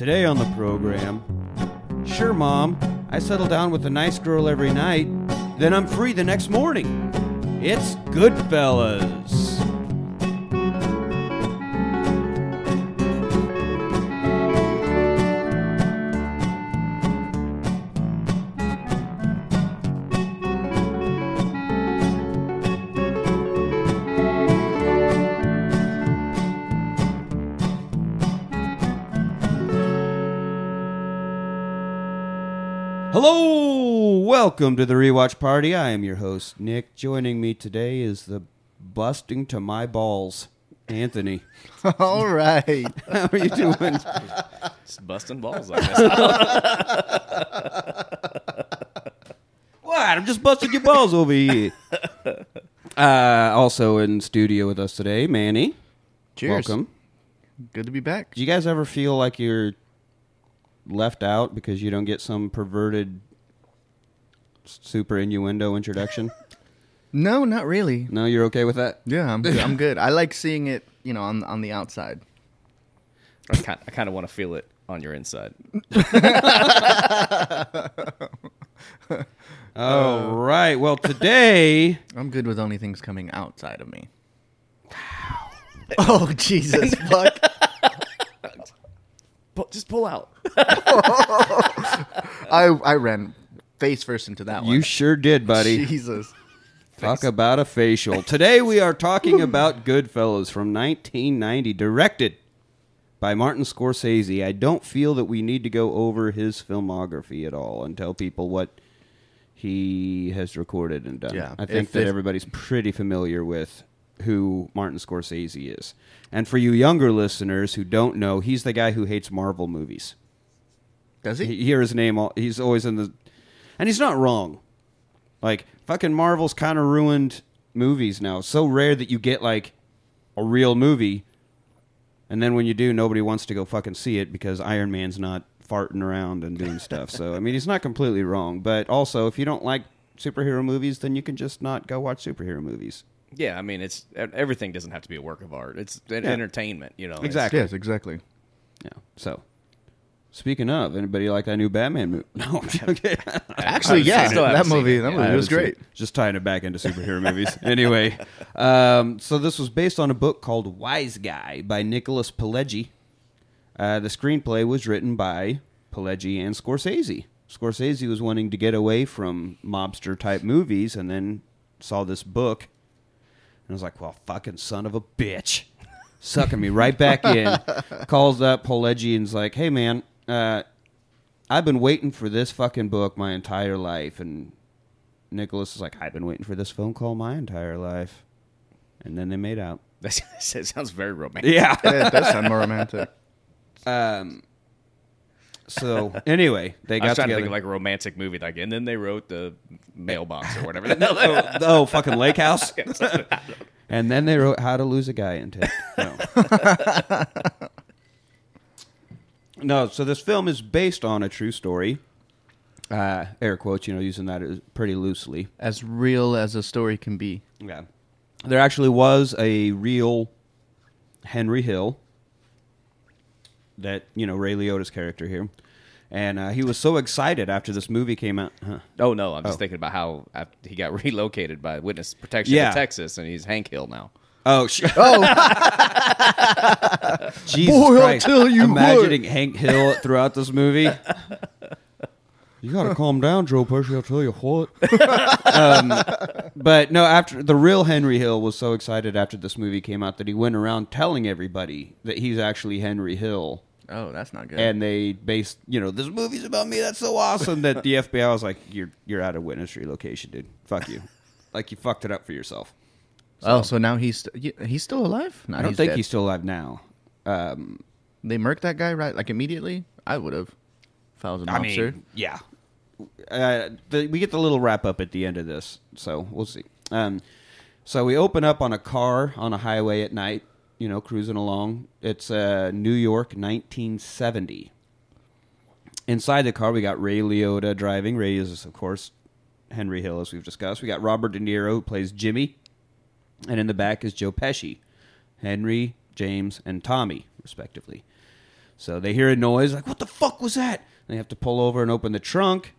Today on the program, sure, Mom, I settle down with a nice girl every night, then I'm free the next morning. It's Goodfellas. Welcome to the rewatch party. I am your host, Nick. Joining me today is the busting to my balls, Anthony. All right. How are you doing? Just busting balls, I guess. what? I'm just busting your balls over here. Uh, also in studio with us today, Manny. Cheers. Welcome. Good to be back. Do you guys ever feel like you're left out because you don't get some perverted super innuendo introduction? No, not really. no, you're okay with that? Yeah, I'm good. I'm good. I like seeing it, you know, on on the outside. I kind, I kind of want to feel it on your inside. All right. Well, today I'm good with only things coming outside of me. Oh Jesus! Fuck. Pu- just pull out. I I ran face first into that one. you sure did, buddy. Jesus. Talk about a facial. Today we are talking about Goodfellas from 1990, directed by Martin Scorsese. I don't feel that we need to go over his filmography at all and tell people what he has recorded and done. Yeah. I think If- that if- everybody's pretty familiar with who Martin Scorsese is. And for you younger listeners who don't know, he's the guy who hates Marvel movies. Does he? You hear his name. All, he's always in the, and he's not wrong. Like fucking Marvel's kind of ruined movies now. It's so rare that you get like a real movie, and then when you do, nobody wants to go fucking see it because Iron Man's not farting around and doing stuff. So I mean, he's not completely wrong. But also, if you don't like superhero movies, then you can just not go watch superhero movies. Yeah, I mean, it's e, everything doesn't have to be a work of art. It's an Yeah. entertainment, you know. Exactly. Yes, exactly. Yeah. So. Speaking of, anybody like that new Batman movie? No, okay. Actually, I've yeah, still haven't that movie. That Yeah, movie was great. seen- Just tying it back into superhero movies. Anyway, um, so this was based on a book called Wise Guy by Nicholas Pileggi. Uh, the screenplay was written by Pileggi and Scorsese. Scorsese was wanting to get away from mobster type movies and then saw this book and was like, well, fucking son of a bitch. Sucking me right back in. Calls up Pileggi and's like, hey, man, uh, I've been waiting for this fucking book my entire life. And Nicholas is like, I've been waiting for this phone call my entire life. And then they made out. That sounds very romantic. Yeah. Yeah, it does sound more romantic. um. So anyway, they I got was trying together. to think of like a romantic movie, like, and then they wrote the mailbox or whatever. oh, oh, fucking Lake House. and then they wrote How to Lose a Guy in Ten. No. No, so this film is based on a true story. Uh, air quotes, you know, using that pretty loosely. As real as a story can be. Yeah. There actually was a real Henry Hill that, you know, Ray Liotta's character here. And uh, he was so excited after this movie came out. Huh. Oh no, I'm just Oh. thinking about how uh, he got relocated by Witness Protection Yeah. in Texas, and he's Hank Hill now. Oh, sh- Oh, Jesus Boy, I'll tell you Imagining Hank Hill throughout this movie. You gotta calm down, Joe Pesci. I'll tell you what. um, but no, after the real Henry Hill was so excited after this movie came out that he went around telling everybody that he's actually Henry Hill. oh, that's not good. And they based, you know, this movie's about me. That's so awesome that the FBI was like, "You're you're out of witness relocation, dude. Fuck you. like you fucked it up for yourself." Oh, so now he's he's still alive? No, I don't he's think dead. he's still alive now. Um, They murked that guy right like immediately. I would have. If I was an I officer. mean, yeah. Uh, the, we get the little wrap up at the end of this, so we'll see. Um, so we open up on a car on a highway at night, you know, cruising along. It's uh, New York, 1970. Inside the car, we got Ray Liotta driving. Ray is, of course, Henry Hill, as we've discussed. We got Robert De Niro, who plays Jimmy. And in the back is Joe Pesci, Henry, James, and Tommy, respectively. So they hear a noise, like, what the fuck was that? And they have to pull over and open the trunk.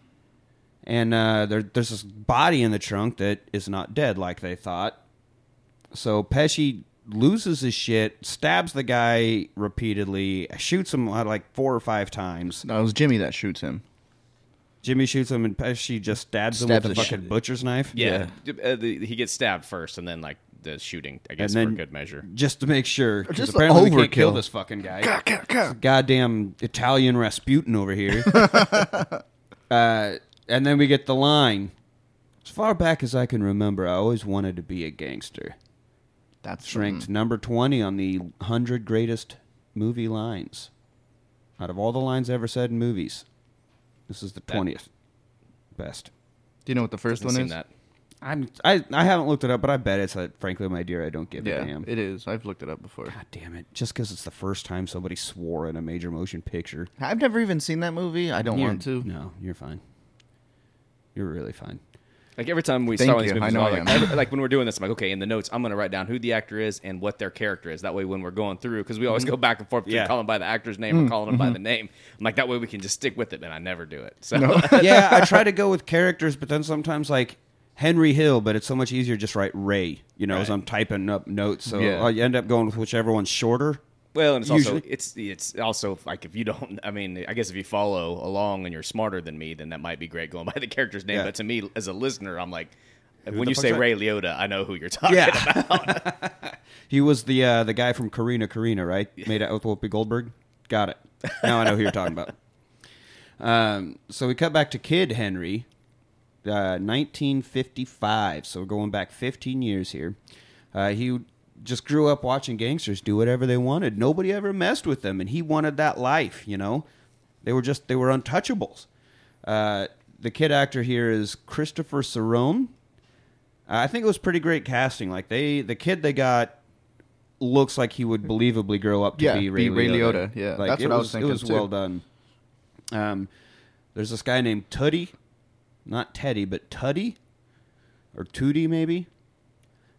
And uh, there, there's this body in the trunk that is not dead like they thought. So Pesci loses his shit, stabs the guy repeatedly, shoots him uh, like four or five times. No, it was Jimmy that shoots him. Jimmy shoots him, and Pesci just stabs him with a the fucking shit- butcher's knife. Yeah, Uh, the, he gets stabbed first, and then like the shooting. I guess And for good measure. just to make sure. 'cause Just apparently we can't kill overkill. this fucking guy. Goddamn Italian Rasputin over here. uh, and then we get the line. As far back as I can remember, I always wanted to be a gangster. That's ranked from- number 20 on the 100 greatest movie lines. Out of all the lines ever said in movies, this is the That- 20th best. Do you know what the 1st Hasn't one seen is? that. I'm, I, I haven't looked it up, but I bet it's a, frankly, my dear, I don't give Yeah, a damn. it is. I've looked it up before. God damn it. Just because it's the first time somebody swore in a major motion picture. I've never even seen that movie. I don't You're- want to. No, you're fine. You're really fine. Like every time we Thank start on these you. movies, I know I'm I like, am. every- like when we're doing this, I'm like, okay, in the notes, I'm going to write down who the actor is and what their character is. That way, when we're going through, because we always mm-hmm. go back and forth between Yeah. calling by the actor's name or mm-hmm. calling him by mm-hmm. the name. I'm like, that way we can just stick with it, and I never do it. So yeah, I try to go with characters, but then sometimes like Henry Hill, but it's so much easier just write Ray, you know, as Right. I'm typing up notes. So Yeah. I end up going with whichever one's shorter. Well, and it's also Usually- it's it's also like if you don't, I mean, I guess if you follow along and you're smarter than me, then that might be great going by the character's name. Yeah. But to me, as a listener, I'm like, when the you fuck's say that? Ray Liotta, I know who you're talking Yeah. about. He was the uh, the guy from Corrina Corrina, right? Made out with Whoopi Goldberg. Got it. Now I know who you're talking about. Um, so we cut back to Kid Henry, uh, 1955. So we're going back 15 years here. Uh, he just grew up watching gangsters do whatever they wanted. Nobody ever messed with them, and he wanted that life. You know, they were just they were untouchables. Uh, the kid actor here is Christopher Serrone. I think it was pretty great casting. Like they, the kid they got looks like he would believably grow up to Yeah, be Ray, be Ray Liotta. Liotta, yeah. like That's what I was was, thinking, It was too. well done. Um, there's this guy named Tuddy, not Teddy, but Tuddy, or Tootie maybe.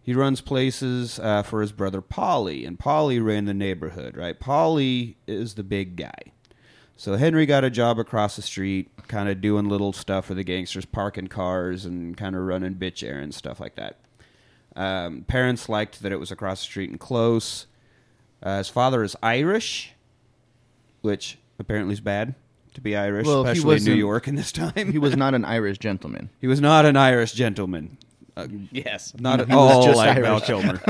He runs places uh, for his brother Paulie, and Paulie ran the neighborhood. Right, Paulie is the big guy. So Henry got a job across the street, kind of doing little stuff for the gangsters, parking cars and kind of running bitch errands, stuff like that. Um, parents liked that it was across the street and close. Uh, his father is Irish, which apparently is bad to be Irish, Well, he especially in New wasn't- York in this time. He was not an Irish gentleman. He was not an Irish gentleman. Uh, yes, not at was all just like Irish. Val Kilmer.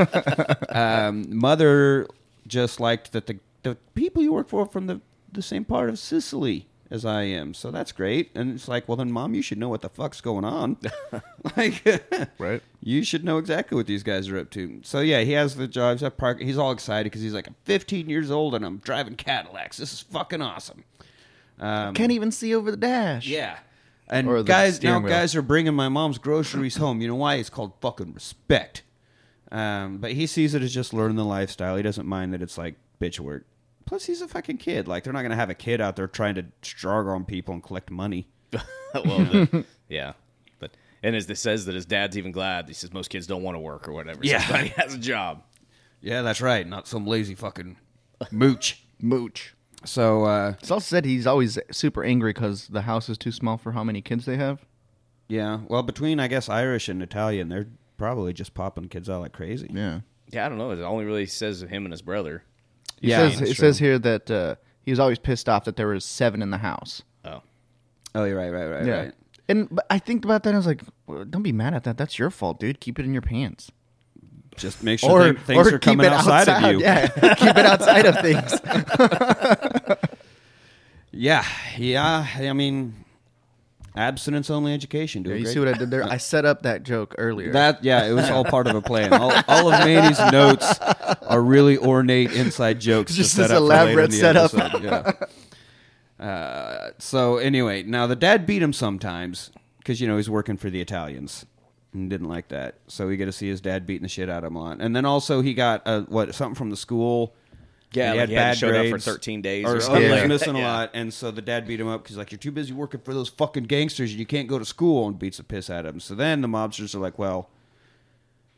um, mother just liked that the, the people you work for are from the, the same part of Sicily as I am, so that's great. And it's like, well, then, mom, you should know what the fuck's going on. like, Right. you should know exactly what these guys are up to. So yeah, he has the job. He's, at park, he's all excited because he's like, I'm 15 years old and I'm driving Cadillacs. This is fucking awesome. Um, Can't even see over the dash. yeah. And Or the guys, steering now wheel. guys are bringing my mom's groceries home. You know why? It's called fucking respect. Um, but he sees it as just learning the lifestyle. He doesn't mind that it's like bitch work. Plus, he's a fucking kid. Like they're not gonna have a kid out there trying to struggle on people and collect money. well, the, yeah, but and as this says that his dad's even glad. He says most kids don't want to work or whatever. Yeah. he's he has a job. Yeah, that's right. Not some lazy fucking mooch. Mooch. So uh, It's also said he's always super angry because the house is too small for how many kids they have. yeah, well, between I guess Irish and Italian, they're probably just popping kids out like crazy. Yeah. Yeah, I don't know. It only really says him and his brother. It Yeah, says, that's it true. says here that uh, he was always pissed off that there was seven in the house. Oh, Oh, you're right, right, right, right. And but I think about that. and I was like, well, don't be mad at that. That's your fault, dude. Keep it in your pants. Just make sure thi- things are coming outside, of you. Yeah, keep it outside of things. Yeah, yeah. I mean, abstinence only education. Yeah, you great. see what I did there? I set up that joke earlier. That yeah, it was all part of a plan. All, all of Manny's notes are really ornate inside jokes. to Just set this up for later in elaborate setup. Yeah. Uh, so anyway, now the dad beat him sometimes because you know he's working for the Italians and didn't like that. So we get to see his dad beating the shit out of him a lot. And then also he got uh, what something from the school. Yeah, he like had he bad showed up for 13 days or, or something. something he was like missing that, a yeah. lot, and so the dad beat him up because like you're too busy working for those fucking gangsters and you can't go to school, and beats the piss out of him. So then the mobsters are like, well,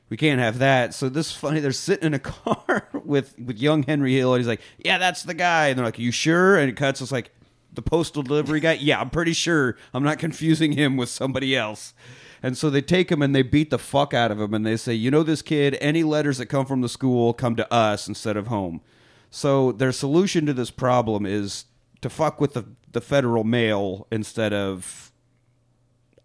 we can't have that. So this is funny. They're sitting in a car with with young Henry Hill, and he's like, "Yeah, that's the guy." And they're like, "You sure?" And it cuts. It's like the postal delivery guy. Yeah, I'm pretty sure. I'm not confusing him with somebody else. And so they take him and they beat the fuck out of him, and they say, "You know this kid? Any letters that come from the school come to us instead of home." So their solution to this problem is to fuck with the the federal mail instead of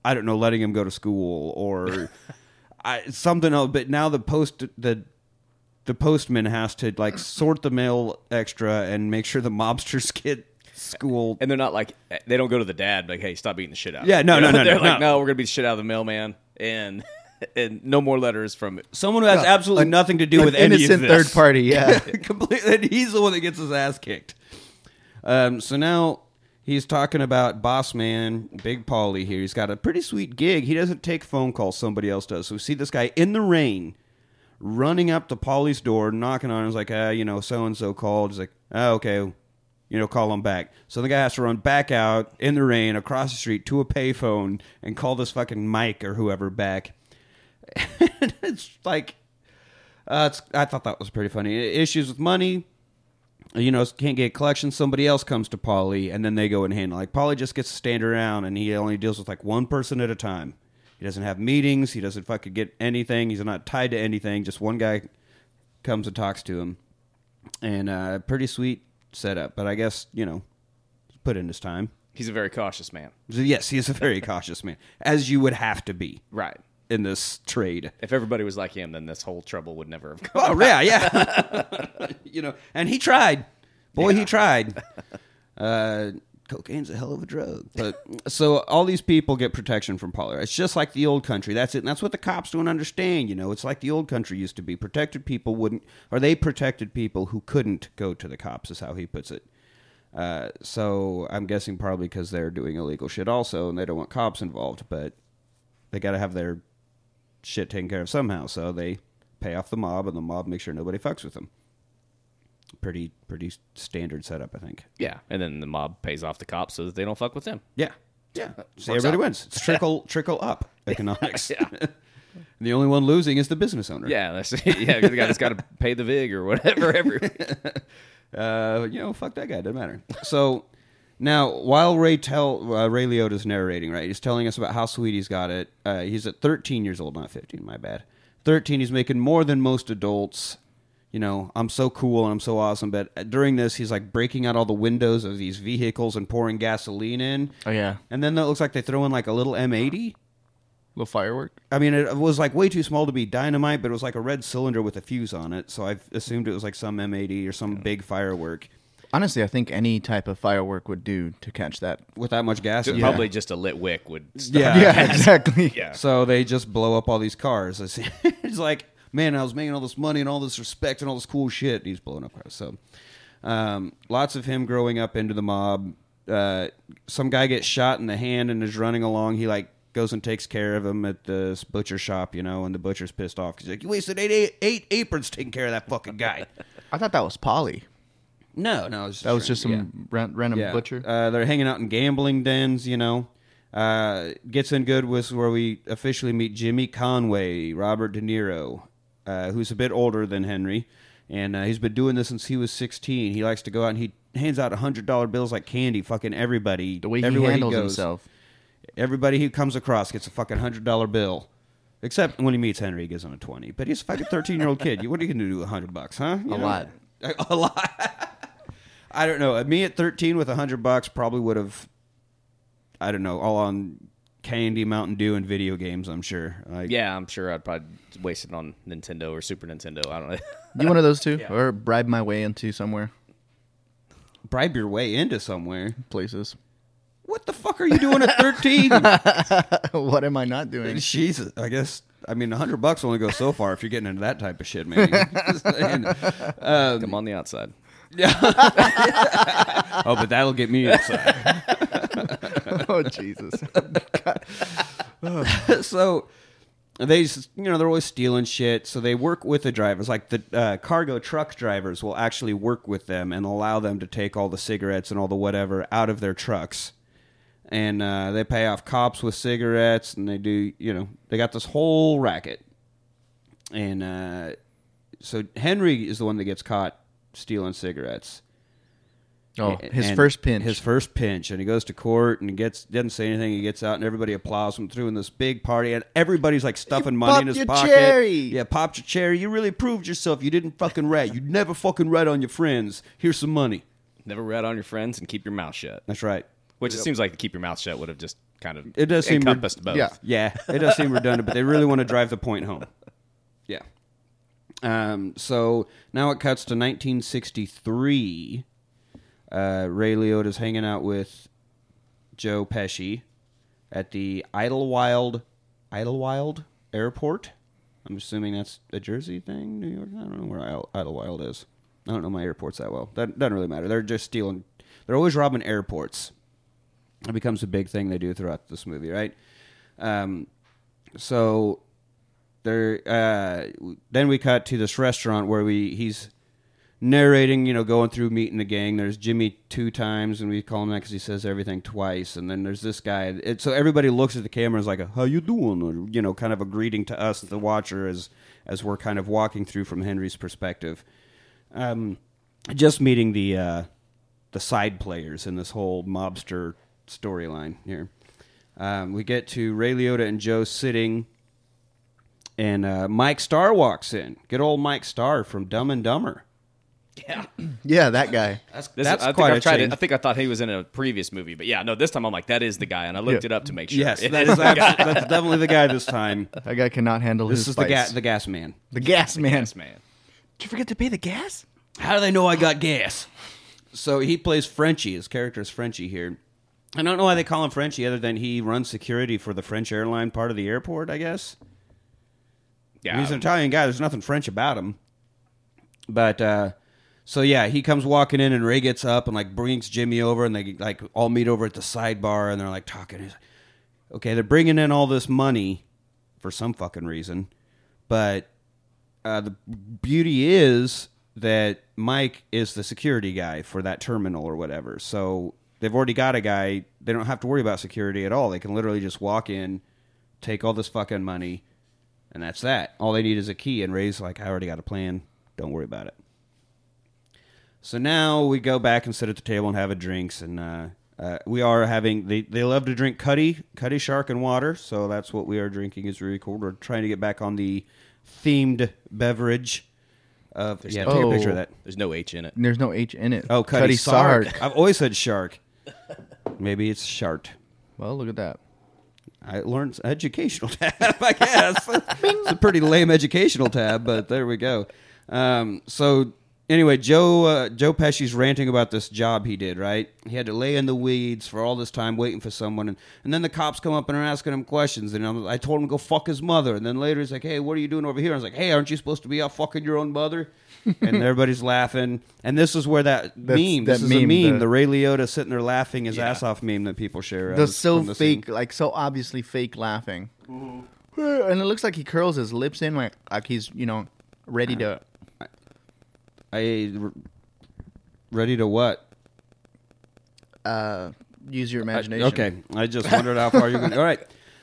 I don't know, letting him go to school or I, something else. But now the post the the postman has to like sort the mail extra and make sure the mobsters get school. And they're not like they don't go to the dad like, "Hey, stop beating the shit out." of Yeah, no, You no, know, no, They're no, like, no. "No, we're gonna beat the shit out of the mailman," and and no more letters from Someone who has absolutely An- nothing to do an with any innocent of this. third party. Yeah. completely. And he's the one that gets his ass kicked. Um, so now he's talking about boss man, Big Paulie here. He's got a pretty sweet gig. He doesn't take phone calls; somebody else does. So we see this guy in the rain, running up to Paulie's door, knocking on. it. He's like, ah, you know, so and so called. He's like, oh, okay. You know, call him back. So the guy has to run back out in the rain across the street to a payphone and call this fucking Mike or whoever back. it's like uh, it's, I thought that was pretty funny. Issues with money, you know, can't get a collection. Somebody else comes to Paulie, and then they go and handle. Like Paulie just gets to stand around, and he only deals with like one person at a time. He doesn't have meetings. He doesn't fucking get anything. He's not tied to anything. Just one guy comes and talks to him, and uh, pretty sweet setup. But I guess you know, put in his time. He's a very cautious man. Yes, he is a very cautious man, as you would have to be Right. in this trade. If everybody was like him, then this whole trouble would never have come. Oh yeah, yeah. you know, and he tried. Boy, he tried. Uh, cocaine's a hell of a drug. But so all these people get protection from Pollard. It's just like the old country. That's it. And that's what the cops don't understand. You know, it's like the old country used to be. Protected people wouldn't, or they protected people who couldn't go to the cops. Is how he puts it. Uh, so I'm guessing probably because they're doing illegal shit also, and they don't want cops involved. But they got to have their shit taken care of somehow. So they pay off the mob, and the mob makes sure nobody fucks with them. Pretty pretty standard setup, I think. Yeah, and then the mob pays off the cops so that they don't fuck with them. Yeah, yeah. So everybody out. wins. It's trickle trickle up economics. Yeah. the only one losing is the business owner. Yeah, that's yeah. The guy that's got to pay the vig or whatever. Every Uh, you know, fuck that guy. Doesn't matter. So now, while Ray tell uh, Ray Liotta's narrating, right, he's telling us about how sweet he's got it. Uh, he's at 13 years old, not 15. My bad. 13. He's making more than most adults. You know, I'm so cool and I'm so awesome. But during this, he's like breaking out all the windows of these vehicles and pouring gasoline in. Oh yeah. And then it looks like they throw in like a little M80. Little firework. I mean, it was like way too small to be dynamite, but it was like a red cylinder with a fuse on it. So I assumed it was like some M80 or some big firework Honestly, I think any type of firework would do to catch that. with that much gas. in it. probably just a lit wick would. Stop. Yeah. Yeah, exactly. Yeah. So they just blow up all these cars. It's it's like, man, I was making all this money and all this respect and all this cool shit. And he's blowing up cars. So, um, lots of him growing up into the mob. Uh, some guy gets shot in the hand and is running along. He like goes and takes care of him at the butcher shop, you know, and the butcher's pissed off. He's like, you wasted eight, eight, eight aprons taking care of that fucking guy. I thought that was Paulie. no, no, was That was just some yeah. ran- random Yeah. butcher. Uh, they're hanging out in gambling dens, you know. Uh, gets in good with where we officially meet Jimmy Conway, Robert De Niro, uh, who's a bit older than Henry, and uh, he's been doing this since he was 16. He likes to go out and he hands out hundred dollar bills like candy, fucking everybody. the way he handles goes. himself. Everybody he comes across gets a fucking hundred dollar bill. Except when he meets Henry, he gives him a twenty. But he's a fucking thirteen year old kid. What are you gonna do with a hundred bucks, huh? You A know? lot. A lot. I don't know. Me at 13 with a 100 bucks probably would have, I don't know, all on candy, Mountain Dew, and video games, I'm sure. Like, Yeah, I'm sure I'd probably waste it on Nintendo or Super Nintendo. I don't know. You one of those two, Yeah. or bribe my way into somewhere Bribe your way into somewhere. places. What the fuck are you doing at 13? what am I not doing? Jesus. I guess, I mean, 100 bucks only goes so far if you're getting into that type of shit, maybe. Just saying. um, Come on the outside. Oh, but that'll get me inside. oh Jesus! so they just, you know they're always stealing shit so they work with the drivers. Like the uh, cargo truck drivers will actually work with them and allow them to take all the cigarettes and all the whatever out of their trucks. And uh, they pay off cops with cigarettes and they do you know they got this whole racket. And uh, so Henry is the one that gets caught stealing cigarettes. Oh, his and first pinch. His first pinch, and he goes to court and he gets doesn't say anything. He gets out, and everybody applauds him through in this big party, and everybody's like stuffing money in his your pocket. cherry. Yeah, popped your cherry. You really proved yourself. You didn't fucking rat. You never fucking rat on your friends. Here's some money. Never rat on your friends and keep your mouth shut. That's right. Which it seems like the keep your mouth shut would have just kind of It does seem encompassed both. Yeah. Yeah, it does seem redundant, but they really want to drive the point home. Yeah. Um, so now it cuts to 1963. Uh, Ray Liotta's hanging out with Joe Pesci at the Idlewild Idlewild Airport. I'm assuming that's a Jersey thing, New York. I don't know where Idle- Idlewild is. I don't know my airports that well. That doesn't really matter. They're just stealing. They're always robbing airports. It becomes a big thing they do throughout this movie, right? Um, so there. Uh, then we cut to this restaurant where we he's narrating, you know, going through meeting the gang. There's Jimmy two times, and we call him that because he says everything twice. And then there's this guy. It, so everybody looks at the camera and is like, "How you doing?" Or, you know, kind of a greeting to us, the watcher, as as we're kind of walking through from Henry's perspective. Um, just meeting the uh, the side players in this whole mobster storyline here. Um, we get to Ray Liotta and Joe sitting, and uh, Mike Starr walks in. Good old Mike Starr from Dumb and Dumber. Yeah. yeah, that guy. That's This, that's I think quite I've a tried change. it. I think I thought he was in a previous movie, but yeah, no, this time I'm like, that is the guy, and I looked Yeah. it up to make sure. Yes, It that is is the guy. that's definitely the guy this time. That guy cannot handle This his is the spice. ga- the gas man. the gas man. Yes, man. Did you forget to pay the gas? How do they know I got gas? So he plays Frenchie. His character is Frenchie here. I don't know why they call him Frenchie, other than he runs security for the French airline part of the airport. I guess. Yeah, He's an Italian guy. There's nothing French about him. But uh, so yeah, he comes walking in, and Ray gets up and like brings Jimmy over, and they like all meet over at the sidebar, and they're like talking. He's like, okay, they're bringing in all this money for some fucking reason, but uh, the beauty is that Mike is the security guy for that terminal or whatever. So they've already got a guy. They don't have to worry about security at all. They can literally just walk in, take all this fucking money, and that's that. All they need is a key. And Ray's like, I already got a plan. Don't worry about it. So now we go back and sit at the table and have a drinks, and uh, uh, we are having. They they love to drink Cutty, Cutty Shark and water, so that's what we are drinking. is really cool. We're trying to get back on the themed beverage. Of yeah, no- take a picture of that. There's no H in it. There's no H in it. Oh, Cutty, Sark. Sark. I've always said shark. Maybe it's shart. Well, look at that. I learned educational tab, I guess. it's a pretty lame educational tab, but there we go. Um, so anyway, Joe uh, Joe Pesci's ranting about this job he did. Right, he had to lay in the weeds for all this time waiting for someone, and, and then the cops come up and are asking him questions, and I'm, I told him to go fuck his mother, and then later he's like, "Hey, what are you doing over here?" I was like, "Hey, aren't you supposed to be out fucking your own mother?" And everybody's laughing, and this is where that That's- meme. that This is a meme, meme, the- the, Ray Liotta sitting there laughing his Yeah. ass off meme that people share. The um, so from the scene. fake, like so obviously fake laughing. Mm-hmm. And it looks like he curls his lips in, like like he's you know ready to. I ready to what? Uh, use your imagination. Okay, I just wondered how far you're going. All right.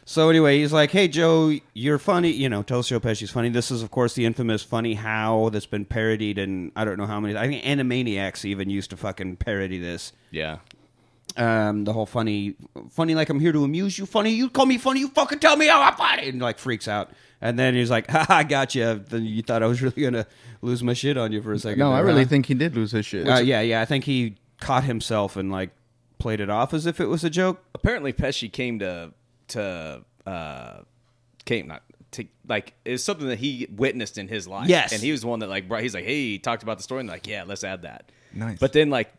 So anyway, he's like, "Hey Joe, you're funny. You know, tells Joe Pesci's funny. This is, of course, the infamous "Funny How" that's been parodied and I don't know how many. I think Animaniacs even used to fucking parody this. Yeah. Um, the whole funny, funny like I'm here to amuse you. Funny, you call me funny. You fucking tell me how I'm funny, and like freaks out. And then he's like, "Ha, I got you." Then you thought I was really gonna lose my shit on you for a second. No, I really huh? think he did lose his shit. Uh, yeah, yeah. I think he caught himself and like played it off as if it was a joke. Apparently, Pesci came to to uh came not to like it's something that he witnessed in his life. Yes. and he was the one that like brought. He's like, hey, he talked about the story, and like, yeah, let's add that. Nice. But then like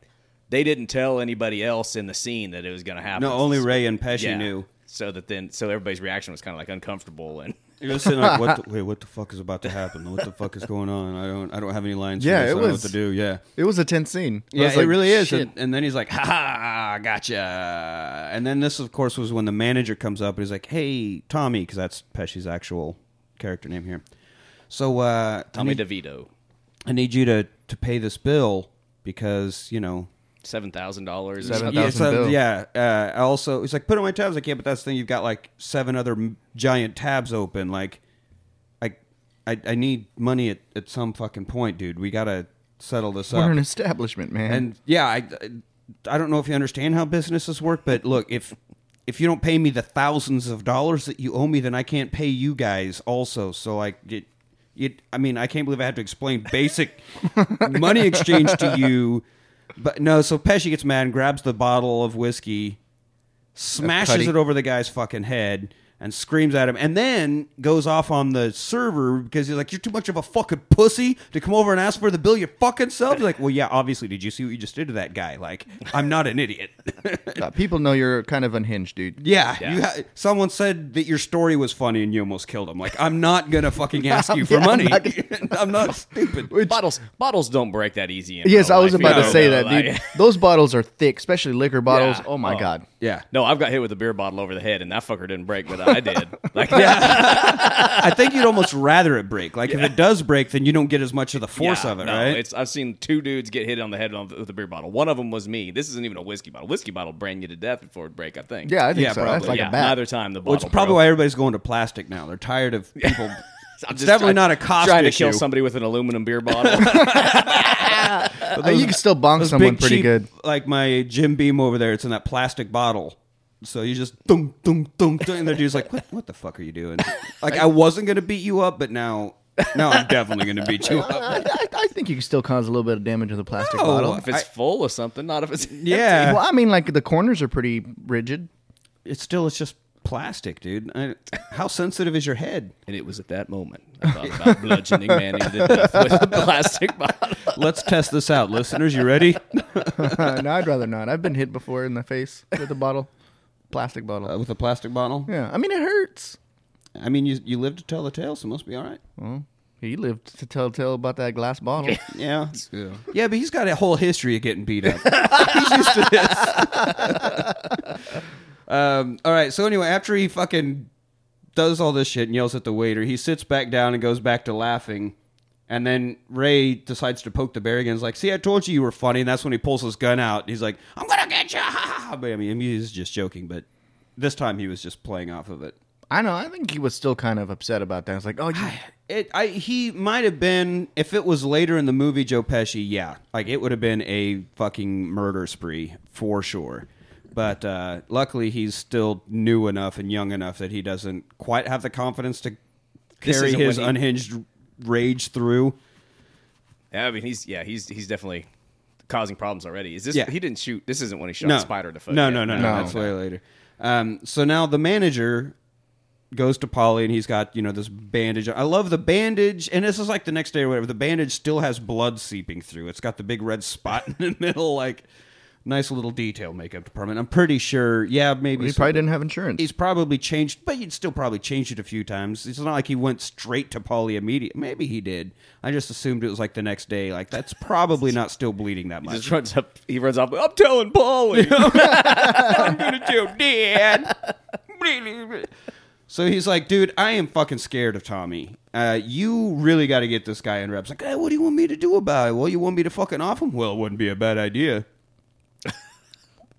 they didn't tell anybody else in the scene that it was going to happen. No, only Ray and Pesci Yeah. knew. So that then, so everybody's reaction was kind of like uncomfortable and You're just sitting like, what the, wait, what the fuck is about to happen? What the fuck is going on? I don't, I don't have any lines. for Yeah, this. it I don't know was- what to do. Yeah, It was a tense scene. I yeah, was it like, really is. And, and then he's like, ha ha, gotcha. And then this, of course, was when the manager comes up and he's like, hey, Tommy, because that's Pesci's actual character name here. So, uh, I Tommy need, DeVito, I need you to to pay this bill because you know seven thousand dollars. Seven yeah, thousand so- yeah. Uh, I also, he's like, put on my tabs. Like, yeah, but that's the thing. You've got like seven other m- giant tabs open. Like, like I, I need money at, at some fucking point, dude. We gotta settle this We're up. an establishment, man. And yeah, I, I don't know if you understand how businesses work, but look, if if you don't pay me the thousands of dollars that you owe me, then I can't pay you guys also. So like it, it I mean, I can't believe I have to explain basic money exchange to you. But no, so Pesci gets mad and grabs the bottle of whiskey, smashes Cutty. it over the guy's fucking head. And screams at him, and then goes off on the server because he's like, "You're too much of a fucking pussy to come over and ask for the bill your fucking self." He's like, "Well, yeah, obviously. Did you see what you just did to that guy? Like, I'm not an idiot." Uh, people know you're kind of unhinged, dude. Yeah, Yeah. You ha- someone said that your story was funny and you almost killed him. Like, I'm not gonna fucking ask you for Yeah, I'm money. not I'm not stupid. bottles bottles don't break that easy. In Yes, I was life, about you to say though, that, dude. Those bottles are thick, especially liquor bottles. Yeah. Oh my Oh. god. Yeah, No, I've got hit with a beer bottle over the head, and that fucker didn't break, but I did. Like, I think you'd almost rather it break. Like, if it does break, then you don't get as much of the force Yeah, of it, no, right? It's I've seen two dudes get hit on the head on- with a beer bottle. One of them was me. This isn't even a whiskey bottle. Whiskey bottle brand you to death before it break. I think. Yeah, I think Yeah, so. That's probably. like yeah. a bat. Neither time the bottle. well, it's probably broke. why everybody's going to plastic now. They're tired of people. I'm it's just definitely trying- not a cost Trying to kill somebody with an aluminum beer bottle. Uh, you can still bonk someone big, pretty cheap- good. Like my Jim Beam over there, it's in that plastic bottle. So you just dunk, dunk, dunk, dunk, and the dude's like, "What? What the fuck are you doing?" Like I wasn't gonna beat you up, but now, now I'm definitely gonna beat you up. I, I think you can still cause a little bit of damage with a plastic No. bottle. if it's full of something, not if it's Yeah, Well, I mean, like the corners are pretty rigid. it's still it's just plastic, dude. I, how sensitive is your head? And it was at that moment I thought about bludgeoning Manny to death with a plastic bottle. Let's test this out, listeners. You ready? no, I'd rather not. I've been hit before in the face with a bottle, plastic bottle. Uh, with a plastic bottle. yeah, I mean it hurts. I mean, you you live to tell the tale, so it must be all right. Well, he lived to tell tell about that glass bottle. Yeah, Yeah. yeah, but he's got a whole history of getting beat up. he's used to this. Um, all right. So anyway, after he fucking does all this shit and yells at the waiter, he sits back down and goes back to laughing. And then Ray decides to poke the bear again. He's like, "See, I told you you were funny." And that's when he pulls his gun out. He's like, "I'm gonna get you!" But I mean, he's just joking. But this time he was just playing off of it. I know. I think he was still kind of upset about that. It's like, oh, you, It, I, he might have been if it was later in the movie Joe Pesci, yeah, like it would have been a fucking murder spree for sure. But uh, luckily, he's still new enough and young enough that he doesn't quite have the confidence to This carry isn't his when he- unhinged rage through. Yeah, I mean he's yeah he's he's definitely causing problems already. Is this? Yeah. He didn't shoot. This isn't when he shot no, Spider to foot. no, yet. no, no, no, No. That's way later. Um, so now the manager goes to Paulie and he's got you know this bandage. I love the bandage, and this is like the next day or whatever. The bandage still has blood seeping through. It's got the big red spot in the middle, like nice little detail makeup department. I'm pretty sure. Yeah, maybe he probably didn't have insurance. He's probably changed, but you'd still probably changed it a few times. It's not like he went straight to Paulie immediately. Maybe he did. I just assumed it was like the next day. Like that's probably not still bleeding that He much. just runs up. He runs off. I'm telling Paulie. I'm gonna tell Dad. so he's like, dude, I am fucking scared of Tommy. Uh, you really got to get this guy in reps. Like, hey, what do you want me to do about it? Well, you want me to fucking off him? Well, it wouldn't be a bad idea.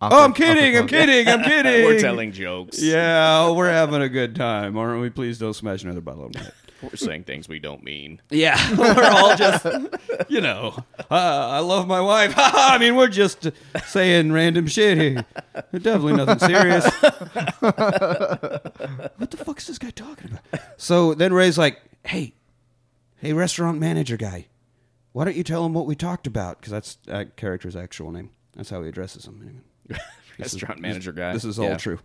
Oh, I'm kidding. I'm kidding. I'm kidding. We're telling jokes. Yeah, we're having a good time, aren't we? Please don't smash another bottle of night. We're saying things we don't mean. Yeah, we're all just, you know, uh, I love my wife. I mean, we're just saying random shit here. Definitely nothing serious. what the fuck is this guy talking about? So then Ray's like, hey, hey, restaurant manager guy, why don't you tell him what we talked about? Because that's that character's actual name. That's how he addresses him. Anyway. This is- Restaurant manager guy. This is all Yeah. true.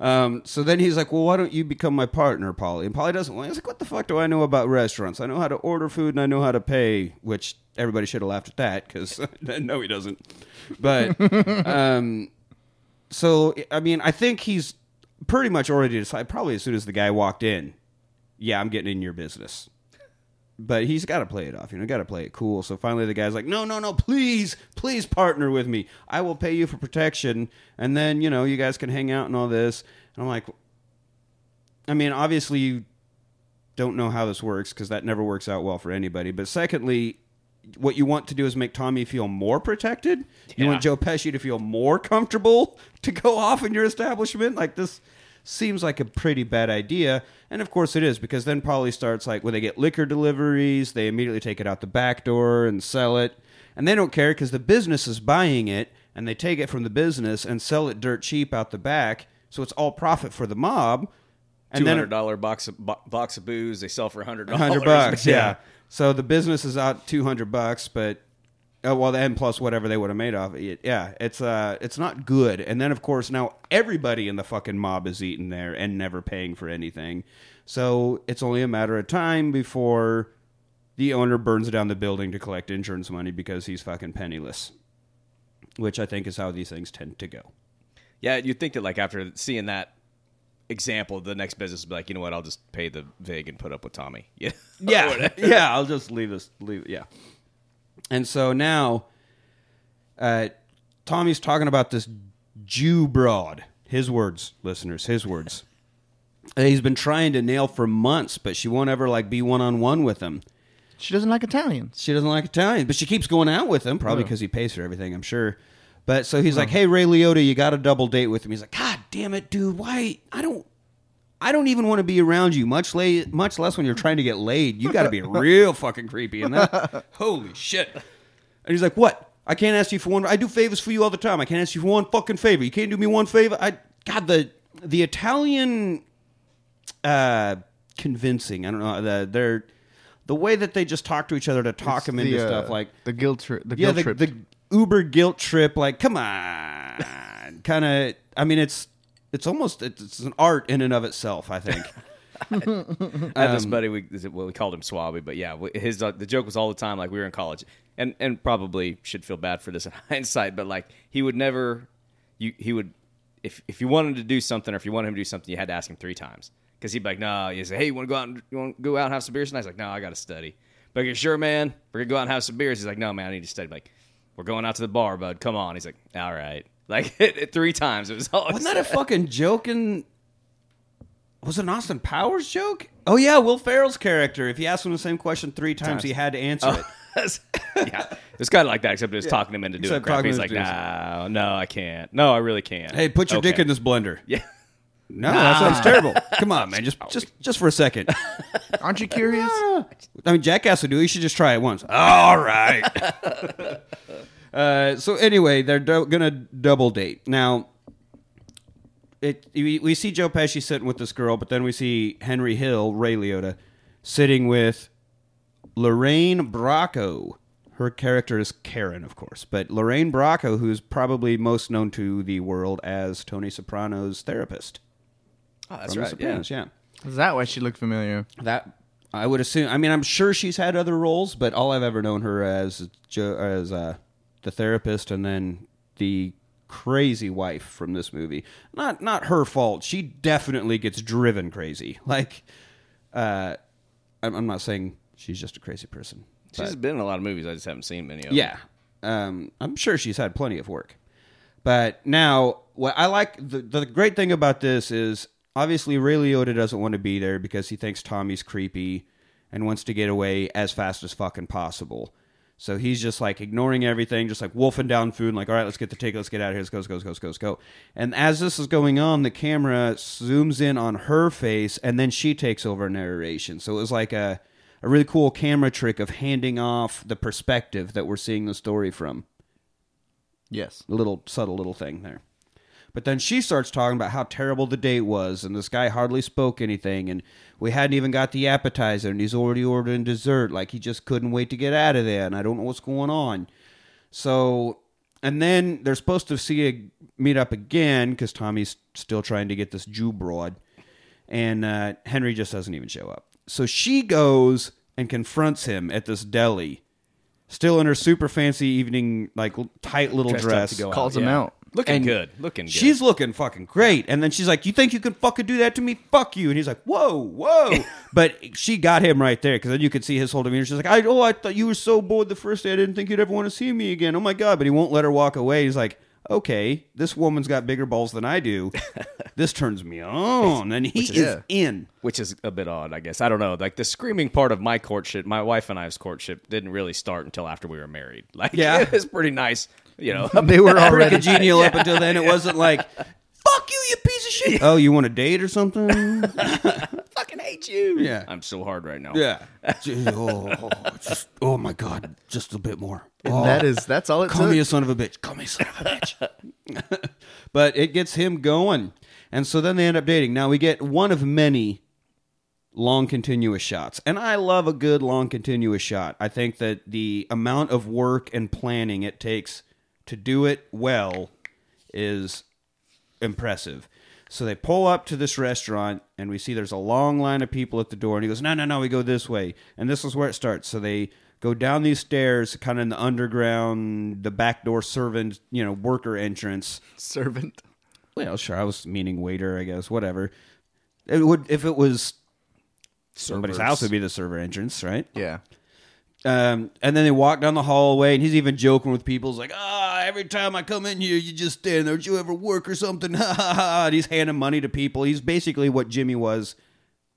Um, so then he's like, "Well, why don't you become my partner, Paulie?" And Paulie doesn't want. He's like, "What the fuck do I know about restaurants? I know how to order food and I know how to pay." Which everybody should have laughed at that because no, he doesn't. But um, so I mean, I think he's pretty much already decided. Probably as soon as the guy walked in, yeah, I'm getting in your business. But he's got to play it off, you know, got to play it cool. So finally, the guy's like, "No, no, no, please, please partner with me. I will pay you for protection, and then you know, you guys can hang out and all this." And I'm like, I mean, obviously, you don't know how this works because that never works out well for anybody. But secondly, what you want to do is make Tommy feel more protected. You want Joe Pesci to feel more comfortable to go off in your establishment like this. Seems like a pretty bad idea. And of course it is, because then Paulie starts like when they get liquor deliveries, they immediately take it out the back door and sell it. And they don't care because the business is buying it and they take it from the business and sell it dirt cheap out the back. So it's all profit for the mob. And Two then hundred dollar box of bo- box of booze they sell for hundred dollars. hundred bucks. Yeah. So the business is out two hundred bucks, but oh, well, then plus whatever they would have made off it. Yeah, it's uh, it's not good. And then of course now everybody in the fucking mob is eating there and never paying for anything. So it's only a matter of time before the owner burns down the building to collect insurance money because he's fucking penniless. Which I think is how these things tend to go. Yeah, you'd think that like after seeing that example, the next business would be like, you know what, I'll just pay the vig and put up with Tommy. Yeah. Yeah, yeah. I'll just leave this. Leave. Yeah. And so now, uh, Tommy's talking about this Jew broad. His words, listeners. His words. he's been trying to nail for months, but she won't ever like be one on one with him. She doesn't like Italians. She doesn't like Italians, but she keeps going out with him, probably because he pays for everything, I'm sure. But so he's like, "Hey, Ray Liotta, you got a double date with him." He's like, "God damn it, dude! Why? I don't, I don't even want to be around you. Much late, much less when you're trying to get laid. You got to be real fucking creepy." And that, holy shit! And he's like, "What? I can't ask you for one. I do favors for you all the time. I can't ask you for one fucking favor. You can't do me one favor. I, God, the the Italian, uh, convincing. I don't know. The, they're the way that they just talk to each other to talk It's them the, into uh, stuff like the guilt trip. The yeah, guilt the, trip. the Uber guilt trip. Like, come on, kind of. I mean, it's it's almost it's an art in and of itself. I think. I had Um, this buddy. We is it- well, we called him Swabby, but yeah, his uh, the joke was all the time. Like we were in college, and and probably should feel bad for this in hindsight, but like he would never, you he would, if if you wanted to do something or if you wanted him to do something, you had to ask him three times because he'd be like, no, you say, hey, you want to go out and you want to go out and have some beers tonight? He's like, no, I got to study. But you're sure, man, we're gonna go out and have some beers. He's like, no, man, I need to study. like, we're going out to the bar, bud. Come on. He's like, all right. Like it three times. It was all. Wasn't that a fucking joke? In was it an Austin Powers joke? Oh yeah, Will Ferrell's character. If you asked him the same question three times, he had to answer oh, it. yeah, it's kind of like that, except it's was talking him into doing Except crap. He's like, doing no, no, I can't. No, I really can't. Hey, put your dick in this blender. Yeah. No, that sounds terrible. Come on, man. Just just just for a second. Aren't you curious? I mean, Jackass would do. it. You should just try it once. All right. Uh, so anyway, they're do- gonna double date now. It we, we see Joe Pesci sitting with this girl, but then we see Henry Hill, Ray Liotta, sitting with Lorraine Bracco. Her character is Karen, of course, but Lorraine Bracco, who's probably most known to the world as Tony Soprano's therapist. Oh, that's from The right. Yeah. Sopranos, yeah. Is that why she looked familiar? That I would assume. I mean, I'm sure she's had other roles, but all I've ever known her as jo, as uh, the therapist, and then the crazy wife from this movie. Not not her fault. She definitely gets driven crazy. Like, uh, I'm, I'm not saying she's just a crazy person. She's been in a lot of movies. I just haven't seen many of them. Yeah, um, I'm sure she's had plenty of work. But now, what I like the the great thing about this is obviously Ray Liotta doesn't want to be there because he thinks Tommy's creepy and wants to get away as fast as fucking possible. So he's just like ignoring everything, just like wolfing down food, and like, all right, let's get the ticket, let's get out of here, let's go, let's go, let's go, let's go, let's go. And as this is going on, the camera zooms in on her face, and then she takes over narration. So it was like a, a really cool camera trick of handing off the perspective that we're seeing the story from Yes. a little subtle little thing there. But then she starts talking about how terrible the date was, and this guy hardly spoke anything, and we hadn't even got the appetizer, and he's already ordering dessert, like he just couldn't wait to get out of there, and I don't know what's going on. So, and then they're supposed to see a meet up again because Tommy's still trying to get this Jew broad, and uh, Henry just doesn't even show up. So she goes and confronts him at this deli, still in her super fancy evening, like tight little Dressed dress. to go Calls out, him yeah. out. Looking And good. Looking good. She's looking fucking great. And then she's like, You think you can fucking do that to me? Fuck you. And he's like, Whoa, whoa. but she got him right there because then you could see his whole demeanor. She's like, I, Oh, I thought you were so bored the first day. I didn't think you'd ever want to see me again. Oh my God. But he won't let her walk away. He's like, Okay, this woman's got bigger balls than I do. this turns me on. And he is Yeah. in. which is a bit odd, I guess. I don't know. Like the screaming part of my courtship, my wife and I's courtship didn't really start until after we were married. Like, Yeah. it was pretty nice. You know, They were Pretty already congenial up until then. It wasn't like, Fuck you, you piece of shit." oh, you want a date or something? fucking hate you. Yeah. I'm so hard right now. yeah. Oh, oh, just, oh my god, just a bit more. And Oh. that is that's all it Call took. me a son of a bitch. Call me a son of a bitch. but it gets him going. And so then they end up dating. Now we get one of many long continuous shots. And I love a good long continuous shot. I think that the amount of work and planning it takes to do it well is impressive. So they pull up to this restaurant, and we see there's a long line of people at the door. And he goes, "No, no, no, we go this way." And this is where it starts. So they go down these stairs, kind of in the underground, the back door servant, you know, worker entrance. servant. Well, sure, I was meaning waiter, I guess. Whatever. It would if it was somebody's house, it'd be the server entrance, right? Yeah. Um, and then they walk down the hallway, and he's even joking with people. He's like, "Ah, every time I come in here, you just stand there. Don't you ever work or something?" Ha ha ha! And he's handing money to people. He's basically what Jimmy was,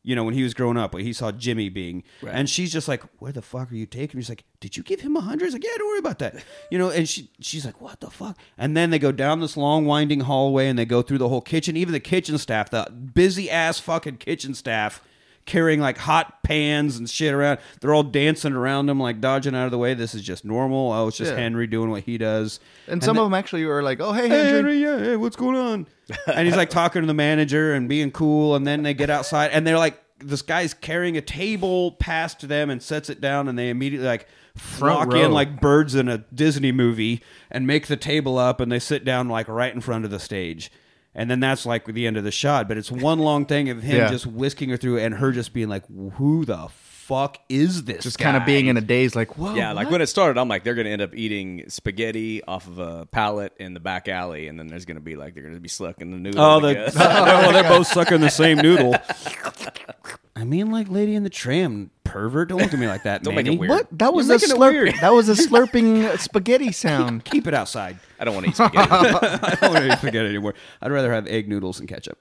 you know, when he was growing up. What he saw Jimmy being, and she's just like, "Where the fuck are you taking?" He's like, "Did you give him a hundred? He's like, "Yeah, don't worry about that." You know, and she she's like, "What the fuck?" And then they go down this long winding hallway, and they go through the whole kitchen. Even the kitchen staff, the busy ass fucking kitchen staff carrying like hot pans and shit around. They're all dancing around him, like dodging out of the way. This is just normal. Oh, it's just Yeah. Henry doing what he does. And some of them actually were like, "Oh, hey, Hey, Henry." Henry, yeah, hey, what's going on? and he's like talking to the manager and being cool. And then they get outside and they're like, this guy's carrying a table past them and sets it down, and they immediately like flock row. in like birds in a Disney movie and make the table up, and they sit down like right in front of the stage. And then that's like the end of the shot. But it's one long thing of him Yeah. just whisking her through and her just being like, "Who the fuck is this?" Just kind of being in a daze, like, "Whoa." Yeah, like when it started, I'm like, they're going to end up eating spaghetti off of a pallet in the back alley, and then there's going to be like they're going to be sucking the noodles. Oh, the, guess. well, they're both sucking the same noodle. I mean, like Lady in the Tram, pervert. Don't look at me like that. Don't make it weird. What? That was You're a making slurp. That was a slurping spaghetti sound. Keep it outside. I don't want to eat spaghetti. I don't want to eat spaghetti anymore. I'd rather have egg noodles and ketchup.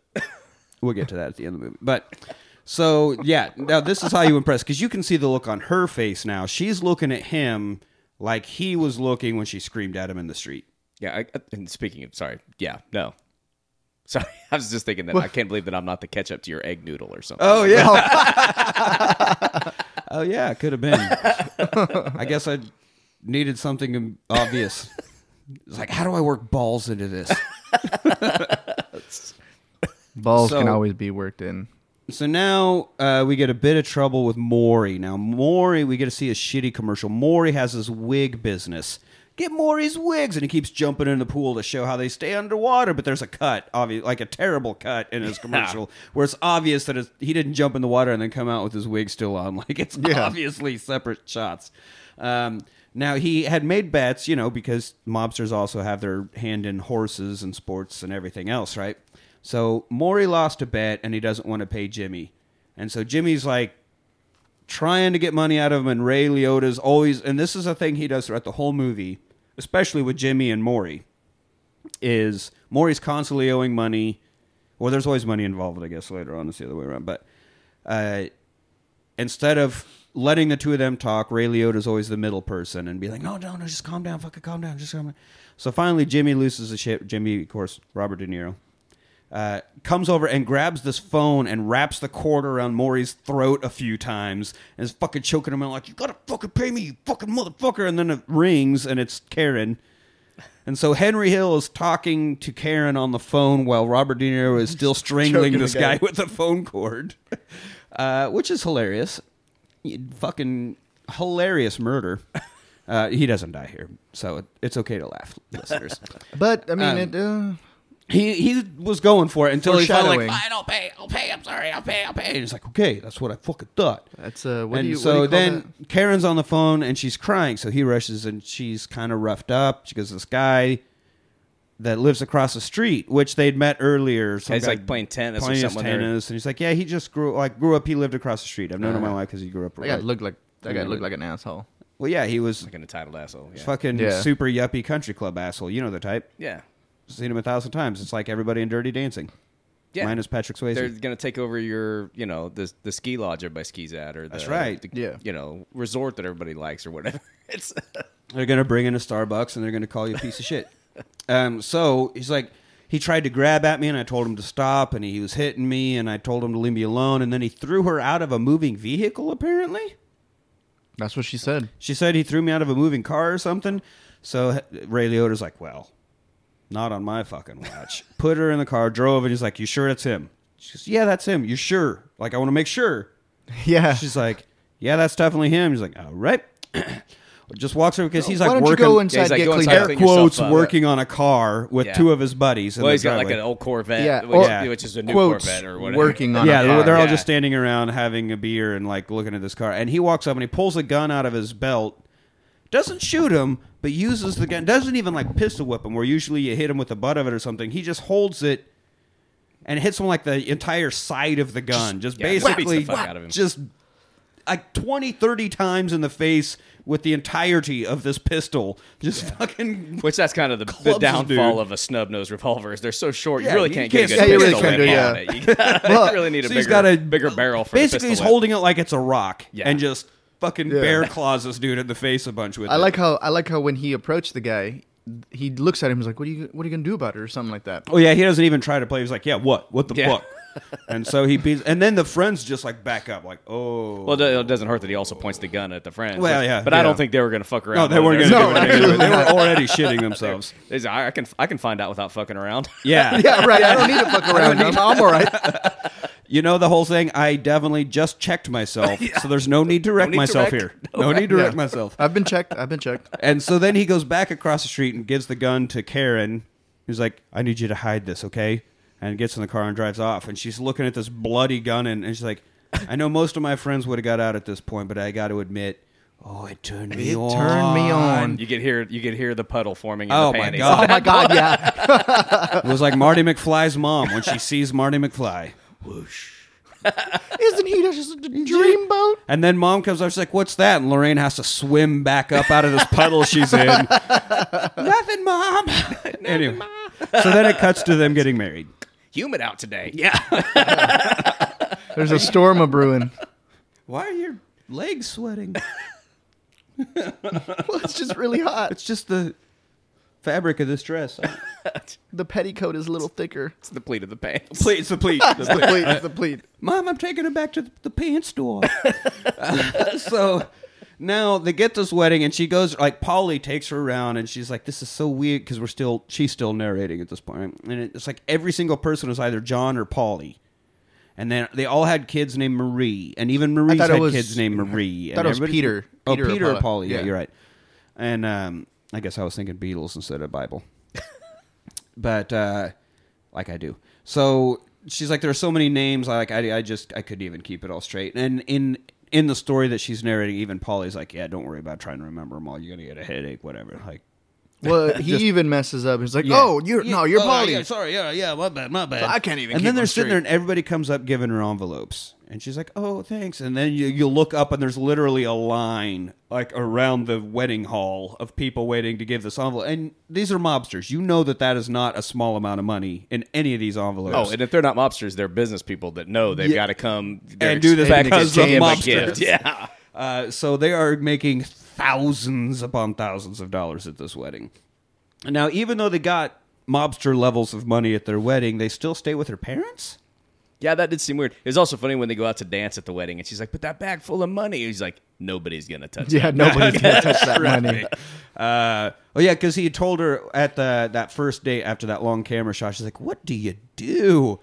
We'll get to that at the end of the movie. But so yeah, now this is how you impress because you can see the look on her face now. She's looking at him like he was looking when she screamed at him in the street. yeah, I, and speaking of, sorry, yeah, no. Sorry, I was just thinking that I can't believe that I'm not the ketchup to your egg noodle or something. Oh yeah. oh yeah, it could have been. I guess I needed something obvious. It's like, how do I work balls into this? Balls So- can always be worked in. So now uh, we get a bit of trouble with Maury. Now Maury, we get to see a shitty commercial. Maury has his wig business. Get Maury's wigs, and he keeps jumping in the pool to show how they stay underwater. But there's a cut, obvious, like a terrible cut in his commercial, where it's obvious that it's, he didn't jump in the water and then come out with his wig still on. Like it's Yeah. obviously separate shots. Um, now he had made bets, you know, because mobsters also have their hand in horses and sports and everything else, right? So Maury lost a bet and he doesn't want to pay Jimmy. And so Jimmy's like trying to get money out of him and Ray Liotta's always and this is a thing he does throughout the whole movie, especially with Jimmy and Maury, is Maury's constantly owing money. Well, there's always money involved, I guess later on it's the other way around. But uh instead of letting the two of them talk, Ray Liotta's always the middle person and be like, no, no, no, just calm down, fucking calm down, just calm down. So finally, Jimmy loses the shit. Jimmy, of course, Robert De Niro, uh, comes over and grabs this phone and wraps the cord around Maury's throat a few times and is fucking choking him out like, you gotta fucking pay me, you fucking motherfucker. And then it rings and it's Karen. And so Henry Hill is talking to Karen on the phone while Robert De Niro is still strangling Choking this the guy. guy with the phone cord, uh, which is hilarious. Fucking hilarious murder. Uh, he doesn't die here, so it, it's okay to laugh, listeners. But I mean, Um, it. Uh, he he was going for it until he finally like, Foreshadowing. fine, I'll pay, I'll pay, I'm sorry, I'll pay, I'll pay. And he's like, okay, that's what I fucking thought. that's uh. What and do you? what so do you call then Karen's on the phone and she's crying. So he rushes and she's kind of roughed up. She goes, this guy that lives across the street, which they'd met earlier. Some He's, like, playing tennis or playing something tennis. And he's like, yeah, he just grew like grew up. He lived across the street. I've known him Uh-huh. my life because he grew up. that? That guy looked like that guy looked like an asshole. well, yeah, he was Like an entitled asshole. Yeah. fucking Yeah. super yuppie country club asshole. You know the type. Yeah. Seen him a thousand times. It's like everybody in Dirty Dancing. Yeah. Minus Patrick Swayze. They're going to take over your, you know, the the ski lodge everybody skis at, or the, That's right. the, Yeah. you know, resort that everybody likes, or whatever. It's They're gonna bring in a Starbucks and they're gonna call you a piece of shit. Um, so he's like, he tried to grab at me, and I told him to stop, and he was hitting me, and I told him to leave me alone, and then he threw her out of a moving vehicle. Apparently, That's what she said. she said he threw me out of a moving car or something. So Ray Liotta's like, well, not on my fucking watch. Put her in the car, drove, and he's like, you sure that's him? She goes, yeah, that's him. You sure? Like, I want to make sure. Yeah. She's like, yeah, that's definitely him. He's like, all right. Just walks over because he's like Why don't you working. go Yeah, inside he's like, get "Go cleaned inside, up? clean air quotes up. working on a car with Yeah. two of his buddies. in Well, the he's got like driveway. an old Corvette, Yeah, which, or- which is a new quotes, Corvette or whatever. working on yeah, a they're, car. they're all Yeah. just standing around having a beer and like looking at this car. And he walks up and he pulls a gun out of his belt. Doesn't shoot him, but uses the gun. Doesn't even like pistol whip him, where usually you hit him with the butt of it or something. He just holds it and hits him like the entire side of the gun. Just, yeah, just beats the basically, fuck out of him. just like 20, 30 times in the face with the entirety of this pistol. Just fucking. Which that's kind of the, the downfall dude. of a snub nose revolver. Is they're so short, Yeah, you really can't can't get a good it. pistol really whip can't on it. You, gotta- Well, you really need a so bigger, he's got a bigger barrel for Basically, he's whip. holding it like it's a rock Yeah. and just fucking Yeah. bear claws this dude in the face a bunch with I it. like how I like how when he approached the guy, he looks at him. He's like, "What are you What are you gonna do about it?" or something like that. Oh yeah, he doesn't even try to play. He's like, yeah, what? What the Yeah. fuck? and so he beats, and then the friends just like back up, like, oh. Well, it doesn't hurt that he also points the gun at the friends. Well, yeah, but I don't think they were going to fuck around. no, they weren't going to No, do anything. They were already shitting themselves. There's- I I can I can find out without fucking around. Yeah. Yeah, right. I don't need to fuck around. I'm, I'm all right. You know the whole thing. I definitely just checked myself, so there's no need to wreck need to myself wreck. here. No, need to Yeah. wreck myself. I've been checked. I've been checked. And so then he goes back across the street and gives the gun to Karen. He's like, I need you to hide this, okay? And gets in the car and drives off. And she's looking at this bloody gun and, and she's like, I know most of my friends would have got out at this point, but I got to admit, oh, it turned me It on. turned me on. You could hear you could hear the puddle forming in Oh, the my. God. Oh my god, yeah. It was like Marty McFly's mom when she sees Marty McFly. Isn't he just a dreamboat? And then mom comes up, she's like, What's that? And Lorraine has to swim back up out of this puddle she's in. Nothing, mom. anyway, so then it cuts to them getting married. Humid out today. Yeah. There's a storm a brewing. Why are your legs sweating? Well, it's just really hot. It's just the fabric of this dress. The petticoat is a little thicker. it's the pleat of the pants. pleat, it's the pleat. The pleat. It's the pleat. Mom, I'm taking him back to the, the pants store. Uh, so now they get this wedding, and she goes like Paulie takes her around, and she's like, "This is so weird" because we're still she's still narrating at this point, and it's like every single person was either John or Paulie. And then they all had kids named Marie, and even Marie's thought it had was- kids named Marie. I thought and it was Peter. Oh, Peter or Peter or Paulie. Yeah, Yeah. you're right. And um, I guess I was thinking Beatles instead of Bible but uh, like I do. So she's like, there are so many names. Like I, I just I couldn't even keep it all straight. And in in the story that she's narrating, even Paulie's like, yeah, don't worry about trying to remember them all. You're gonna get a headache, whatever. Like, Well, he even messes up. He's like, yeah. "Oh, you're no, you're oh, Paulie." Yeah, sorry, yeah, yeah, my bad, my bad. I can't even And then they're sitting straight. there, and everybody comes up giving her envelopes, and she's like, "Oh, thanks." And then you you look up, and there's literally a line like around the wedding hall of people waiting to give this envelope. And these are mobsters. You know that that is not a small amount of money in any of these envelopes. Oh, and if they're not mobsters, they're business people that know they've Yeah. got to come And do this because of mobsters. Yeah. Uh, so they are making thousands upon thousands of dollars at this wedding. And now, even though they got mobster levels of money at their wedding, they still stay with their parents. Yeah, that did seem weird. It was also funny when they go out to dance at the wedding, and she's like, "But that bag full of money." He's like, "Nobody's gonna touch yeah, it." nobody's gonna touch that money. Uh, oh yeah, because he had told her at the that first date after that long camera shot. She's like, "What do you do?"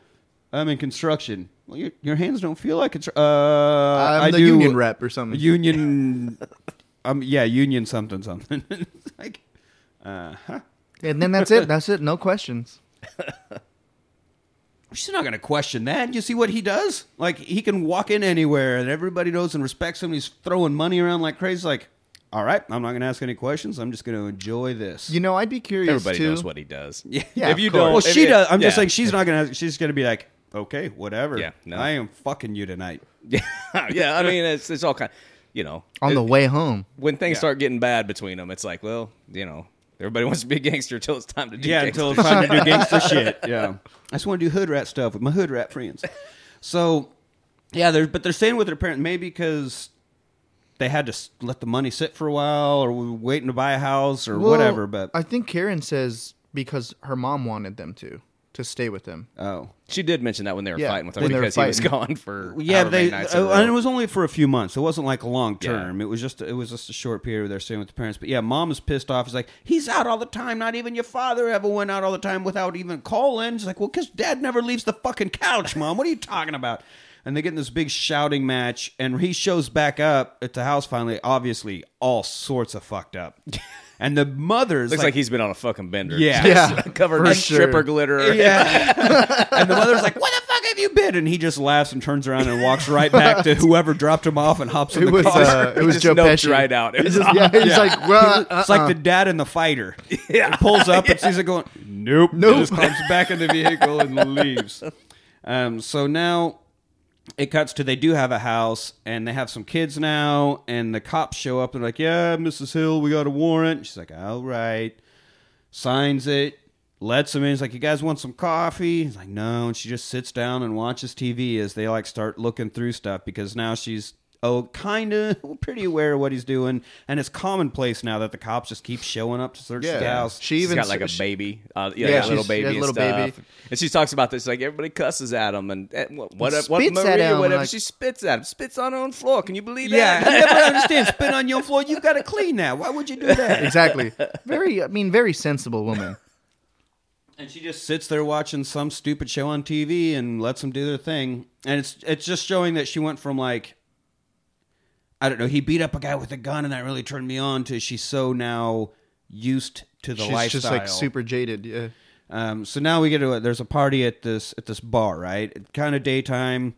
I'm in construction. Well, your, your hands don't feel like it's. Uh, I'm I the do union rep or something. Union. um. Yeah. Union. Something. Something. Like. Uh huh. And then that's it. That's it. No questions. She's not going to question that. You see what he does? Like he can walk in anywhere, and everybody knows and respects him. He's throwing money around like crazy. Like, all right, I'm not going to ask any questions. I'm just going to enjoy this. You know, I'd be curious Everybody too. knows what he does. Yeah. Yeah, if you course. don't, Well, she it- does. I'm just yeah. saying she's not gonna. She's gonna be like, okay, whatever. Yeah, no. I am fucking you tonight. Yeah, yeah. I mean, it's it's all kind. You know, on the way home. when things Yeah. start getting bad between them, it's like, well, you know, everybody wants to be a gangster until it's time to do. Yeah, gangster until it's time to do gangster shit. Yeah, I just want to do hood rat stuff with my hood rat friends. So, yeah, they're but they're staying with their parents maybe because they had to let the money sit for a while, or were waiting to buy a house, or Well, whatever. But I think Karen says because her mom wanted them to. To stay with him. Oh. She did mention that when they were Yeah, fighting with him when they were because he was fighting. gone for Yeah, however many they nights in a uh, and it was only for a few months. It wasn't like a long Yeah. term. It was just it was just a short period where they're staying with the parents. But yeah, mom is pissed off. He's like, he's out all the time. Not even your father ever went out all the time without even calling. She's like, well, because dad never leaves the fucking couch, mom. What are you talking about? And they get in this big shouting match, and he shows back up at the house finally. Obviously, all sorts of fucked up. And the mother's Looks like, he's been on a fucking bender. Yeah. Yeah, covered for in sure. stripper glitter. Yeah. and the mother's like, "Where the fuck have you been?" And he just laughs and turns around and walks right back to whoever dropped him off and hops in It the was car. uh, it He was just Joe noped Pesci. right out. It He was just- yeah, he's like, well, it's uh-uh. like the dad in the fighter. Yeah. He pulls up and sees it going, nope. Nope. And just climbs back in the vehicle and leaves. Um, so now it cuts to they do have a house and they have some kids now, and the cops show up and they're like, yeah, Mrs. Hill, we got a warrant. She's like, all right. Signs it, lets him in. He's like, you guys want some coffee? He's like, no. And she just sits down and watches TV as they like start looking through stuff because now she's oh kind of pretty aware of what he's doing, and it's commonplace now that the cops just keep showing up to search Yeah. the house. She She's even got like a she- baby, uh, yeah, Yeah, got a little she's- she baby has a and little stuff. baby. And she talks about this like everybody cusses at him and, and what what, what Spits at Maria, him, whatever like- she spits at him, spits on her own floor. Can you believe that? Yeah, I that? never understand. Spit on your floor. you've got to clean that. Why would you do that? exactly. Very, I mean, very sensible woman. And she just sits there watching some stupid show on TV and lets them do their thing. And it's it's just showing that she went from like I don't know, he beat up a guy with a gun and that really turned me on to she's so now used to the lifestyle. She's lifestyle. just like super jaded. Yeah. Um, so now we get to a, there's a party at this at this bar, right? Kind of daytime,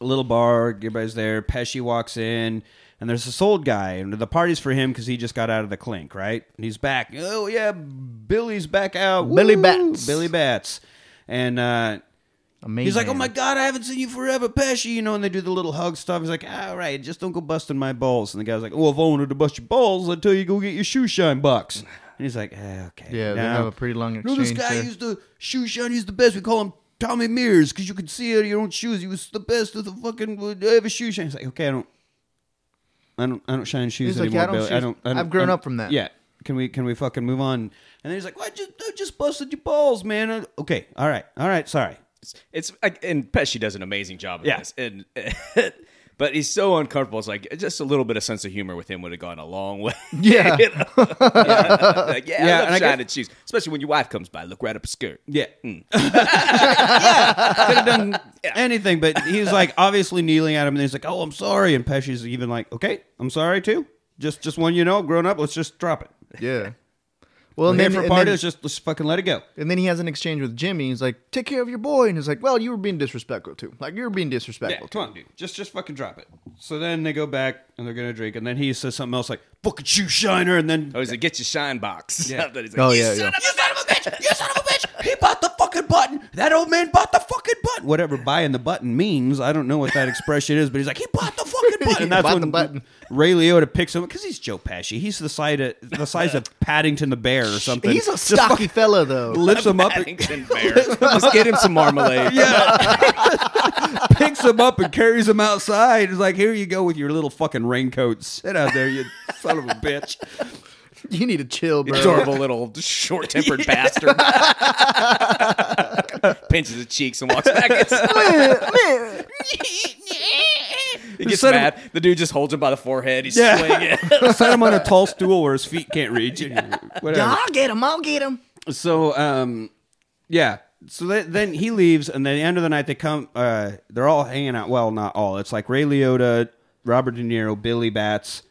a little bar. Everybody's there. Pesci walks in, and there's this old guy, and the party's for him because he just got out of the clink, right? And he's back. Oh yeah, Billy's back out. Billy Woo! Bats. Billy Batts, and uh, Amazing. he's like, "Oh my god, I haven't seen you forever, Pesci." You know, and they do the little hug stuff. He's like, "All right, just don't go busting my balls." And the guy's like, "Oh, if I wanted to bust your balls, I'd tell you go get your shoe shine box." And he's like, eh, "Okay, Yeah, they have a pretty long no, exchange. this guy there. used to shoe shine. He's the best. We call him Tommy Mears because you could see out of your own shoes. He was the best of the fucking ever shoe shine. He's like, okay, I don't, I don't, I don't shine shoes like, anymore. I don't Billy. I, don't, I don't. I've grown I don't- up from that. Yeah. Can we? Can we fucking move on? And then he's like, "What? Just, I just busted your balls, man." Okay. All right. All right. Sorry. It's like, and Pesci does an amazing job of Yeah. this, and but he's so uncomfortable. It's like just a little bit of sense of humor with him would have gone a long way. Yeah. You know? like, yeah, Yeah, I and love I guess- shining shoes, especially when your wife comes by. Look right up her skirt. Yeah. Hmm. yeah. Could have done anything, but he's like obviously kneeling at him, and he's like, "Oh, I'm sorry." And Pesci's even like, "Okay, I'm sorry too. Just, just one, you know, grown up. Let's just drop it." yeah. Well, We're and here then, for a and, party. then, Let's just let's fucking let it go. and then he has an exchange with Jimmy. He's like, "Take care of your boy," and he's like, "Well, you were being disrespectful too. Like you were being Yeah, disrespectful." come on, dude. Just just fucking drop it. So then they go back and they're gonna drink, and then he says something else like "fucking shoe shiner," and then Oh, he's like, get your shine box. Yeah. He's like, Oh, "You yeah, son yeah. of you son of a bitch! You son of a bitch! He bought the fucking button. That old man bought the fucking button. Whatever buying the button means, I don't know what that expression is, but he's like, he bought the fucking button. He And that's bought when the button. Ray Liotta picks him because he's Joe Pesci. He's the size of the size of Paddington the bear or something. He's a Just stocky fella, though. lifts him up. Paddington Bear. Let's get him some marmalade. Yeah. Picks him up and carries him outside. He's like, here you go with your little fucking raincoat. Sit out there, you son of a bitch. You need to chill, bro. Adorable little short-tempered bastard. Pinches his cheeks and walks back. Inside. he gets Set him- mad. The dude just holds him by the forehead. He's Yeah. swinging. Set him on a tall stool where his feet can't reach. Whatever. I'll get him. I'll get him. So, um, yeah. So then, then he leaves, and then the end of the night they come. Uh, they're all hanging out. Well, not all. It's like Ray Liotta, Robert De Niro, Billy Batts,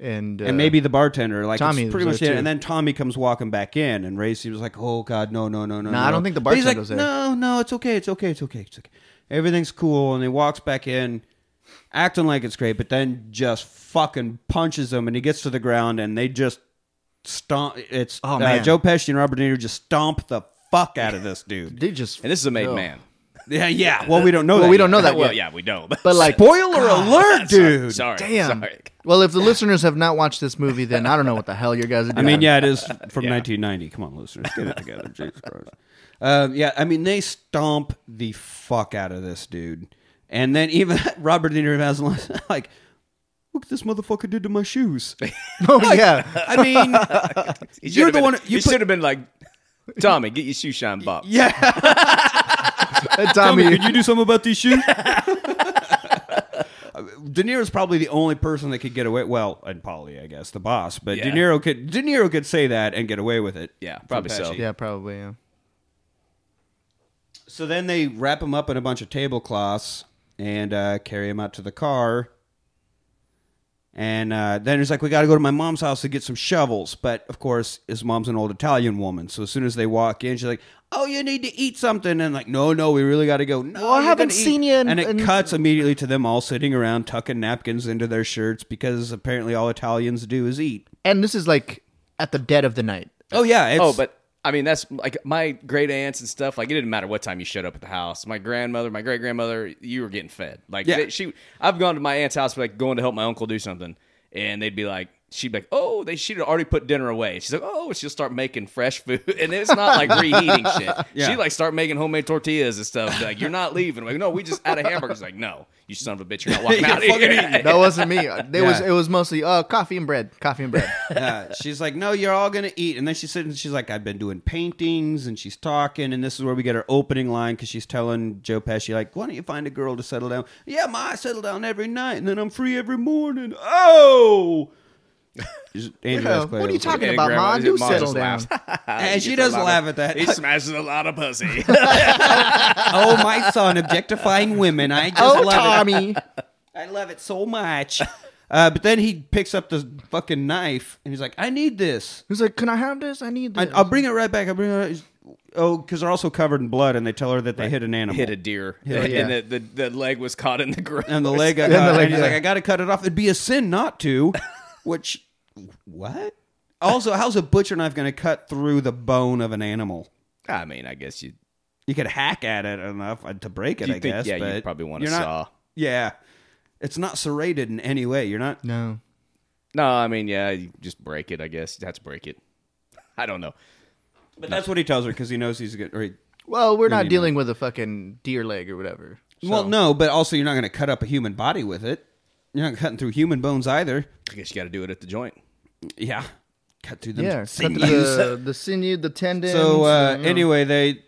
And uh, and maybe the bartender. Like Tommy it's pretty much it. And then Tommy comes walking back in, and Ray was like, "Oh God, no, no, no, no." Nah, I don't think the But he's like, bartender's there. No, no, it's okay, it's okay, it's okay, it's okay. Everything's cool, and he walks back in, acting like it's great, but then just fucking punches him, and he gets to the ground, and they just stomp. It's Oh, uh, man. Joe Pesci and Robert De Niro just stomp the fuck out of this dude. they just And this is a made man. Yeah, yeah. Well, we don't know. Well, that we don't yet. know that well, yet. yeah, we know. But, But like, Spoiler alert, dude. sorry, damn. sorry. Well, if the listeners have not watched this movie, then I don't know what the hell you guys are doing. I doing. mean, yeah, it is from Yeah. 1990. Come on, listeners, get it together. Jesus Christ. Um, yeah, I mean, they stomp the fuck out of this dude, and then even Robert De Niro has like, look, what this motherfucker did to my shoes. Oh yeah. I mean, He you're should've the been- one. You should have been like, Tommy, get your shoe shine box. Yeah, Hey, Tommy, could you do something about these shoes? De Niro's probably the only person that could get away. Well, and Paulie, I guess, the boss. But De Niro could. De Niro could say that and get away with it. Yeah, probably so. Yeah, probably. Yeah. So then they wrap him up in a bunch of tablecloths and uh, carry him out to the car. And uh, then he's like, "We got to go to my mom's house to get some shovels." But of course, his mom's an old Italian woman, so as soon as they walk in, she's like, "Oh, you need to eat something." And like, "No, no, we really got to go." No, Well, I haven't gonna eat." seen you in- And it in- cuts immediately to them all sitting around, tucking napkins into their shirts because apparently all Italians do is eat. And this is like at the dead of the night. Oh yeah, it's, Oh, but I mean, that's like my great aunts and stuff. Like, it didn't matter what time you showed up at the house. My grandmother, my great grandmother, you were getting fed. Like, Yeah. they, she, I've gone to my aunt's house, like going to help my uncle do something, and they'd be like, she'd be like, "Oh, they she'd already put dinner away." She's like, "Oh," she'll start making fresh food, and it's not like reheating shit. Yeah. She like start making homemade tortillas and stuff. Like, "You're not leaving." I'm like, no, we just had a hamburger. She's like, "No, you son of a bitch, you're not walking out of here." That wasn't me. It was it was mostly uh, coffee and bread, coffee and bread. Yeah, she's like, no, you're all gonna eat, and then she's sitting. She's like, I've been doing paintings, and she's talking, and this is where we get her opening line because she's telling Joe Pesci, like, why don't you find a girl to settle down? Yeah, ma, I settle down every night, and then I'm free every morning. Oh, Andrew Yeah, Dice Clay what are you talking about, grandma- Ma? Do Ma settle down. laughs. And she He gets a does lot of- laugh at that. He smashes a lot of pussy. oh, my son objectifying women. I just Oh, love Tommy. it. I love it so much. Uh, but then he picks up the fucking knife, and he's like, I need this. He's like, "Can I have this? I need I, this." I'll bring it right back. I'll bring it. Right. Oh, because they're also covered in blood, and they tell her that they hit an animal. hit a deer, Yeah, and yeah. the, the the leg was caught in the ground. and the leg got And the cut. leg, and he's like. I got to cut it off. It'd be a sin not to. Which, what? Also, how's a butcher knife going to cut through the bone of an animal? I mean, I guess you. You could hack at it enough uh, to break it, You I think- guess. yeah, you'd but probably want a you're not- saw. Yeah, it's not serrated in any way. You're not. No. No, I mean, yeah, you just break it. I guess you have to break it. I don't know. But that's what he tells her because he knows he's good. Or he, Well, we're not Maybe dealing with a fucking deer leg or whatever. Well, no, but also you're not going to cut up a human body with it. You're not cutting through human bones either. I guess you got to do it at the joint. Yeah, cut through them. Yeah, cut the, the sinew, the tendons. So uh, and, you know. anyway, they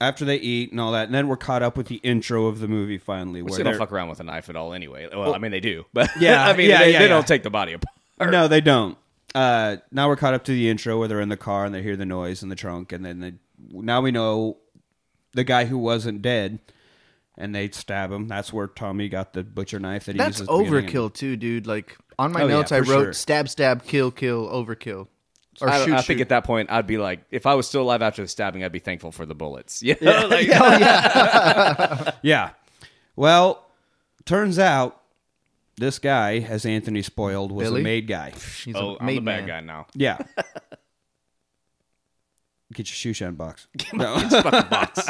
after they eat and all that, and then we're caught up with the intro of the movie finally. Which Where they don't fuck around with a knife at all anyway. Well, I mean, they do, but Yeah, I mean, yeah, they, yeah, they yeah. don't take the body apart. no, they don't. Uh, now we're caught up to the intro where they're in the car and they hear the noise in the trunk, and then they, now we know the guy who wasn't dead, and they stab him. That's where Tommy got the butcher knife that he that's uses. at the beginning. overkill too, dude. Like on my Oh, yeah, notes, I for wrote sure. stab, stab, kill, kill, overkill, or I, shoot, I shoot. think at that point, I'd be like, if I was still alive after the stabbing, I'd be thankful for the bullets. Yeah, know? like, Yeah. Well, turns out this guy, as Anthony spoiled, was Billy? a made guy. He's oh, a I'm the made bad man. guy now. Yeah. Get your shoe shine box. No. Fucking box.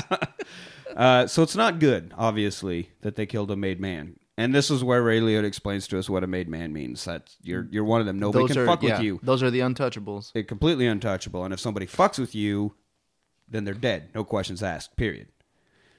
Uh, so it's not good, obviously, that they killed a made man. And this is where Ray Liotta explains to us what a made man means. That you're you're one of them. Nobody Those can are fuck yeah, with you. Those are the untouchables. They're completely untouchable. And if somebody fucks with you, then they're dead. No questions asked. Period.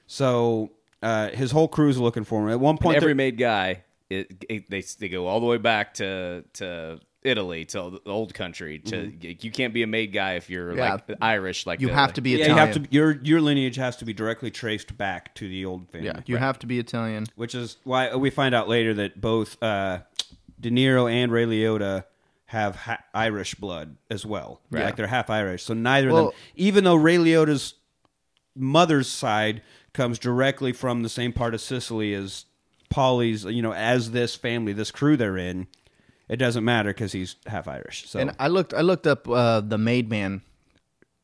So uh, his whole crew's looking for him. At one And point, every they're- made guy, it, it, they they go all the way back to to Italy, to the old country. To you can't be a made guy if you're Yeah. like Irish. Like You the- have to be yeah, Italian. you have to. Your your lineage has to be directly traced back to the old family. Yeah, you have to be Italian. which is why we find out later that both uh, De Niro and Ray Liotta have ha- Irish blood as well. Right. Like they're half Irish. So neither of them, even though Ray Liotta's mother's side comes directly from the same part of Sicily as Paulie's, you know, as this family, this crew they're in, it doesn't matter because he's half Irish. So And I looked, I looked up uh, the Made Man,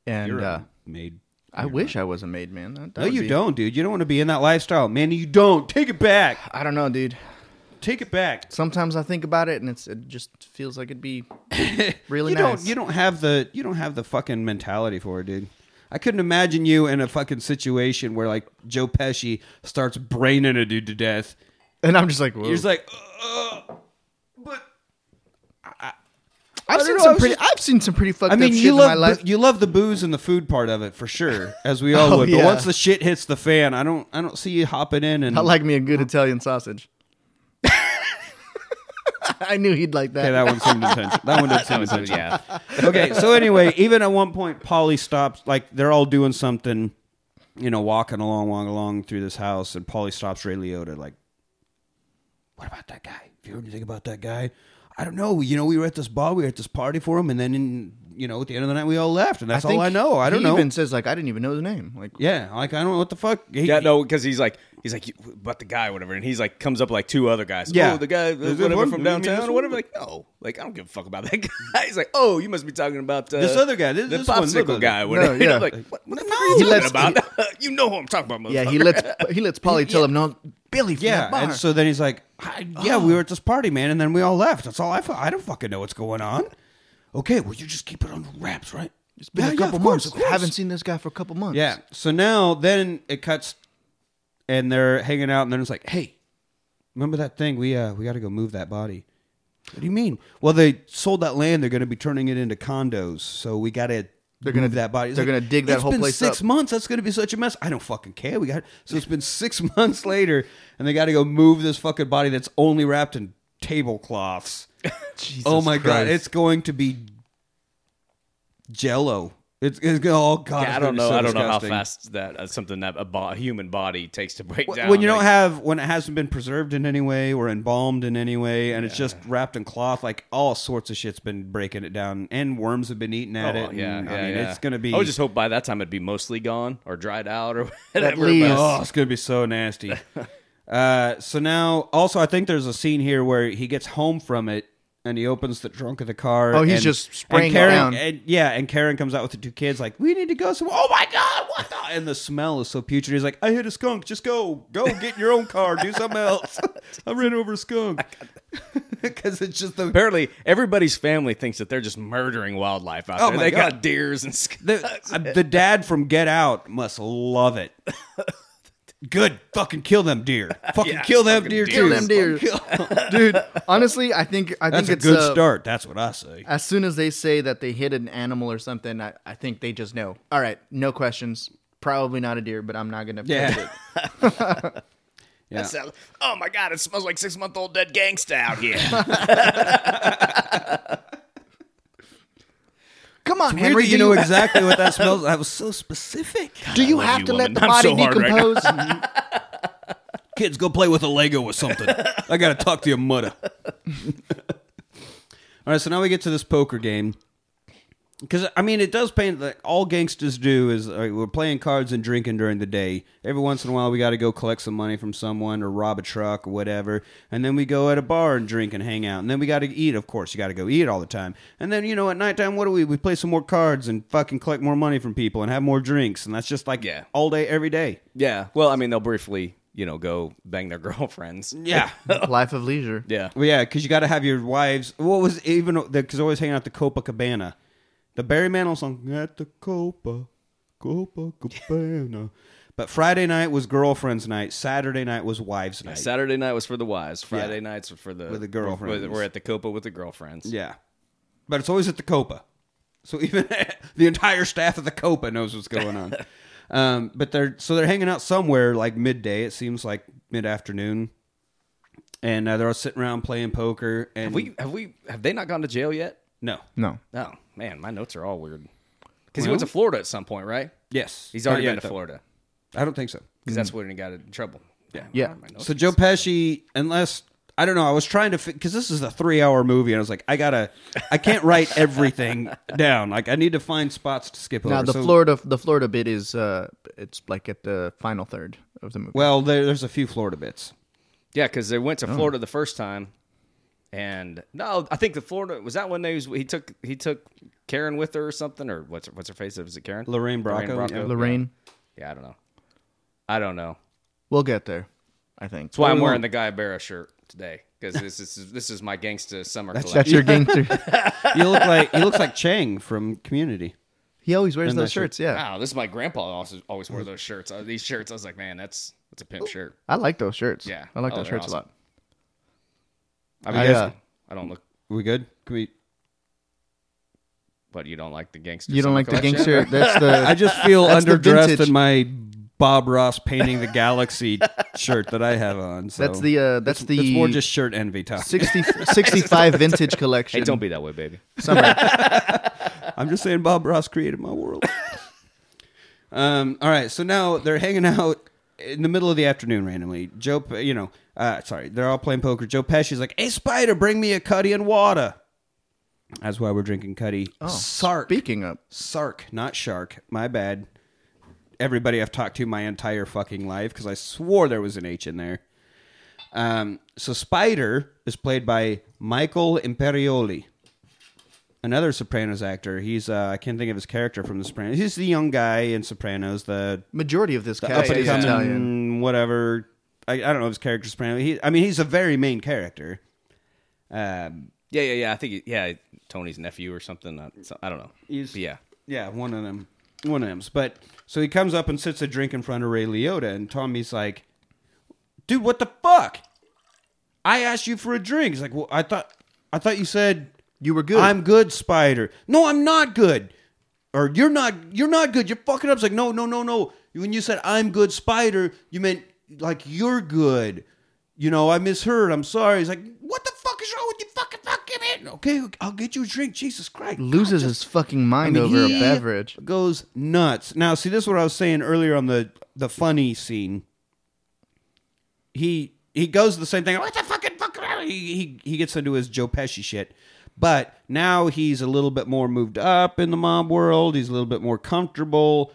and you're uh, a made. I wish I was a Made Man. That, that No, would you be- don't, dude. You don't want to be in that lifestyle, man. You don't. Take it back. I don't know, dude. Take it back. Sometimes I think about it, and it's it just feels like it'd be really you nice. don't you don't have the you don't have the fucking mentality for it, dude. I couldn't imagine you in a fucking situation where like Joe Pesci starts braining a dude to death. and I'm just like, Whoa. You're just like, uh, I've seen know, some pretty. just- I've seen some pretty fucked I mean, up shit you in my love life. you love the booze and the food part of it for sure, as we all Oh, would. But yeah. once the shit hits the fan, I don't I don't see you hopping in and I like me a good Italian sausage. I knew he'd like that. Okay, that one seemed intentional. That one did seem was- intentional. yeah. okay, so anyway, even at one point, Paulie stops. Like they're all doing something, you know, walking along, walking along through this house, and Paulie stops Ray Liotta. Like, what about that guy? Have you heard anything about that guy? I don't know. You know, we were at this bar, we were at this party for him, and then in, you know, at the end of the night, we all left, and that's all I know. I don't he know. Even says like I didn't even know his name. Like yeah, like I don't know what the fuck. He- Yeah, no, because he's like, he's like, but the guy, whatever, and he's like, comes up like two other guys. Yeah. oh, the guy, Is whatever one? from downtown or whatever. Like, no, like I don't give a fuck about that guy. He's like, oh, you must be talking about uh, This other guy, this- the this one, look popsicle at guy, it. whatever. No, yeah. like, what, what the fuck are He you lets- talking about? you know who I'm talking about, yeah, he lets he lets Paulie tell him no. Billy from Yeah, and so then he's like, "I- "Yeah, we were at this party, man, and then we all left. That's all I. I don't fucking know what's going on." Okay, well, you just keep it under wraps, right? it's been Yeah, a yeah, couple course, months. course. Haven't seen this guy for a couple months. Yeah. So now, then it cuts, and they're hanging out, and then it's like, "Hey, remember that thing? We uh, we got to go move that body." What do you mean? Well, they sold that land. They're going to be turning it into condos, so we got to. They're gonna- that body. It's they're gonna dig that "It's whole been place Six up." months. That's going to be such a mess. I don't fucking care. We got so it's been six months later, and they got to go move this fucking body that's only wrapped in tablecloths. Jesus oh my god, Christ. it's going to be Jello. It's, it's oh god. Yeah, I don't know. so I don't know how fast that uh, something that a bo- human body takes to break down. when you don't have when it hasn't been preserved in any way or embalmed in any way and it's just wrapped in cloth like all sorts of shit's been breaking it down and worms have been eating at Oh, it yeah, and, yeah, i mean yeah. it's gonna be I would just hope by that time it'd be mostly gone or dried out or whatever. leaves. but- oh it's gonna be so nasty uh, so now also i think there's a scene here where he gets home from it and he opens the trunk of the car Oh, he's and- just spraying it Karen, down. and, yeah and karen comes out with the two kids like we need to go somewhere oh my god what the and the smell is so putrid he's like i hit a skunk just go go get your own car do something else i ran over a skunk because it's just the Apparently, everybody's family thinks that they're just murdering wildlife out Oh there. my They God. got deers and skunks. the, uh, the dad from Get Out must love it. Good, fucking kill them deer. Fucking Yeah, kill them fucking deer. deer. too. Kill them deer. Dude. Honestly, I think I That's think a it's good uh, start. That's what I say. As soon as they say that they hit an animal or something, I, I think they just know. All right, no questions. Probably not a deer, but I'm not gonna. Yeah. it. Yeah. So- oh my god, it smells like six month old dead gangsta out here. Come on, Henry. that do you know exactly what that smells. I was so specific. Do you have you, to let woman. the I'm body so hard right decompose? Kids, go play with a Lego or something. I got to talk to your mother. All right, so now we get to this poker game. Because I mean, it does paint like all gangsters do is uh, we're playing cards and drinking during the day. Every once in a while, we got to go collect some money from someone or rob a truck or whatever, and then we go at a bar and drink and hang out. And then we got to eat. Of course, you got to go eat all the time. And then you know, at nighttime, what do we? We play some more cards and fucking collect more money from people and have more drinks. And that's just like Yeah. all day, every day. yeah. Well, I mean, they'll briefly, you know, go bang their girlfriends. Yeah. Life of leisure. Yeah. Well, yeah, because you got to have your wives. What was even because always hanging out at the Copacabana, the Barry Manilow song at the Copa Copacabana. but Friday night was girlfriends' night. Saturday night was wives' night. Saturday night was for the wives. Friday Yeah. nights were for the With the girlfriends. We're, we're at the Copa with the girlfriends. yeah, but it's always at the Copa. So even the entire staff of the Copa knows what's going on. um, but they're so they're hanging out somewhere like midday. It seems like mid afternoon, and uh, they're all sitting around playing poker. And Have we have we have they not gone to jail yet? No, No. Oh man, my notes are all weird. Because he went to Florida at some point, right? yes, He's already Not been yet, to though. Florida I don't think so. because that's when he got in trouble. Yeah. Yeah. My notes So are Joe just- Pesci, unless I don't know, I was trying to because this is a three-hour movie, and I was like, I gotta, I can't write everything down. Like, I need to find spots to skip Now over. the So- Florida the Florida bit is uh it's like at the final third of the movie. Well, there, there's a few Florida bits. Yeah, because they went to Oh. Florida the first time, and no, I think the Florida was that when they was he took he took Karen with her or something or what's her, what's her face? Was it Karen? Lorraine Bracco, yeah. Lorraine, Yeah, I don't know. I don't know. we'll get there. I think. That's why I'm wearing the guayabera shirt today because this is this is my gangsta summer That's collection. your gangster. You look like he looks like Chang from Community. he always wears And those that shirt. shirts. Yeah, Wow, this is my grandpa also always wore those shirts. Uh, these shirts, I was like, man, that's that's a pimp shirt. I like those shirts. Yeah. I like Oh, those shirts awesome. a lot. I mean, I, I, uh, I don't look. we good? Can we? But you don't like the gangster. You don't summer like the gangster? That's the. I just feel underdressed in my Bob Ross painting the galaxy shirt that I have on. So That's the uh, that's the it's more just shirt envy talk. 60, 65 vintage collection. Hey, don't be that way, baby. I'm just saying Bob Ross created my world. um, all right, so now they're hanging out in the middle of the afternoon randomly. Joe, you know, uh, sorry, they're all playing poker. Joe Pesci's like, "Hey, Spider, bring me a Cutty and water." That's why we're drinking Cutty. Oh, Sark. Speaking of, Sark, not shark. My bad. Everybody I've talked to my entire fucking life because I swore there was an H in there. Um, so Spider is played by Michael Imperioli, another Sopranos actor. He's uh, I can't think of his character from The Sopranos. He's the young guy in Sopranos, the, majority of this the cast up and is. Italian. whatever. I, I don't know if his character's Sopranos. He, I mean, he's a very main character. Um, Yeah, yeah, yeah. I think, he- yeah, Tony's nephew or something. I, so- I don't know. He's- But yeah. Yeah, one of them. One of them's. But so he comes up and sits a drink in front of Ray Liotta, and Tommy's like, "Dude, what the fuck? I asked you for a drink." He's like, "Well, I thought, I thought you said You were good. I'm good, Spider. No, I'm not good. Or you're not. You're not good. You're fucking up." It's like, "No, no, no, no. When you said I'm good, Spider, you meant like you're good." You know, I misheard. I'm sorry. He's like, "What the fuck is wrong with you? Fucking fucking man." Okay, I'll get you a drink. Jesus Christ. Loses his fucking mind over a beverage. Goes nuts. Now, see, this is what I was saying earlier on the the funny scene. He he goes the same thing. What the fucking fuck? He he he gets into his Joe Pesci shit, but now he's a little bit more moved up in the mob world. He's a little bit more comfortable.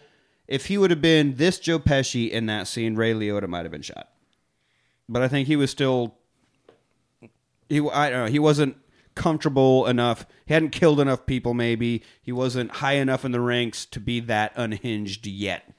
If he would have been this Joe Pesci in that scene, Ray Liotta might have been shot. But I think he was still he I don't know he wasn't comfortable enough. He hadn't killed enough people. Maybe he wasn't high enough in the ranks to be that unhinged yet.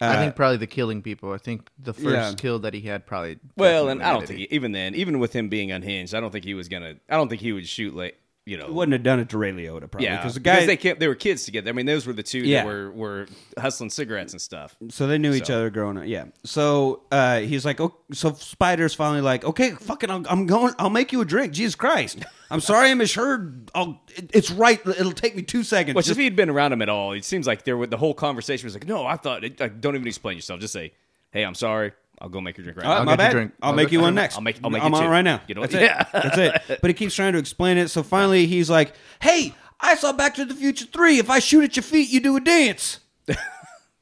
I think uh, probably the killing people. I think the first Yeah. kill that he had probably. Well, and I don't definitely think even then, even with him being unhinged, I don't think he was gonna. I don't think he would shoot like you know. He wouldn't have done it to Ray Liotta probably yeah, because the guy. because they kept, they were kids together. I mean, those were the two Yeah. that were were hustling cigarettes and stuff. so they knew each other growing up. Yeah. So uh, he's like, oh, so Spider's finally like, okay, fucking, I'll, I'm going. I'll make you a drink. Jesus Christ, I'm sorry I misheard. I'll. It, it's right. It'll take me two seconds. Which, Just- if he'd been around him at all, it seems like there were, the whole conversation was like, "No, I thought. Like, don't even explain yourself. Just say, hey, I'm sorry. I'll go make your drink right All right, now." my get you a bad. drink. I'll, I'll make you you one next. I'll make- I'll make I'm you on it right now. You know That's what? it. Yeah. That's it. But he keeps trying to explain it. So finally, he's like, "Hey, I saw Back to the Future three. If I shoot at your feet, you do a dance."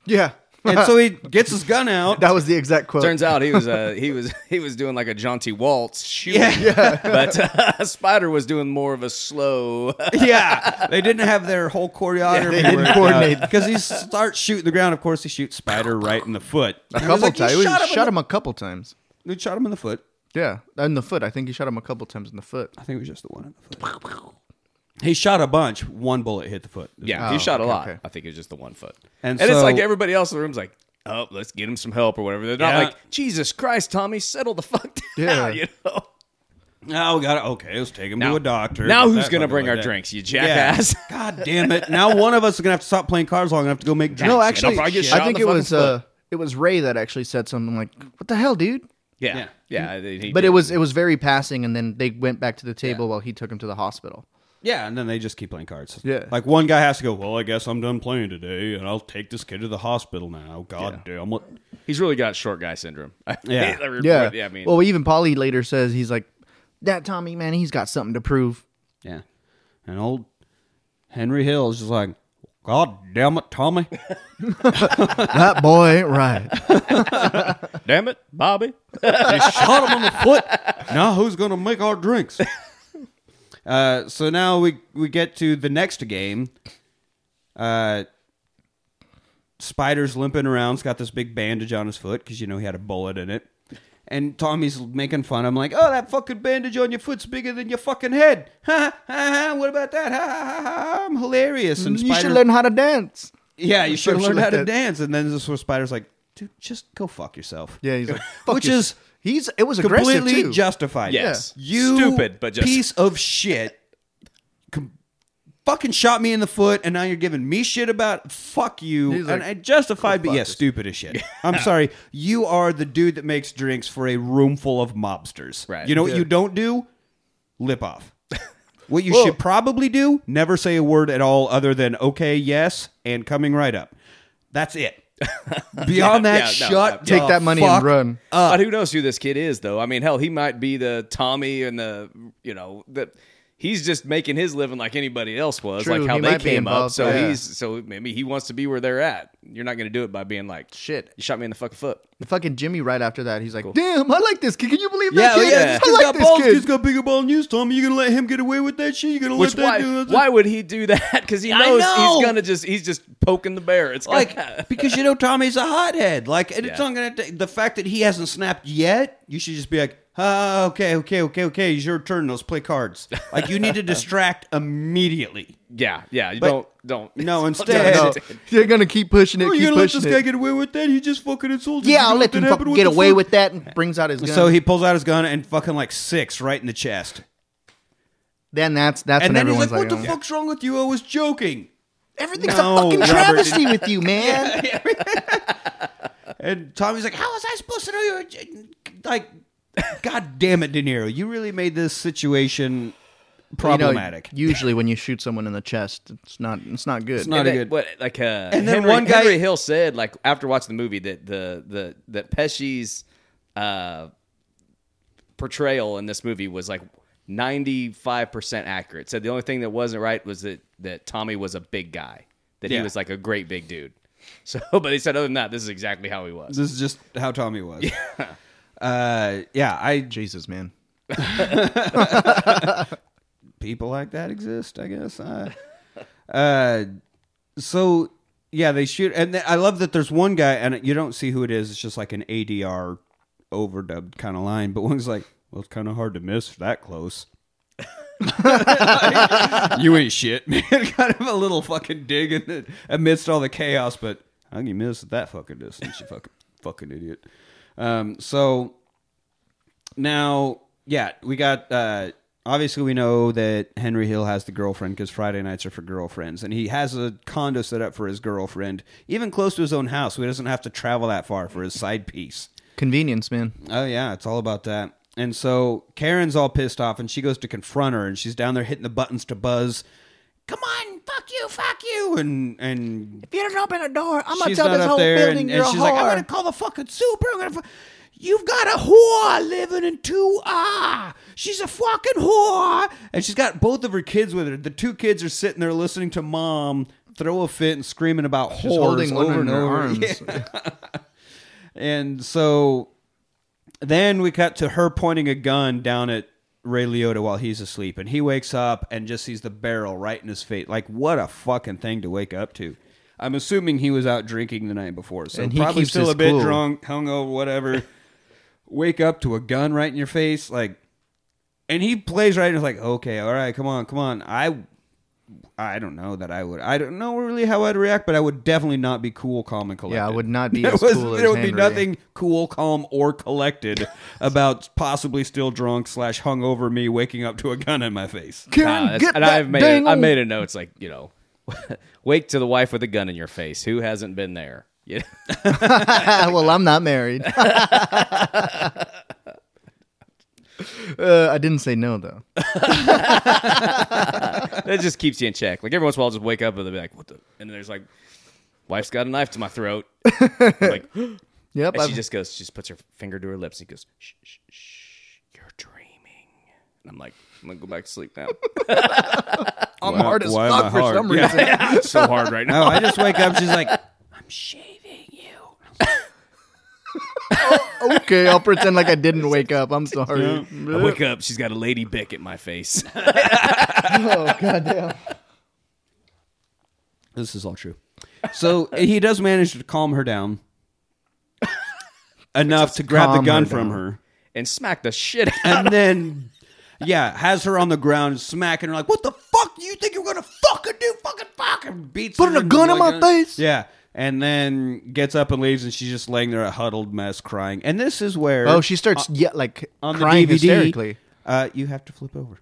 Yeah. And so he gets his gun out. that was the exact quote. Turns out he was uh, he was he was doing like a jaunty waltz shooting, Yeah. but uh, Spider was doing more of a slow. yeah, they didn't have their whole choreography. they didn't coordinate. because he starts shooting the ground. Of course, he shoots Spider right in the foot. a couple times. He shot, him, a couple times. He shot him in the foot. Yeah, in the foot. I think he shot him a couple times in the foot. I think it was just the one in the foot. He shot a bunch. One bullet hit the foot. yeah, Oh, he shot a lot. okay. I think it was just the one foot, And and, it's like everybody else in the room's like, "Oh, let's get him some help or whatever." They're not Yeah. like, "Jesus Christ, Tommy, settle the fuck down." Yeah. you know. Now we got it. Okay, let's take him to a doctor. now who's gonna bring our that. drinks, you Yeah. jackass? God damn it! Now one of us is gonna have to stop playing cards long enough to go make drinks. No, I'll actually, probably get shot I in think the it fucking was uh, it was Ray that actually said something like, "What the hell, dude?" Yeah, Yeah. yeah. he But did. it was it was very passing, and then they went back to the table while he took him to the hospital. Yeah, and then they just keep playing cards. Yeah. Like one guy has to go, well, I guess I'm done playing today, and I'll take this kid to the hospital now. God damn what? he's really got short guy syndrome. Yeah. Yeah, yeah. I mean, well, even Paulie later says he's like, "That Tommy man, he's got something to prove." Yeah. And old Henry Hill is just like, God damn it, Tommy. that boy ain't right. damn it, Bobby. you shot him in the foot. Now who's going to make our drinks? Uh, so now we we get to the next game. Uh, Spider's limping around. He's got this big bandage on his foot because you know he had a bullet in it. And Tommy's making fun. I'm like, oh, that fucking bandage on your foot's bigger than your fucking head. Ha ha ha. What about that? Ha ha ha. ha. I'm hilarious. And you Spider, should learn how to dance. yeah, you should learn how to dance. And then this is where Spider's like, dude, just go fuck yourself. Yeah, he's like, Fuck Which you. is he's it was aggressive completely too. justified. Yes. You Stupid, but just- piece of shit. Com- fucking shot me in the foot, and now you're giving me shit about fuck you. He's and like, I justified, "Go but yeah, fuck stupid as shit. I'm sorry. You are the dude that makes drinks for a room full of mobsters. Right. You know what Yeah. you don't do? Lip off. What you Well- should probably do: never say a word at all other than okay, yes, and coming right up. That's it. Beyond that, yeah, no, shut. no. Take the that money fuck and run. but who knows who this kid is, though? I mean, hell, he might be the Tommy and the you know that he's just making his living like anybody else was, True, like how he they might be came up. involved, So yeah. he's so maybe he wants to be where they're at. You're not going to do it by being like, Shit. you shot me in the fucking foot. Fucking Jimmy right after that, he's like, "Damn, I like this kid. Can you believe Yeah, that kid? yeah. I He's like got this balls. kid." He's got bigger ball than you, Tommy. You gonna let him get away with that shit? You gonna Which let why that do why would he do that? Because he I knows know. he's gonna just he's just poking the bear. It's like like because you know Tommy's a hothead. Like and it's Yeah. not gonna take the fact that he hasn't snapped yet. You should just be like, ah, okay, okay, okay, okay. It's your turn. Let's play cards. Like you need to distract immediately. Yeah, yeah. You But- don't don't No, don't instead- do No, it. you're gonna keep pushing it. Oh, you keep gonna let pushing this it. guy get away with that? He just fucking insulted. you. yeah, You I'll let what him that fucking get away fuck? with that and brings out his gun. So he pulls out his gun and fucking like six right in the chest. then that's that's And when then he's everyone's like, "What the oh. fuck's wrong with you? I was joking." Everything's No, a fucking Robert. travesty with you, man. And Tommy's like, "How was I supposed to know you?" Were, like, God damn it, De Niro! You really made this situation You know, problematic. usually, when you shoot someone in the chest, it's not it's not good. It's not And a good- What like uh, And then Henry, one guy- Henry Hill said like after watching the movie that the the that Pesci's uh, portrayal in this movie was like ninety five percent accurate. Said the only thing that wasn't right was that that Tommy was a big guy. That Yeah. he was like a great big dude. So, but he said other than that, this is exactly how he was. This is just how Tommy was. Yeah. Uh, yeah, I Jesus, man. people like that exist, I guess. Uh, so yeah, they shoot, and I love that there's one guy, and you don't see who it is. It's just like an ADR overdubbed kind of line, but one's like, "Well, it's kind of hard to miss that close." you ain't shit, man. kind of a little fucking dig in the, amidst all the chaos, but how can you miss at that fucking distance? You fucking fucking idiot. Um, so now, yeah, we got. Uh, obviously, we know that Henry Hill has the girlfriend because Friday nights are for girlfriends, and he has a condo set up for his girlfriend, even close to his own house, so he doesn't have to travel that far for his side piece. Convenience, man. Oh yeah, it's all about that. And so Karen's all pissed off, and she goes to confront her, and she's down there hitting the buttons to buzz. Come on, fuck you, fuck you, and and If you don't open the door, I'm gonna she's not this up whole there, building and, and she's like, I'm gonna call the fucking super. I'm gonna. Fu- You've got a whore living in two ah. She's a fucking whore, and she's got both of her kids with her. The two kids are sitting there listening to mom throw a fit and screaming about She's whores holding one over in and her over. arms. Yeah. And so then we cut to her pointing a gun down at Ray Liotta while he's asleep, and he wakes up and just sees the barrel right in his face. Like, what a fucking thing to wake up to. I'm assuming he was out drinking the night before, so And he probably keeps still a bit cool. drunk, hungover, whatever. Wake up to a gun right in your face, like, and he plays right and is like, okay, all right, come on, come on. I, I don't know that I would. I don't know really how I'd react, but I would definitely not be cool, calm, and collected. Yeah, I would not be There as was- cool as There would be nothing cool, calm, or collected about possibly still drunk slash hungover me waking up to a gun in my face. Karen, Nah, that's- get and I've made dang a, I made a note. It's like you know, wake to the wife with a gun in your face. Who hasn't been there? Yeah. well, I'm not married. uh, I didn't say no though. that just keeps you in check. Like every once in a while, I'll just wake up and they'll be like, "What the?" And then there's like, "Wife's got a knife to my throat." I'm like, and Yep. she I've- just goes, she just puts her finger to her lips and goes, "Shh, shh, shh, you're dreaming." And I'm like, I'm gonna go back to sleep now. I'm Why- hard as why am fuck for hard? some Yeah. reason. it's so hard right now. No, I just wake up. She's like, I'm shaving you. Oh, okay, I'll pretend like I didn't wake up. I'm sorry. I wake up, she's got a lady Bic at my face. oh goddamn. This is all true. So he does manage to calm her down enough to grab the gun her from her. and smack the shit out. and then yeah, has her on the ground, smacking her like, "What the fuck do you think you're gonna fucking do? Fucking fucking beats Putting her a gun in like my face? Yeah, and then gets up and leaves, and she's just laying there a huddled mess, crying. And this is where Oh, she starts yeah, like on the crying DVD, hysterically. Uh, you have to flip over.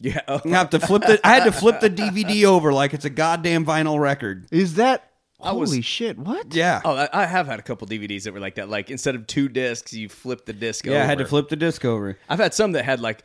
Yeah. oh. You have to flip the. I had to flip the DVD over like it's a goddamn vinyl record. Is that I was- holy shit? What? Yeah. Oh, I- I have had a couple DVDs that were like that. Like instead of two discs, you flip the disc. Over. Yeah, I had to over. flip the disc over. I've had some that had like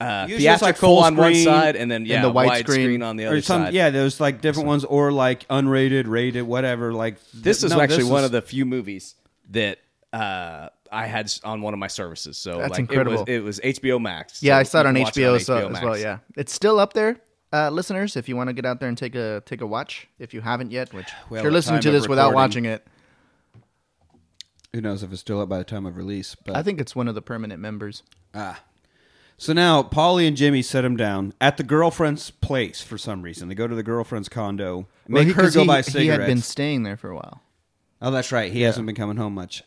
uh, Usually it's like theatrical full on one screen side, and then yeah, the widescreen widescreen. on the or other some side. yeah there's like different ones or like unrated rated whatever like This th- is no, actually this one is- of the few movies that uh, I had s- on one of my services. So That's like, incredible. It was, it was HBO Max. Yeah, so I saw it you on can watch HBO, so, as Max. well. Yeah, it's still up there, uh, listeners. If you want to get out there and take a take a watch, if you haven't yet, which Well, if you're at listening time to of this without recording. watching it, who knows if it's still up by the time of release but I think it's one of the permanent members. Ah. So now Paulie and Jimmy set him down at the girlfriend's place for some reason. They go to the girlfriend's condo, make Well, he- her 'cause go he, buy He cigarettes. had been staying there for a while. oh, that's right. He hasn't been coming home much.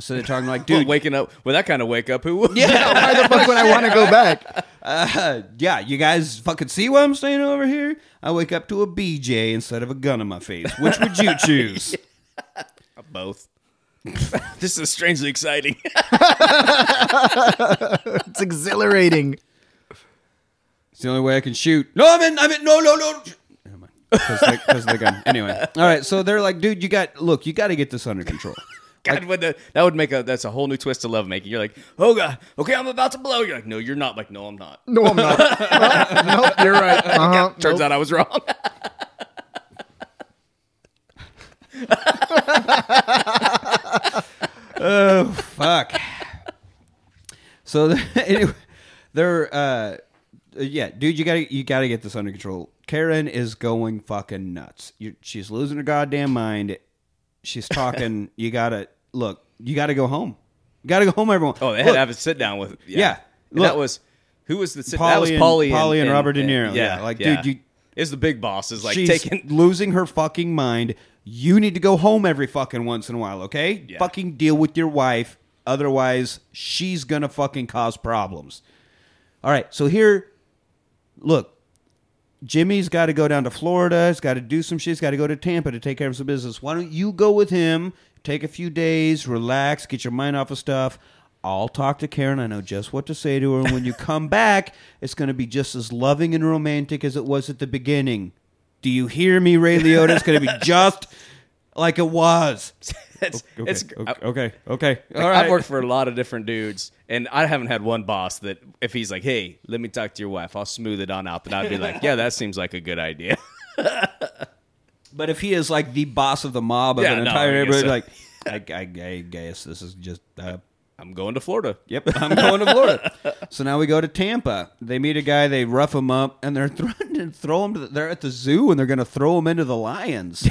So they're talking like, Dude, dude, waking up with that kind of wake up, who would? yeah, Why the fuck would I want to go back? uh, yeah, you guys fucking see why I'm staying over here? I wake up to a BJ instead of a gun in my face. Which would you choose? both. this is strangely exciting. It's exhilarating. It's the only way I can shoot. No, I'm in. I'm in. No, no, no. Never mind. Because of the gun. Anyway, all right. So they're like, dude, you got look. You got to get this under control. God, would the, that would make a that's a whole new twist to love making. You're like, oh god, okay, I'm about to blow. You're like, no, you're not. Like, no, I'm not. No, I'm not. No, nope, you're right. Uh-huh. Turns Nope. out I was wrong. oh fuck. So anyway, they're uh, yeah, dude, you gotta you gotta get this under control. Karen is going fucking nuts. you she's losing her goddamn mind. She's talking. you gotta look. You gotta go home. You gotta go home, everyone. Oh, they had Look, to have a sit down with. Yeah, Yeah. And Look. that was who was the sit, Paulie that was and- Paulie Paulie and Robert De Niro. Yeah, like, dude, you- is the big boss is like she's taking. losing her fucking mind. You need to go home every fucking once in a while, okay? Yeah. Fucking deal with your wife. Otherwise, she's gonna fucking cause problems. All right, so here, look, Jimmy's got to go down to Florida. He's got to do some shit. He's got to go to Tampa to take care of some business. Why don't you go with him? Take a few days, relax, get your mind off of stuff. I'll talk to Karen. I know just what to say to her. And when you come back, it's going to be just as loving and romantic as it was at the beginning. Do you hear me, Ray Liotta? It's going to be just like it was. It's, Okay, it's, okay, okay, okay. Like, All right. I've worked for a lot of different dudes, and I haven't had one boss that if he's like, "Hey, let me talk to your wife," I'll smooth it on out. Then I'd be like, "Yeah, that seems like a good idea." But if he is like the boss of the mob of Yeah, an no, entire neighborhood, so. like, I, I, I guess this is just. Uh, I'm going to Florida. Yep, I'm going to Florida. so now we go to Tampa. They meet a guy. They rough him up, and they're threatening to throw him. To the, they're at the zoo, and they're going to throw him into the lions.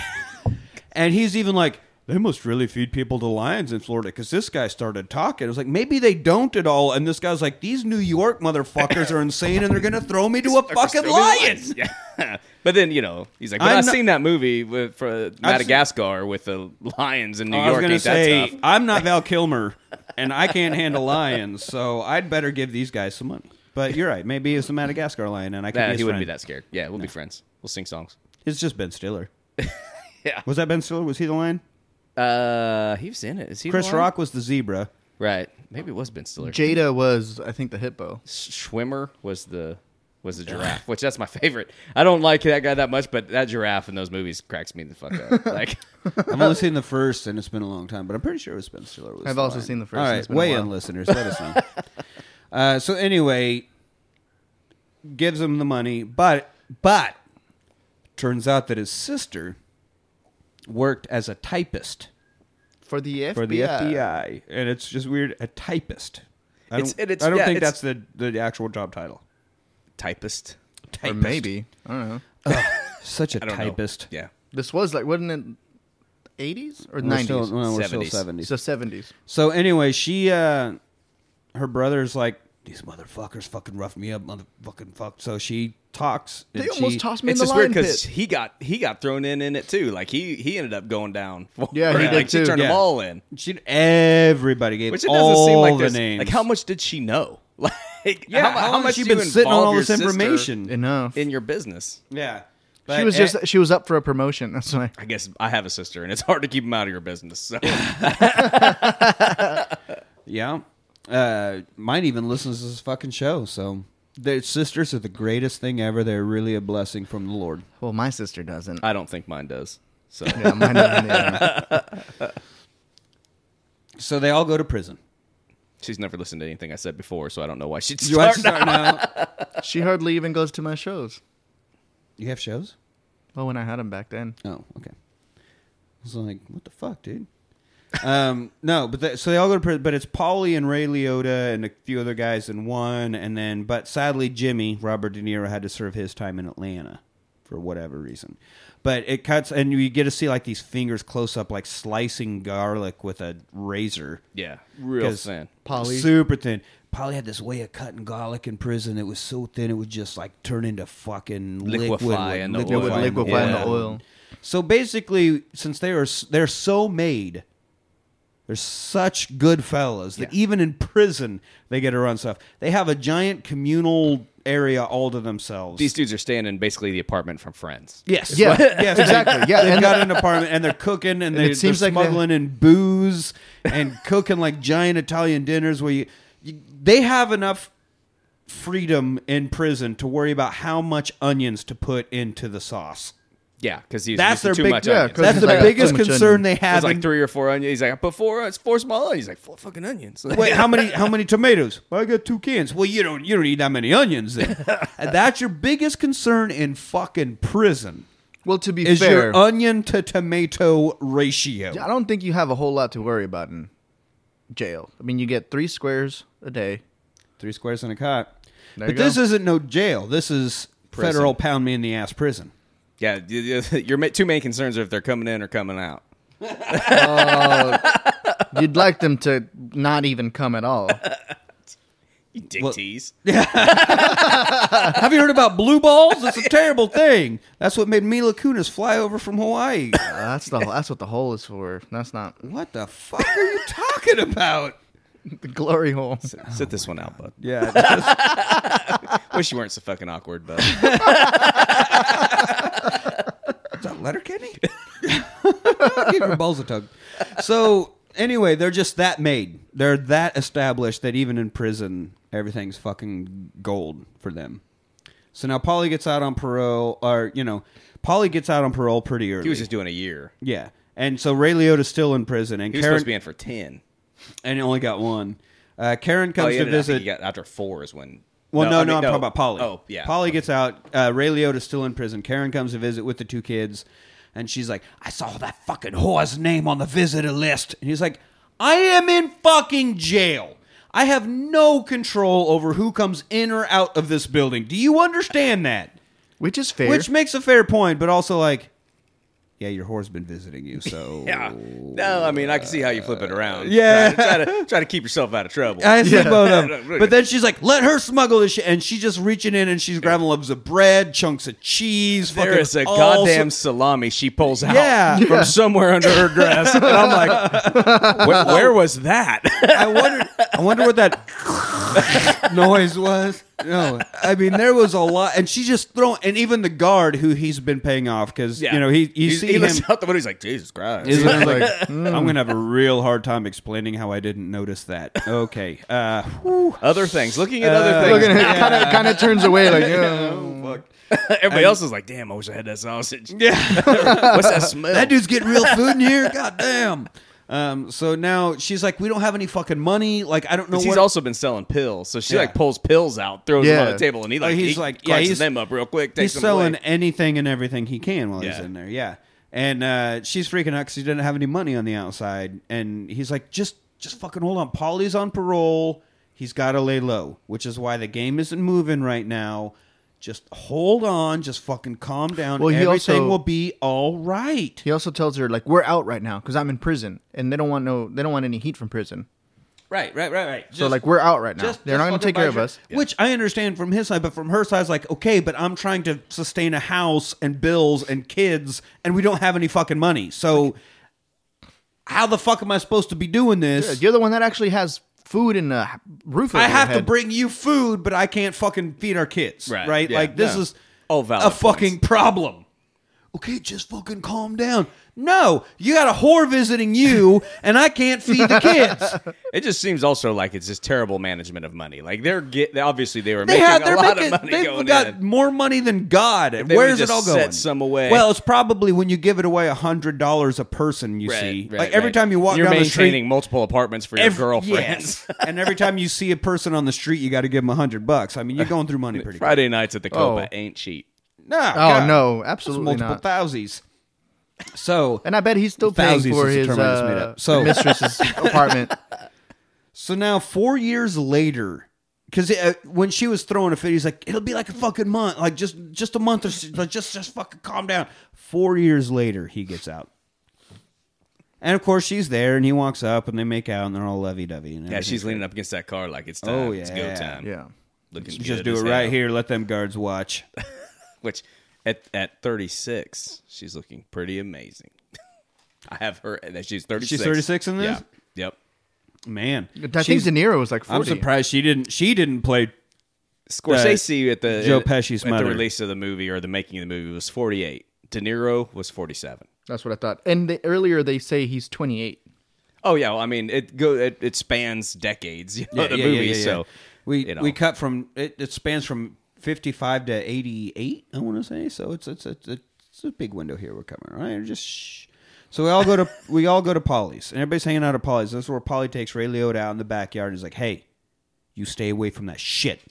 and he's even like, "They must really feed people to lions in Florida." Because this guy started talking. It was like, maybe they don't at all. And this guy's like, "These New York motherfuckers are insane, and they're going to throw me to a fucking lion." Yeah. but then you know he's like, but I'm I've not- seen that movie with for Madagascar with the lions in New oh, I was York. going to say. I'm not Val Kilmer, and I can't handle lions, so I'd better give these guys some money. But you're right. Maybe it's a Madagascar lion, and I can Nah, be his he wouldn't be friend. that scared. Yeah, we'll be friends. We'll sing songs. It's just Ben Stiller. Yeah. Was that Ben Stiller? Was he the lion? Uh, he was in it. Is he the Chris one? Rock was the zebra. Right. Maybe it was Ben Stiller. Jada was, I think, the hippo. Schwimmer was the was the giraffe, which that's my favorite. I don't like that guy that much, but that giraffe in those movies cracks me the fuck up. Like, I've only seen the first, and it's been a long time, but I'm pretty sure it was Ben Stiller. Was I've also lion. seen the first, All and right, it's been a weigh in, listeners. Let us know. uh, so anyway, gives him the money, but but turns out that his sister worked as a typist For the FBI. for the FBI, and it's just weird. A typist. I don't, and it's- I don't yeah, think it's- that's the the actual job title. Typist. Or maybe. I don't know. Such a I don't typist. know. Yeah. This was like, wasn't it 80s or We're 90s? still, no, we're still 70s. 70s. so 70s. So anyway, she uh her brother's like these motherfuckers fucking roughed me up, motherfucking fuck. So she talks. They and almost she, tossed me It's in the just weird lion because pit. he got he got thrown in in it too. Like he he ended up going down. for Yeah, he it. did like, too. She turned them all in, She everybody gave which it all doesn't seem like the there's names. like how much did she know? Like Yeah, how, how, how long much you been sitting on all this information? Enough. in your business? yeah, she was just she was up for a promotion. That's why. I guess I have a sister, and it's hard to keep them out of your business. So yeah. Uh, mine even listens to this fucking show. So their sisters are the greatest thing ever. They're really a blessing from the Lord. Well, my sister doesn't. I don't think mine does. So yeah, mine doesn't. Yeah. So they all go to prison. She's never listened to anything I said before, so I don't know why she'd You watch start. start now. She hardly even goes to my shows. You have shows? Well, when I had them back then. Oh, okay. I was like, what the fuck, dude? um, no, but that, so they all go to prison, but it's Paulie and Ray Liotta and a few other guys in one, and then, but sadly, Jimmy Robert De Niro had to serve his time in Atlanta for whatever reason. But it cuts, and you get to see like these fingers close up, like slicing garlic with a razor. Yeah, real 'Cause- thin. Paulie. super thin. Paulie had this way of cutting garlic in prison. It was so thin, it would just like turn into fucking liquid, Liquefy with- in the It oil. in liquefy in the oil. so basically, since they are they're so made, they're such good fellas that Yeah. even in prison they get to run stuff. They have a giant communal area all to themselves. These dudes are staying in basically the apartment from Friends. yes, Yeah, yes, exactly. Yeah, they've and got the- an apartment and they're cooking and, they, it seems they're like they- smuggling in booze and cooking like giant Italian dinners where you, you they have enough freedom in prison to worry about how much onions to put into the sauce. Yeah, because he's That's used their too big- much yeah, onions. 'cause That's the like, biggest concern onion. they It's have. like three or four onions. He's like, put four. it's four small onions. He's like, four fucking onions. Wait, how many? How many tomatoes? Well, I got two cans. Well, you don't. You don't need that many onions. Then And that's your biggest concern in fucking prison Well, to be is fair, your onion to tomato ratio. I don't think you have a whole lot to worry about in jail. I mean, you get three squares a day. Three squares in a cot. There but this isn't no jail. This is Prison. federal pound me in the ass prison. Yeah, y- y- your two main concerns are if they're coming in or coming out. You'd like them to not even come at all. You dick Well- tease. Have you heard about blue balls? It's a terrible thing. That's what made Mila Kunis fly over from Hawaii. Uh, that's the that's what the hole is for. That's not what the fuck are you talking about? the glory hole. Sit this one out, bud. Yeah, just- Wish you weren't so fucking awkward, bud. Is that Letterkenny? Give your balls a tug. So anyway, they're just that made. They're that established that even in prison, everything's fucking gold for them. So now Paulie gets out on parole, or you know, Paulie gets out on parole pretty early. He was just doing a year. yeah, and so Ray Liotta's still in prison, and He was Karen supposed to be in for ten. and he only got one. Uh, Karen Oh, comes to no, I think visit. he got after four is when. Well, no, I no, mean, I'm talking about Paulie. Oh, yeah. Paulie gets out. Uh, Ray Liotta's still in prison. Karen comes to visit with the two kids, and she's like, "I saw that fucking whore's name on the visitor list," and he's like, "I am in fucking jail. I have no control over who comes in or out of this building. Do you understand that?" Which is fair. Which makes a fair point, but also like, yeah, your whore's been visiting you, so Yeah. No, I mean I can see how you flip it uh, around. Yeah. Try to, try to try to keep yourself out of trouble. I see both of them. But then she's like, let her smuggle this shit. And she's just reaching in and she's grabbing loaves of bread, chunks of cheese. there fucking is a all goddamn so- salami she pulls out Yeah. from somewhere under her dress, and I'm like, where, where was that? I wonder, I wonder what that noise was. No, I mean, there was a lot. And she just throwing, and even the guard who he's been paying off because, you know, he, you He's- see he him. looks out the window. He's like, Jesus Christ. He's like, I'm going to have a real hard time explaining how I didn't notice that. Okay. Uh, whew. other things. Looking at Uh, other things. Looking at kind of kind of turns away like, yeah. Everybody else is like, damn, I wish I had that sausage. yeah. What's that smell? that dude's getting real food in here. God damn. Um, so now she's like, we don't have any fucking money. Like, I don't know. what. he's also been selling pills, so she Yeah. like pulls pills out, throws them on Yeah. the table, and he like he's he like, yeah, he's- them up real quick. he's them selling away. anything and everything he can while he's Yeah. in there. Yeah. And uh, she's freaking out because he doesn't have any money on the outside. And he's like, just, just fucking hold on. Paulie's on parole. He's got to lay low, which is why the game isn't moving right now. Just hold on. Just fucking calm down. Well, he Everything also- will be all right. He also tells her like, "We're out right now because I'm in prison, and they don't want no, they don't want any heat from prison. Right, right, right, right. So like, we're out right now. They're not going to fucking take care of us. Which I understand from his side, but from her side, it's like, okay, but I'm trying to sustain a house and bills and kids, and we don't have any fucking money. So how the fuck am I supposed to be doing this? You're the one that actually has food in the roof. Over I your have to bring you food, but I can't fucking feed our kids. Right, yeah, like this no. is All valid a fucking problem. Okay, just fucking calm down. No, you got a whore visiting you, and I can't feed the kids. It just seems also like it's just terrible management of money. Like they're get obviously they were They making have, a they're lot making, of money they've going got in. more money than God. they Where's would've it all just going? set some away. Well, it's probably when you give it away a hundred dollars a person. You Right, see, right, like every right. time you walk you're down the maintaining street, multiple apartments for your Every- girlfriends. yes. and every time you see a person on the street, you got to give them a hundred bucks. I mean, you're going through money pretty. Friday nights at the Copa Oh. ain't cheap. No, Oh God. no, It's absolutely multiple not. thousands. So, And I bet he's still paying for his term made uh, up. So- mistress's apartment. so now four years later, because uh, when she was throwing a fit, he's like, "It'll be like a fucking month, like just just a month or so, like just just fucking calm down." Four years later, he gets out, and of course she's there, and he walks up, and they make out, and they're all lovey dovey. Yeah, she's leaning up against that car like it's time. Oh, It's go time. Yeah. Looking Just good do it right hell. here. Let them guards watch. Which at at 36, she's looking pretty amazing. I have her. and She's 36. She's 36 in this? Yeah. Yep. Man, I think De Niro was like 40. I'm surprised she didn't. She didn't play. Scorsese at the Joe at- Pesci's at mother. the release of the movie or the making of the movie was 48. De Niro was 47. That's what I thought. And they, earlier they say he's 28. Oh yeah, well, I mean it go it, it spans decades. You know, the yeah, movie, yeah, yeah, yeah. so we you know. we cut from it, it spans from 55 to 88 i want to say. So it's it's it's, it's a big window here we're coming, right? Just shh. so we all go to we all go to paulie's and everybody's hanging out at paulie's. That's where paulie takes ray liotta out in the backyard and is like hey you stay away from that shit.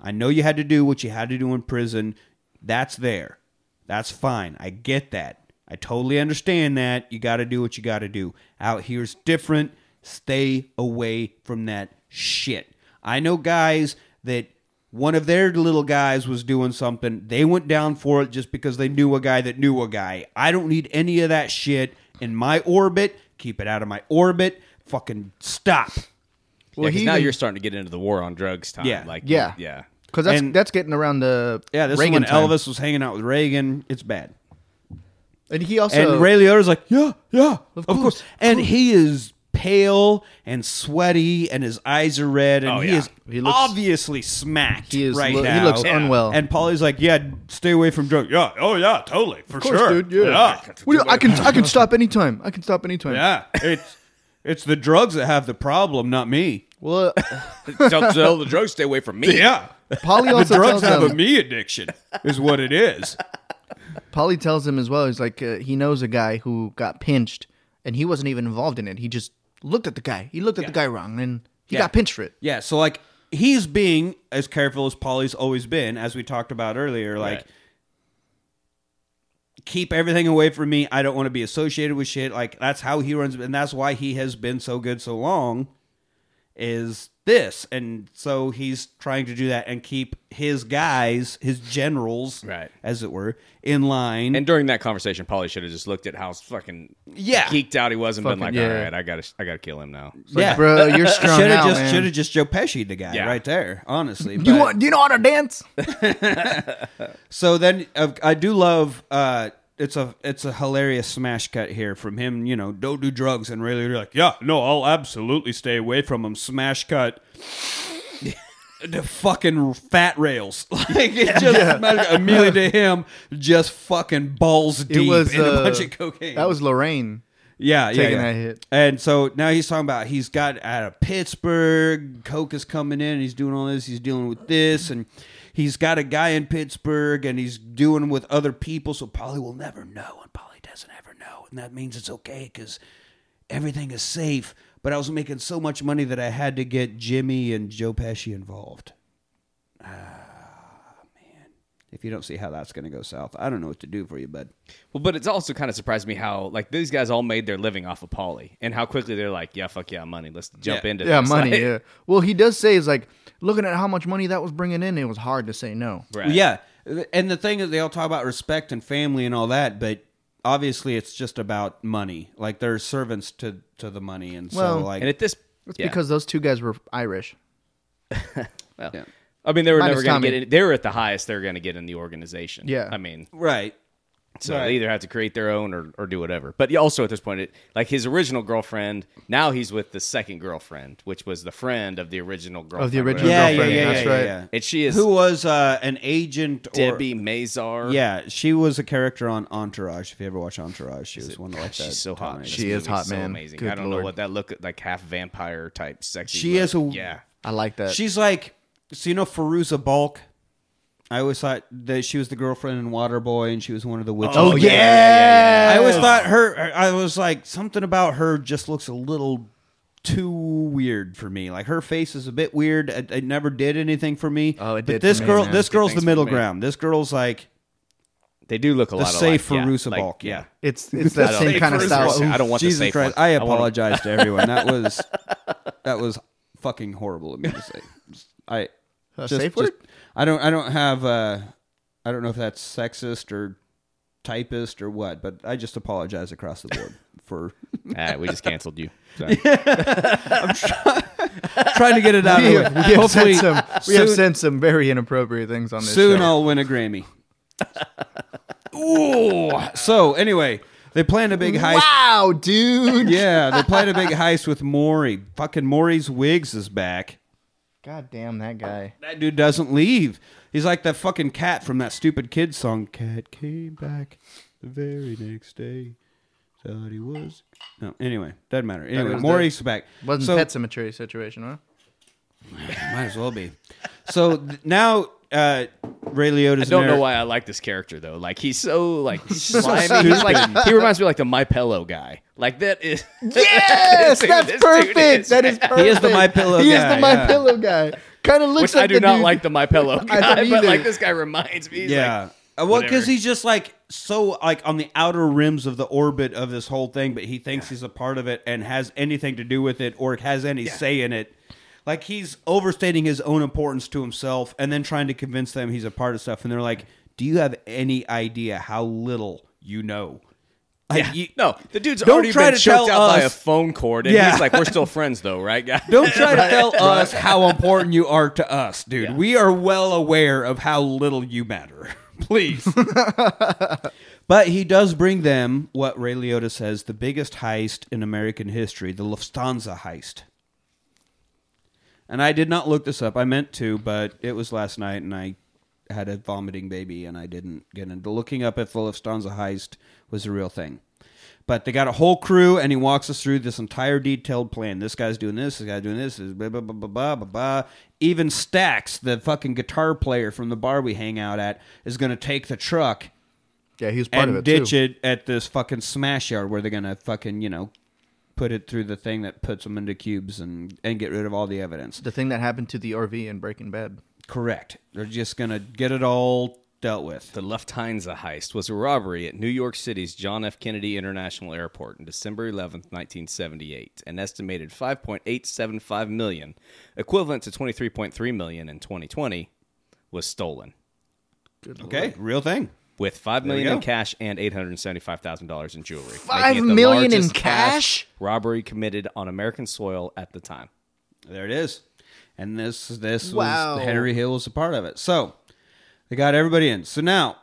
I know you had to do what you had to do in prison. That's there. That's fine. I get that. I totally understand that. You got to do what you got to do. Out here's different. Stay away from that shit. I know guys that one of their little guys was doing something they went down for it just because they knew a guy that knew a guy i don't need any of that shit in my orbit keep it out of my orbit fucking stop well, Well, he now even- you're starting to get into the war on drugs time. Yeah. like Yeah. yeah. Because that's, And- that's getting around the yeah this Reagan is when time. elvis was hanging out with reagan it's bad And he also. and Ray Liotta's like, yeah, yeah, of, course, course. of And course. he is pale and sweaty, and his eyes are red, and Oh, he yeah. is He looks- obviously smacked He is right lo- he now. looks unwell. And Paulie's like, yeah, stay away from drugs. Yeah, oh yeah, totally, for Of course, sure, dude. Yeah. What do you- I can I can stop anytime. I can stop anytime. yeah. It's it's the drugs that have the problem, not me. Well, Tell, tell the drugs stay away from me. Yeah, Paulie the also drugs tells have a him. me addiction, is what it is. Paulie tells him as well. He's like uh, he knows a guy who got pinched, and he wasn't even involved in it. He just looked at the guy. He looked at the guy wrong, and he Yeah. got pinched for it. Yeah, so like he's being as careful as Paulie's always been, as we talked about earlier. Like, Right. keep everything away from me. I don't want to be associated with shit. Like that's how he runs, and that's why he has been so good so long. Is this, and so he's trying to do that and keep his guys, his generals, Right. as it were, in line. And during that conversation, Paulie should have just looked at how fucking Yeah. geeked out he was and been Fucking- like, yeah. "All right, I gotta, I gotta kill him now." It's like, Yeah. bro, you're strung should have out, just man. should have just Joe Pesci the guy Yeah. right there. Honestly, You But- want? Do you know how to dance? So then uh, I do love uh it's a it's a hilarious smash cut here from him, you know, don't do drugs and really you're like, yeah, no, I'll absolutely stay away from him. Smash cut. the fucking fat rails. Like it just smash- immediately to him just fucking balls deep It was in a uh, bunch of cocaine. That was Lorraine. yeah, yeah, taking yeah. that hit. And so now he's talking about he's got out of Pittsburgh, Coke is coming in, he's doing all this, he's dealing with this, and he's got a guy in Pittsburgh and he's doing with other people, so Paulie will never know, and Paulie doesn't ever know, and that means it's okay because everything is safe. But I was making so much money that I had to get Jimmy and Joe Pesci involved. Ah, man. If you don't see how that's going to go south, I don't know what to do for you, bud. Well, but it's also kind of surprised me how like these guys all made their living off of Paulie, and how quickly they're like, "Yeah, fuck yeah, money. Let's jump Yeah. into Yeah, this." money. Like- Yeah. Well, he does say is like looking at how much money that was bringing in. It was hard to say no. Right. Yeah, and the thing is, they all talk about respect and family and all that, but obviously, it's just about money. Like they're servants to to the money, and Well, so like, And at this, It's yeah. because those two guys were Irish. well, Yeah. I mean, they were Minus never going to get. In, they were at the highest they're going to get in the organization. Yeah. I mean, right. So Right. they either have to create their own or, or do whatever. But also at this point, it, like his original girlfriend, now he's with the second girlfriend, which was the friend of the original girlfriend. Of the original yeah, yeah, girlfriend, yeah, that's yeah, right. yeah. And she is Who was uh, an agent? Or, Debbie Mazar. Yeah, she was a character on Entourage. If you ever watch Entourage, she was one of like that. She's so hot. in dominant- this She is movie. hot, so man. Amazing. Good I don't know what that look like half vampire type sexy. She look. is a- yeah. I like that. She's like, so you know Fairuza Balk. I always thought that she was the girlfriend in Waterboy, and she was one of the witches. Oh, oh yeah, yeah, yeah, yeah. I always thought her. I was like, something about her just looks a little too weird for me. Like her face is a bit weird. It, it never did anything for me. Oh, it But did this for me, girl, man. this Good girl's the things for middle me. ground. This girl's like They do look a the lot safe alike. Fairuza yeah. Like, Balk. Yeah. it's it's that same kind of style. Balk- I don't want the Jesus safe Christ! one. I I want- apologize to everyone. That was that was fucking horrible of me to say. I A safe word? I don't. I don't have. Uh, I don't know if that's sexist or typist or what, but I just apologize across the board for Ah, we just canceled you. I'm trying to get it out We of have, the way. we have Hopefully, said some we have soon- said some very inappropriate things on this soon show. I'll win a Grammy. Ooh. So anyway, they planned a big heist. Wow, dude. Yeah, they planned a big heist with Maury. Fucking Maury's wigs is back. God damn that guy. That dude doesn't leave. He's like that fucking cat from that stupid kid song. Cat came back the very next day. Thought he was. No, anyway, doesn't matter. Anyway, was Maury's back. Wasn't so, pet cemetery situation, huh? Might as well be. So th- now uh, Ray Liotta's. I don't know why I like this character though. Like he's so like slimy. he's like he reminds me like the My Pillow guy. Like that is Yes, Dude, that's perfect. is- That is perfect. He is the My Pillow He guy, is the My yeah. Pillow guy. Kind of looks Which like I do the not dude- like the My Pillow I guy, don't but like this guy reminds me. He's yeah. like, Uh, well, because he's just like so like on the outer rims of the orbit of this whole thing, but he thinks he's a part of it and has anything to do with it or has any say in it. Like he's overstating his own importance to himself and then trying to convince them he's a part of stuff. And they're like, "Do you have any idea how little you know?" Like, yeah. you- no, the dude's Don't already try been to choked tell out by a us- phone cord, and Yeah. he's like, "We're still friends, though, right, guys?" Don't try to tell us how important you are to us, dude. Yeah. We are well aware of how little you matter. Please. but he does bring them what Ray Liotta says the biggest heist in American history, the Lufthansa heist. And I did not look this up. I meant to, but it was last night and I had a vomiting baby and I didn't get into looking up if the Lufthansa heist was a real thing. But they got a whole crew, and he walks us through this entire detailed plan. This guy's doing this, this guy's doing this, this blah, blah, blah, blah, blah, blah, blah. Even Stacks, the fucking guitar player from the bar we hang out at, is going to take the truck Yeah, he was part and of it ditch too. it at this fucking smash yard where they're going to fucking, you know, put it through the thing that puts them into cubes and, and get rid of all the evidence. The thing that happened to the RV in Breaking Bad. Correct. They're just going to get it all dealt with. The Lufthansa heist was a robbery at New York City's John F. Kennedy International Airport on December 11th, 1978. An estimated 5.875 million, equivalent to 23.3 million in 2020, was stolen, Good Okay, real thing. With five There in cash and eight hundred seventy-five thousand dollars in jewelry. Five making it the million in largest cash? robbery committed on American soil at the time. There it is. And this this Wow. was Henry Hill was a part of it. So they got everybody in. So now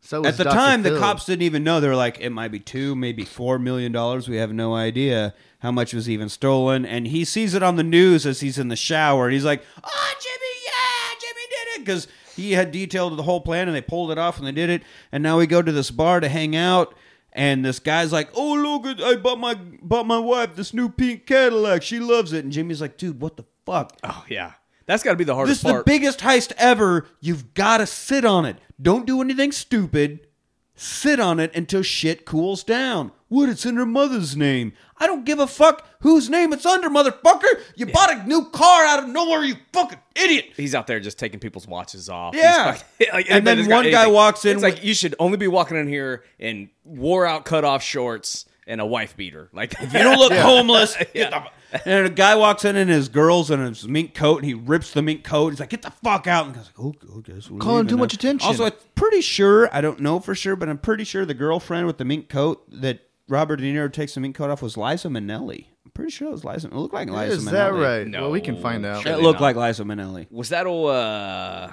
So at the Dr. time the cops didn't even know. They were like, it might be two, maybe four million dollars. We have no idea how much was even stolen. And he sees it on the news as he's in the shower and he's like, Oh Jimmy, yeah, Jimmy did it because he had detailed the whole plan and they pulled it off and they did it. And now we go to this bar to hang out. And this guy's like, "Oh look, I bought my bought my wife this new pink Cadillac. She loves it." And Jimmy's like, "Dude, what the fuck? Oh yeah, that's got to be the hardest. This is the biggest heist ever. You've got to sit on it. Don't do anything stupid. Sit on it until shit cools down. What? It's in her mother's name. I don't give a fuck whose name it's under, motherfucker. You bought a new car out of nowhere, you fucking idiot. He's out there just taking people's watches off. Yeah. Fucking- like, And then it's one guy anything. walks in It's with- like you should only be walking in here in wore out cut off shorts and a wife beater. Like if You don't look homeless. Get the- and a guy walks in in his girls and his mink coat, and he rips the mink coat. He's like, "Get the fuck out!" And the guy's like, "Oh, okay, so we're Calling leaving too now." much attention. Also, I'm pretty sure I don't know for sure, but I'm pretty sure the girlfriend with the mink coat that Robert De Niro takes some mink coat off was Liza Minnelli. I'm pretty sure it was Liza. It looked like Liza Is Minnelli. that right? No. Well, we can find out. Sure. It looked not. like Liza Minnelli. was that old? Uh,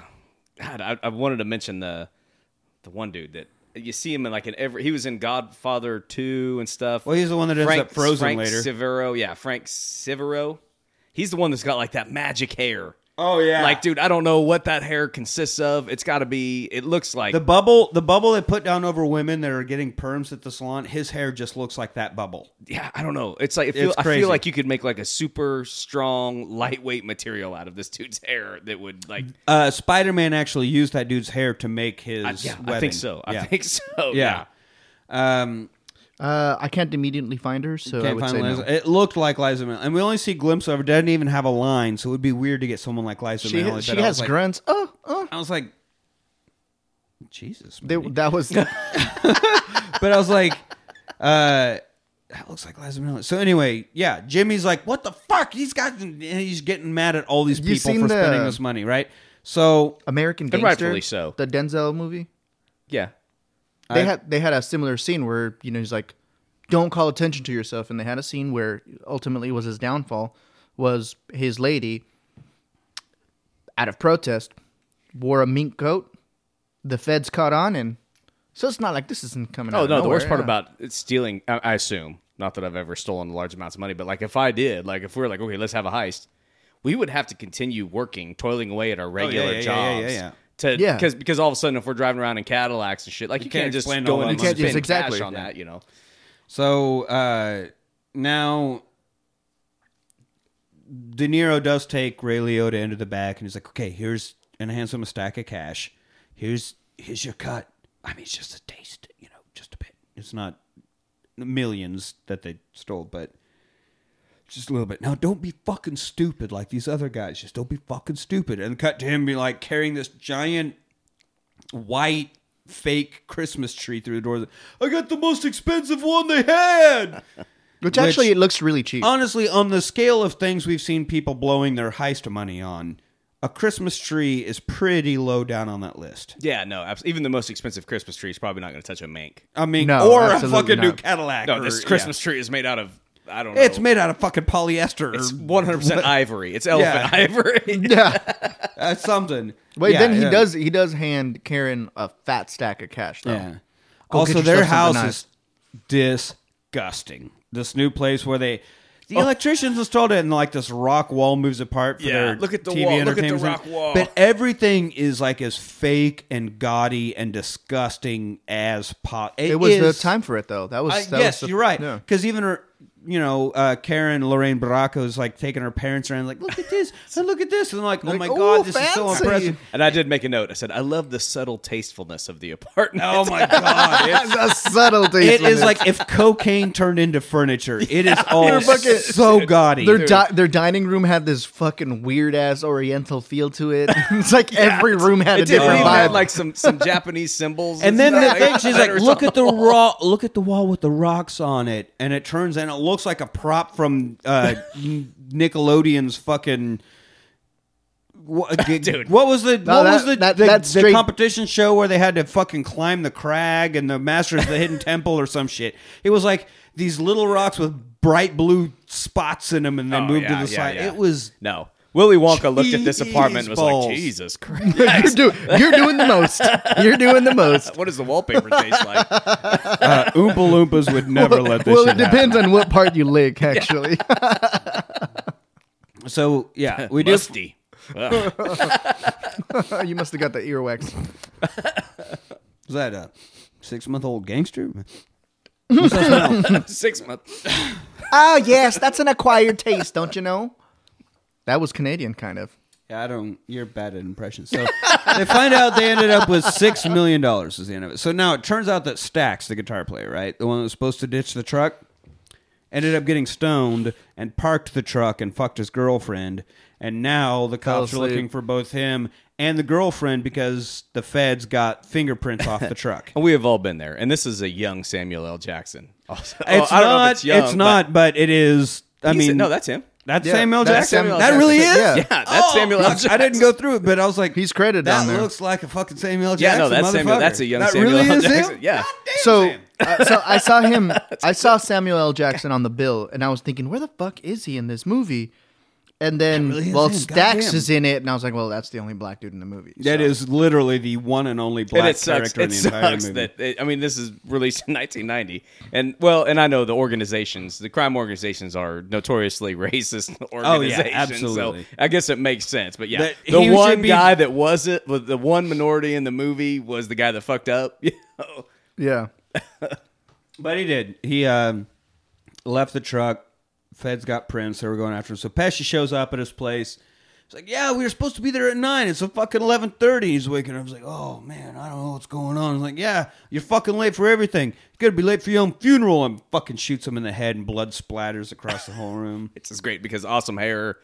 God, I, I wanted to mention the the one dude that you see him in like in every. He was in Godfather two and stuff. Well, he's the one that ends Frank, up frozen Frank later. Sivero, yeah, Frank Sivero. He's the one that's got like that magic hair. Oh yeah, Like, dude, I don't know what that hair consists of. It's got to be. It looks like the bubble, the bubble they put down over women that are getting perms at the salon. His hair just looks like that bubble. yeah, I don't know. It's like it feel, It's I feel like you could make like a super strong, lightweight material out of this dude's hair that would like. Uh, Spider Man actually used that dude's hair to make his. I, yeah, I think so. I Yeah. think so. Yeah. Um, Uh, I can't immediately find her, so I can't would find say Liza. no. It looked like Liza Minnelli, and we only see a glimpse of her. Doesn't even have a line, so it would be weird to get someone like Liza She, Minnelli. she but I has was like, grunts. Oh, oh. I was like, Jesus. They, man. that was but I was like, uh, that looks like Liza Minnelli. So anyway, yeah, Jimmy's like, what the fuck? He's got, and he's getting mad at all these You people seen for the- spending this money, right? So American And Gangster. rightfully so. The Denzel movie. yeah. They I- had they had a similar scene where you know he's like, "Don't call attention to yourself," and they had a scene where ultimately was his downfall was his lady, out of protest, wore a mink coat. The feds caught on, and so it's not like this isn't coming. Oh out of no, the worst part yeah. about stealing, I, I assume, not that I've ever stolen large amounts of money, but like if I did, like if we were like, okay, let's have a heist, we would have to continue working, toiling away at our oh, regular Oh, yeah, yeah, jobs. yeah, yeah, To, Yeah. because because all of a sudden if we're driving around in Cadillacs and shit, like you, can't can't, just explain go all in that and spend You can't just- exactly. cash on Yeah. that, you know. So uh, now De Niro does take Ray Liotta into the back, and he's like, "Okay, here's," and hands him a stack of cash. Here's here's your cut. I mean, it's just a taste, you know, just a bit. It's not millions that they stole, but just a little bit. Now, don't be fucking stupid like these other guys. Just don't be fucking stupid. And cut to him be like carrying this giant white fake Christmas tree through the door. I got the most expensive one they had. which actually which- it looks really cheap. Honestly, on the scale of things we've seen people blowing their heist money on, a Christmas tree is pretty low down on that list. Yeah, no, abs- even the most expensive Christmas tree is probably not going to touch a mink. I mean, No, or a absolutely fucking new. Cadillac. No, or- this yeah. Christmas tree is made out of I don't know. It's made out of fucking polyester. It's 100 percent ivory. It's elephant Yeah. ivory. yeah. uh, something. Wait, Yeah, then he yeah. does he does hand Karen a fat stack of cash though. Yeah. Go also, get their yourself house something is disgusting. This new place where they. Oh. The electricians installed it, and like this rock wall moves apart for Yeah, their look at the TV wall, look at the entertainment rock center. wall. But everything is like as fake and gaudy and disgusting as pot. It was the time for it though. That was I, that yes, was the- you're right. Yeah. Because even her, you know, uh, Karen Lorraine Bracco is like taking her parents around, like, look at this, and look at this, and I'm like, oh Like, my "Ooh, god, this is so impressive. And I did make a note. I said, I love the subtle tastefulness of the apartment. Oh my god, it's the subtlety. It is like if cocaine turned into furniture. It is all They're fucking- so gaudy. their di- their dining room had this fucking weird ass Oriental feel to it. it's like every room had a It did. different It had vibe. like some some Japanese symbols. and then the thing, she's like, "Look at the raw, look at the wall with the rocks on it," and it turns and it looks like a prop from uh, Nickelodeon's fucking. What, Dude. what was the what that- was the, that- the, that's the straight- competition show where they had to fucking climb the crag and the Masters of the Hidden Temple or some shit? It was like these little rocks with bright blue spots in them, and then Oh, moved yeah, to the yeah, side. yeah. It was No. Willy Wonka looked at this apartment and was Cheese like. Jesus Christ. you're, do- you're doing the most. You're doing the most. what does the wallpaper taste like? uh, Oompa Loompas would never let this. well, shit it depends on what part you lick, actually. So yeah, we do. Musty. Ugh. you must have got the earwax. Is that a six month old gangster? Six months. Oh yes, that's an acquired taste, don't you know? That was Canadian, kind of. Yeah, I don't. You're bad at impressions. So they find out they ended up with six million dollars. Is the end of it. So now it turns out that Stacks, the guitar player, right, the one that was supposed to ditch the truck, ended up getting stoned and parked the truck and fucked his girlfriend. And now the Fell cops are asleep. looking for both him and the girlfriend because the feds got fingerprints off the truck. We have all been there. And this is a young Samuel L. Jackson. Also, It's Oh, I don't know not. if it's young, not, but it is. I he's- mean, no, that's him. That's Yeah, Samuel that's Jackson. Samuel that really is. Jackson. Yeah, that's Samuel L. I- I didn't go through it, but I was like, He's credited That down there. looks like a fucking Samuel Yeah, Jackson. Yeah, no, that's Samuel. motherfucker. That's a young that Samuel really L. is him? Yeah. God damn, So, uh, so I saw him. I saw Samuel L. Jackson on the bill, and I was thinking, where the fuck is he in this movie? And then, really is well, him. Stacks Goddamn. is in it, and I was like, well, that's the only black dude in the movie. That so. is literally the one and only black and it sucks. character in It the entire sucks movie. that it, I mean, this is released in 1990, and well, and I know the organizations, the crime organizations, are notoriously racist organizations. Oh, absolutely. So I guess it makes sense. But yeah, That the one be- guy that wasn't, was the one minority in the movie was the guy that fucked up. You know? Yeah. But he did. He um, left the truck. Feds got prints. They were going after him. So Pesci shows up at his place. He's like, "Yeah, we were supposed to be there at nine. It's a fucking eleven thirty. He's waking up. Was like, "Oh man, I don't know what's going on." He's like, "Yeah, you're fucking late for everything. You're gonna be late for your own funeral." And fucking shoots him in the head, and blood splatters across the whole room. It's just great because awesome hair.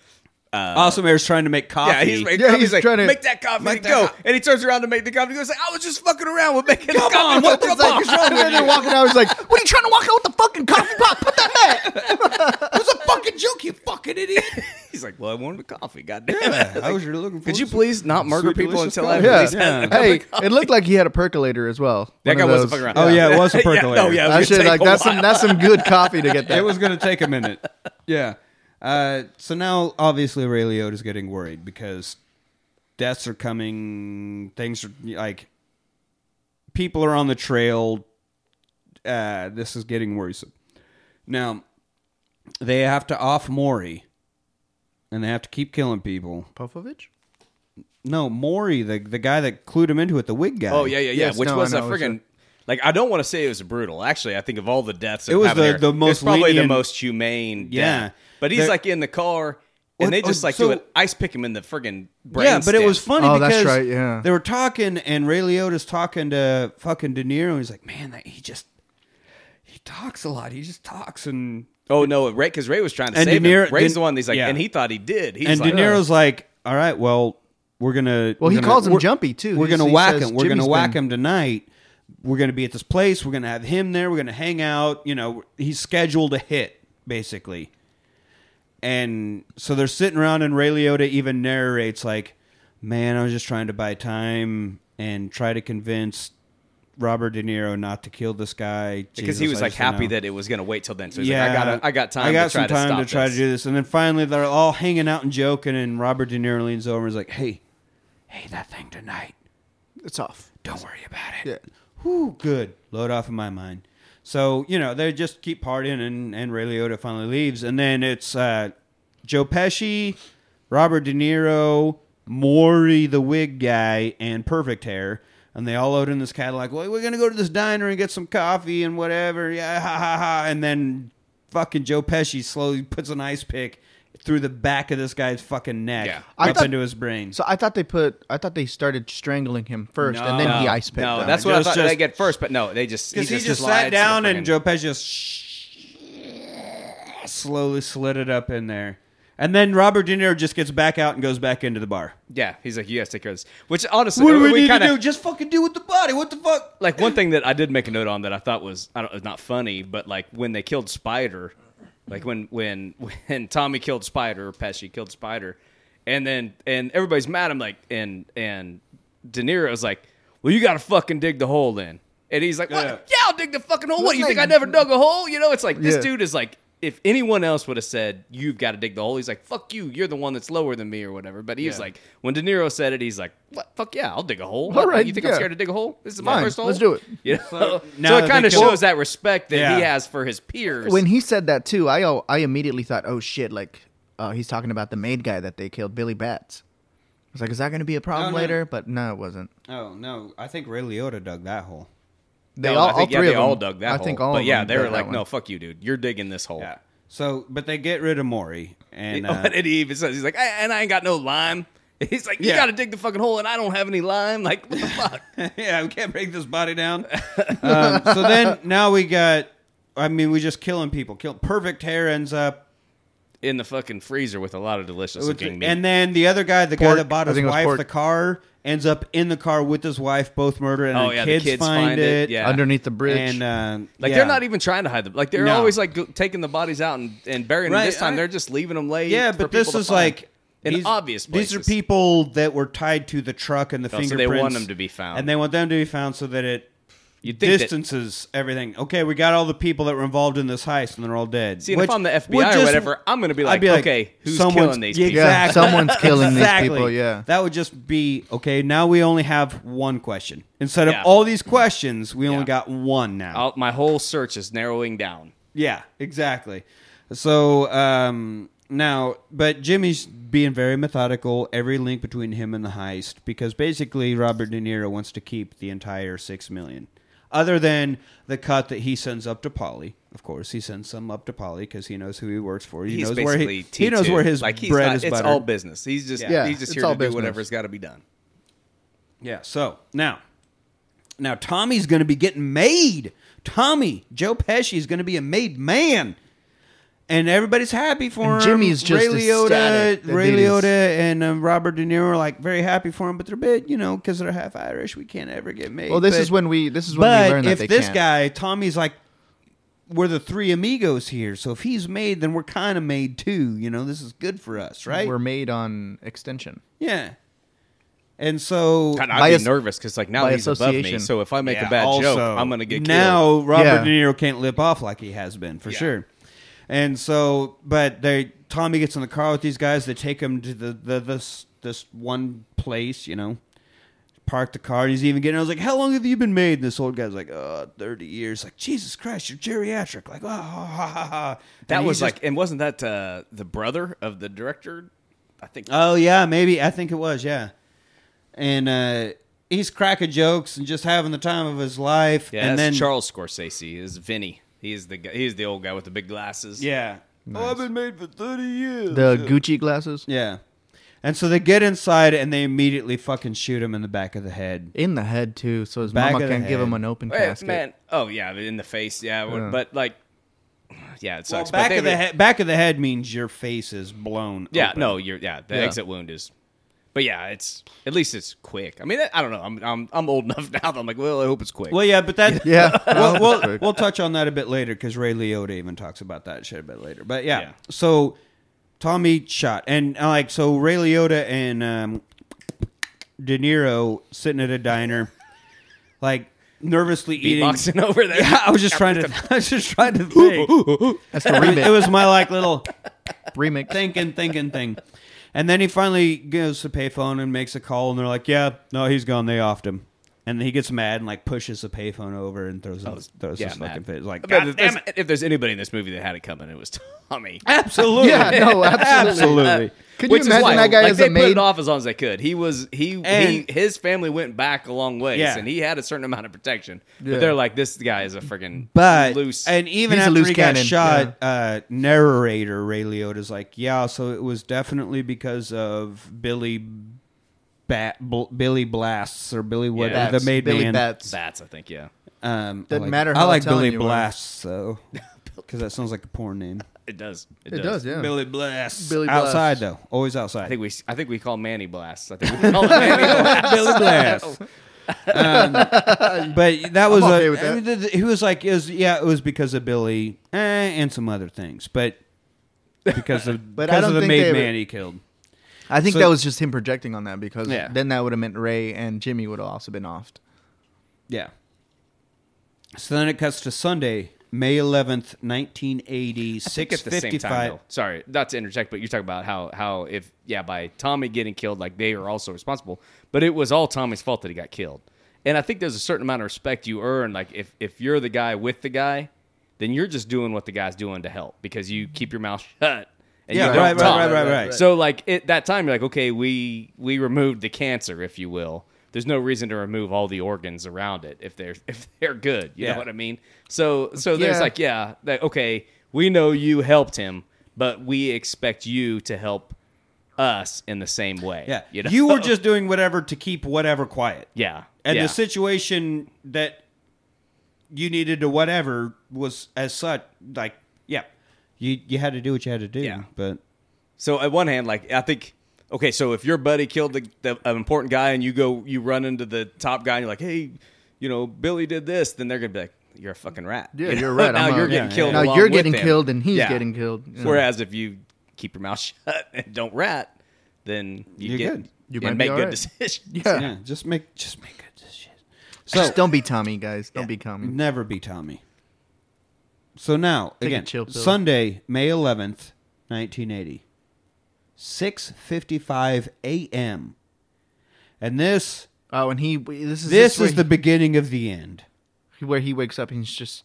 Uh, awesome Air's trying to make coffee. Yeah, he's, making Yeah, coffee. he's he's like, trying to make that coffee make that go. co- and he turns around to make the coffee. He goes like, I was just fucking around with making the coffee. on, what the fuck is wrong with and then you? walking out, I was like, what are you trying to walk out with the fucking coffee pot? Put that back. It was a fucking joke, you fucking idiot. He's like, well, I wanted a coffee. God damn Yeah, it. I was really looking. For Could you please not murder people delicious until I coffee. at Yeah. least had a cup hey, coffee? it looked like he had a percolator as well. That guy wasn't fucking around. Oh, yeah, it was a percolator. no, yeah, it was I gonna should take like that's some that's some good coffee to get that. it was going to take a minute. Yeah. Uh, so now, obviously, Ray Liotta's getting worried because deaths are coming. Things are like people are on the trail. Uh, this is getting worrisome. Now, they have to off Maury, and they have to keep killing people. Popovich. No, Maury, the the guy that clued him into it, the wig guy. Oh yeah, yeah, yeah. Yes, Which no, was I a know, it friggin' like I don't want to say it was brutal. Actually, I think of all the deaths, that It was happened the- there, the most it's probably lenient- the most humane. Yeah. death. But he's They're- like in the car, What- and they oh, just like so- do it, ice pick him in the friggin' brain. Yeah, but it was funny Oh, that's because right, yeah. they were talking, and Ray Liotta's talking to fucking De Niro. And he's like, "Man, that, he just he talks a lot. He just talks." And Oh no, Ray because Ray was trying to And save De Niro- him. Ray's De- the one. He's like, yeah. and he thought he did. He's and like, De Niro's like, "All right, well, we're gonna." Well, we're he gonna- calls him Jumpy, too. We're He's- gonna he whack says him. We're gonna whack been- him tonight. We're gonna be at this place. We're gonna have him there. We're gonna hang out. You know, he's scheduled a hit basically. And so they're sitting around, and Ray Liotta even narrates like, "Man, I was just trying to buy time and try to convince Robert De Niro not to kill this guy because Jesus, he was I like happy know." that it was going to wait till then. So he's like, I got, I got time. I got to try some time to, to, try this. to do this, and then finally they're all hanging out and joking, and Robert De Niro leans over and is like, "Hey, hey, that thing tonight, It's off. don't worry about it." Yeah. Whew, good. Load off of my mind. So you know they just keep partying, and and Ray Liotta finally leaves, and then it's uh, Joe Pesci, Robert De Niro, Morrie the wig guy, and Perfect Hair. And they all load in this Cadillac. Well, we're gonna go to this diner and get some coffee and whatever. Yeah, ha ha ha. And then fucking Joe Pesci slowly puts an ice pick through the back of this guy's fucking neck Yeah. I up thought- into his brain. So I thought they put. I thought they started strangling him first, and then No. he ice picked No, him. that's what I thought just- they get first, but no, they just Because he, just, slides sat down and friggin- Joe Pesci just slowly slid it up in there. And then Robert De Niro just gets back out and goes back into the bar. Yeah, he's like, you guys take care of this. Which honestly, What do we, need kinda, to do? Just fucking do with the body. What the fuck? Like one thing that I did make a note on that I thought was I don't not funny, but like when they killed Spider, like when when when Tommy killed Spider, or Pesci killed Spider, and then and everybody's mad. I'm like, and and De Niro's like, well, you got to fucking dig the hole then. And he's like, what? Yeah. I'll dig the fucking hole. What, Wasn't you think I never dug a hole? You know, it's like this Yeah. dude is like, if anyone else would have said, you've got to dig the hole, he's like, fuck you, you're the one that's lower than me or whatever. But he's Yeah. like, when De Niro said it, he's like, what? Fuck yeah, I'll dig a hole. All right, you think yeah. I'm scared to dig a hole? This is my Fine, first hole. let's do it. You know? So, now that it kind of kill- shows that respect that he has for his peers. when he said that too, I I immediately thought, oh shit, like uh, he's talking about the made guy that they killed, Billy Batts. I was like, is that going to be a problem Oh, no. later? But no, it wasn't. Oh no, I think Ray Liotta dug that hole. They No, all, I think, all yeah, three they of them. all dug that I hole. think all. But of yeah, them they dug were that like, one. no, fuck you, dude. You're digging this hole. Yeah. So, but they get rid of Morrie, and uh, and he even says, he's like, "I- and I ain't got no lime. He's like, you Yeah. got to dig the fucking hole, and I don't have any lime. Like, what the fuck? yeah, we can't break this body down. um, so then now we got. I mean, we just killing people. Kill perfect hair ends up, In the fucking freezer with a lot of delicious looking meat. and then the other guy, the guy Pork. that bought I his think it was wife pork. the car, ends up in the car with his wife, both murdered, and Oh, the yeah, the kids, kids find, find it. it, yeah. underneath the bridge. and uh, like yeah. they're not even trying to hide them. Like they're No. always like go- taking the bodies out and, and burying Right, them. This time I- they're just leaving them laid. Yeah, for but this people to is find. like in these- obvious places. These are people that were tied to the truck and the Oh, so they fingerprints. want them to be found. and they want them to be found so that it You'd think that- distances everything. Okay, we got all the people that were involved in this heist, and they're all dead. See, and if Which I'm the would FBI or just- whatever, I'm gonna be like, I'd be like, okay, who's someone's- killing these yeah, people? Yeah, Exactly. someone's killing these Exactly. people. Yeah. That would just be okay. Now we only have one question instead of Yeah. all these questions. We only Yeah. got one now. I'll, my whole search is narrowing down. Yeah, exactly. So um, now, but Jimmy's being very methodical. Every link between him and the heist, because basically Robert De Niro wants to keep the entire six million, other than the cut that he sends up to Paulie. Of course, he sends some up to Paulie because he knows who he works for. He He's knows where he, he knows where his like bread not, is It's buttered. all business. He's just Yeah, he's just here to do whatever's got to be done. Yeah. So now, now Tommy's going to be getting made. Tommy Joe Pesci is going to be a made man, and everybody's happy for And him. Jimmy's just Ray Liotta, ecstatic Ray Liotta, and um, Robert De Niro are like very happy for him, but they're a bit, you know, because they're half Irish. We can't ever get made. Well, this But- is when we this is when But we learn that if they this can't. guy Tommy's like. We're the three amigos here, so if he's made, then we're kind of made too. You know, this is good for us, right? we're made on extension. yeah. And so God, I'd be as- nervous because like now he's above me. So if I make Yeah, a bad joke, I'm gonna get killed. now. Robert Yeah. De Niro can't lip off like he has been for Yeah. sure. And so, but they Tommy gets in the car with these guys. They take him to the, the this this one place, you know. Park the car. And he's even getting. I was like, "How long have you been made?" And this old guy's like, "Oh, 30 years." Like, Jesus Christ, you're geriatric. Like, oh, ha, ha, ha, ha. that was like, and wasn't that uh, the brother of the director? I think. oh yeah, maybe I think it was, yeah. And uh, he's cracking jokes and just having the time of his life. yeah, and that's then Charles Scorsese is Vinny. He's the guy, he's the old guy with the big glasses. Yeah. Oh, I've been made for 30 years. The Gucci glasses Yeah. And so they get inside and they immediately fucking shoot him in the back of the head. in the head too, so his Back mama can't give him an open Hey, casket. man. Oh yeah, in the face. Yeah, Yeah. but like, yeah, it Well, sucks. back but of they- the head. Back of the head means your face is blown. Yeah, open. no, you're yeah. The Yeah. exit wound is, but yeah, it's at least it's quick. I mean, I don't know. I'm I'm I'm old enough now. That I'm like, well, I hope it's quick. Well, yeah, but that. Yeah. we'll, we'll, we'll touch on that a bit later because Ray Liotta even talks about that shit a bit later. But yeah, Yeah. so Tommy shot and uh, like so Ray Liotta and um, De Niro sitting at a diner, like nervously eating. Beatboxing over there. Yeah, I was just trying to. I was just trying to think. That's the it was my like little remix. thinking, thinking thing. And then he finally goes to payphone and makes a call, and they're like, "Yeah, no, he's gone. They offed him." And he gets mad and like pushes the payphone over and throws him, oh, throws yeah, his fucking face. Like, God if, damn there's, it! if there's anybody in this movie that had it coming, it was Tommy. Absolutely, Yeah, no, absolutely. absolutely. Could Which is imagine why, that guy like, as they a put it off as long as they could. He was he he his family went back a long ways, Yeah. and he had a certain amount of protection. Yeah. But they're like, this guy is a freaking But loose. and even He's a after loose he got cannon, shot, uh, narrator Ray Liotta's like, "Yeah, so it was definitely because of Billy." Bat, Bl- Billy Blasts or Billy what Yeah, the made Billy man. Batts. Batts, I think, yeah, Um, Doesn't I like, matter I like Italian Billy you are. Blasts though, because that sounds like a porn name. It does. It, It does, yeah. Billy Blast. Billy Blasts. outside though, always outside. I think we I think we call Manny Blasts. I think we call it Manny Blasts. Billy Blast. um, but that was okay a, with that. Th- th- he was like, it was, yeah, it was because of Billy eh, and some other things, but because of But I because don't of the think made they man he killed. I think So- that was just him projecting on that because Yeah. then that would have meant Ray and Jimmy would have also been offed. Yeah. So then it cuts to Sunday, May eleventh, nineteen eighty, I think six the same time, though, sorry, not to interject, but you're talking about how how if yeah, by Tommy getting killed, like they are also responsible, but it was all Tommy's fault that he got killed. And I think there's a certain amount of respect you earn. Like if if you're the guy with the guy, then you're just doing what the guy's doing to help because you keep your mouth shut. And Yeah, you don't right, right, right, right, right. So like at that time, you're like, okay, we we removed the cancer, if you will. There's no reason to remove all the organs around it if they're if they're good. You Yeah. know what I mean? So so there's Yeah. like yeah, that, okay, we know you helped him, but we expect you to help us in the same way. Yeah, you, know? you were just doing whatever to keep whatever quiet. yeah, and yeah. the situation that you needed to whatever was as such like yeah you you had to do what you had to do Yeah. but So at one hand, like I think, okay, so if your buddy killed the, the an important guy and you go, you run into the top guy and you're like, hey, you know, Billy did this, then they're gonna be like, you're a fucking rat. Yeah, You know? you're right. now I'm a- you're getting yeah, killed. Now along you're with getting him. killed and he's Yeah. getting killed. you know. Whereas if you keep your mouth shut and don't rat, then you You're get good. You might make good right. decisions. Yeah. yeah just make just make good decisions So Just don't be Tommy, guys. Don't be Tommy. never be Tommy. So now Take again, chill. Sunday, May eleventh, nineteen eighty, six fifty-five a.m. And this Oh, and he. This is this is the beginning of the end. where he wakes up and he's just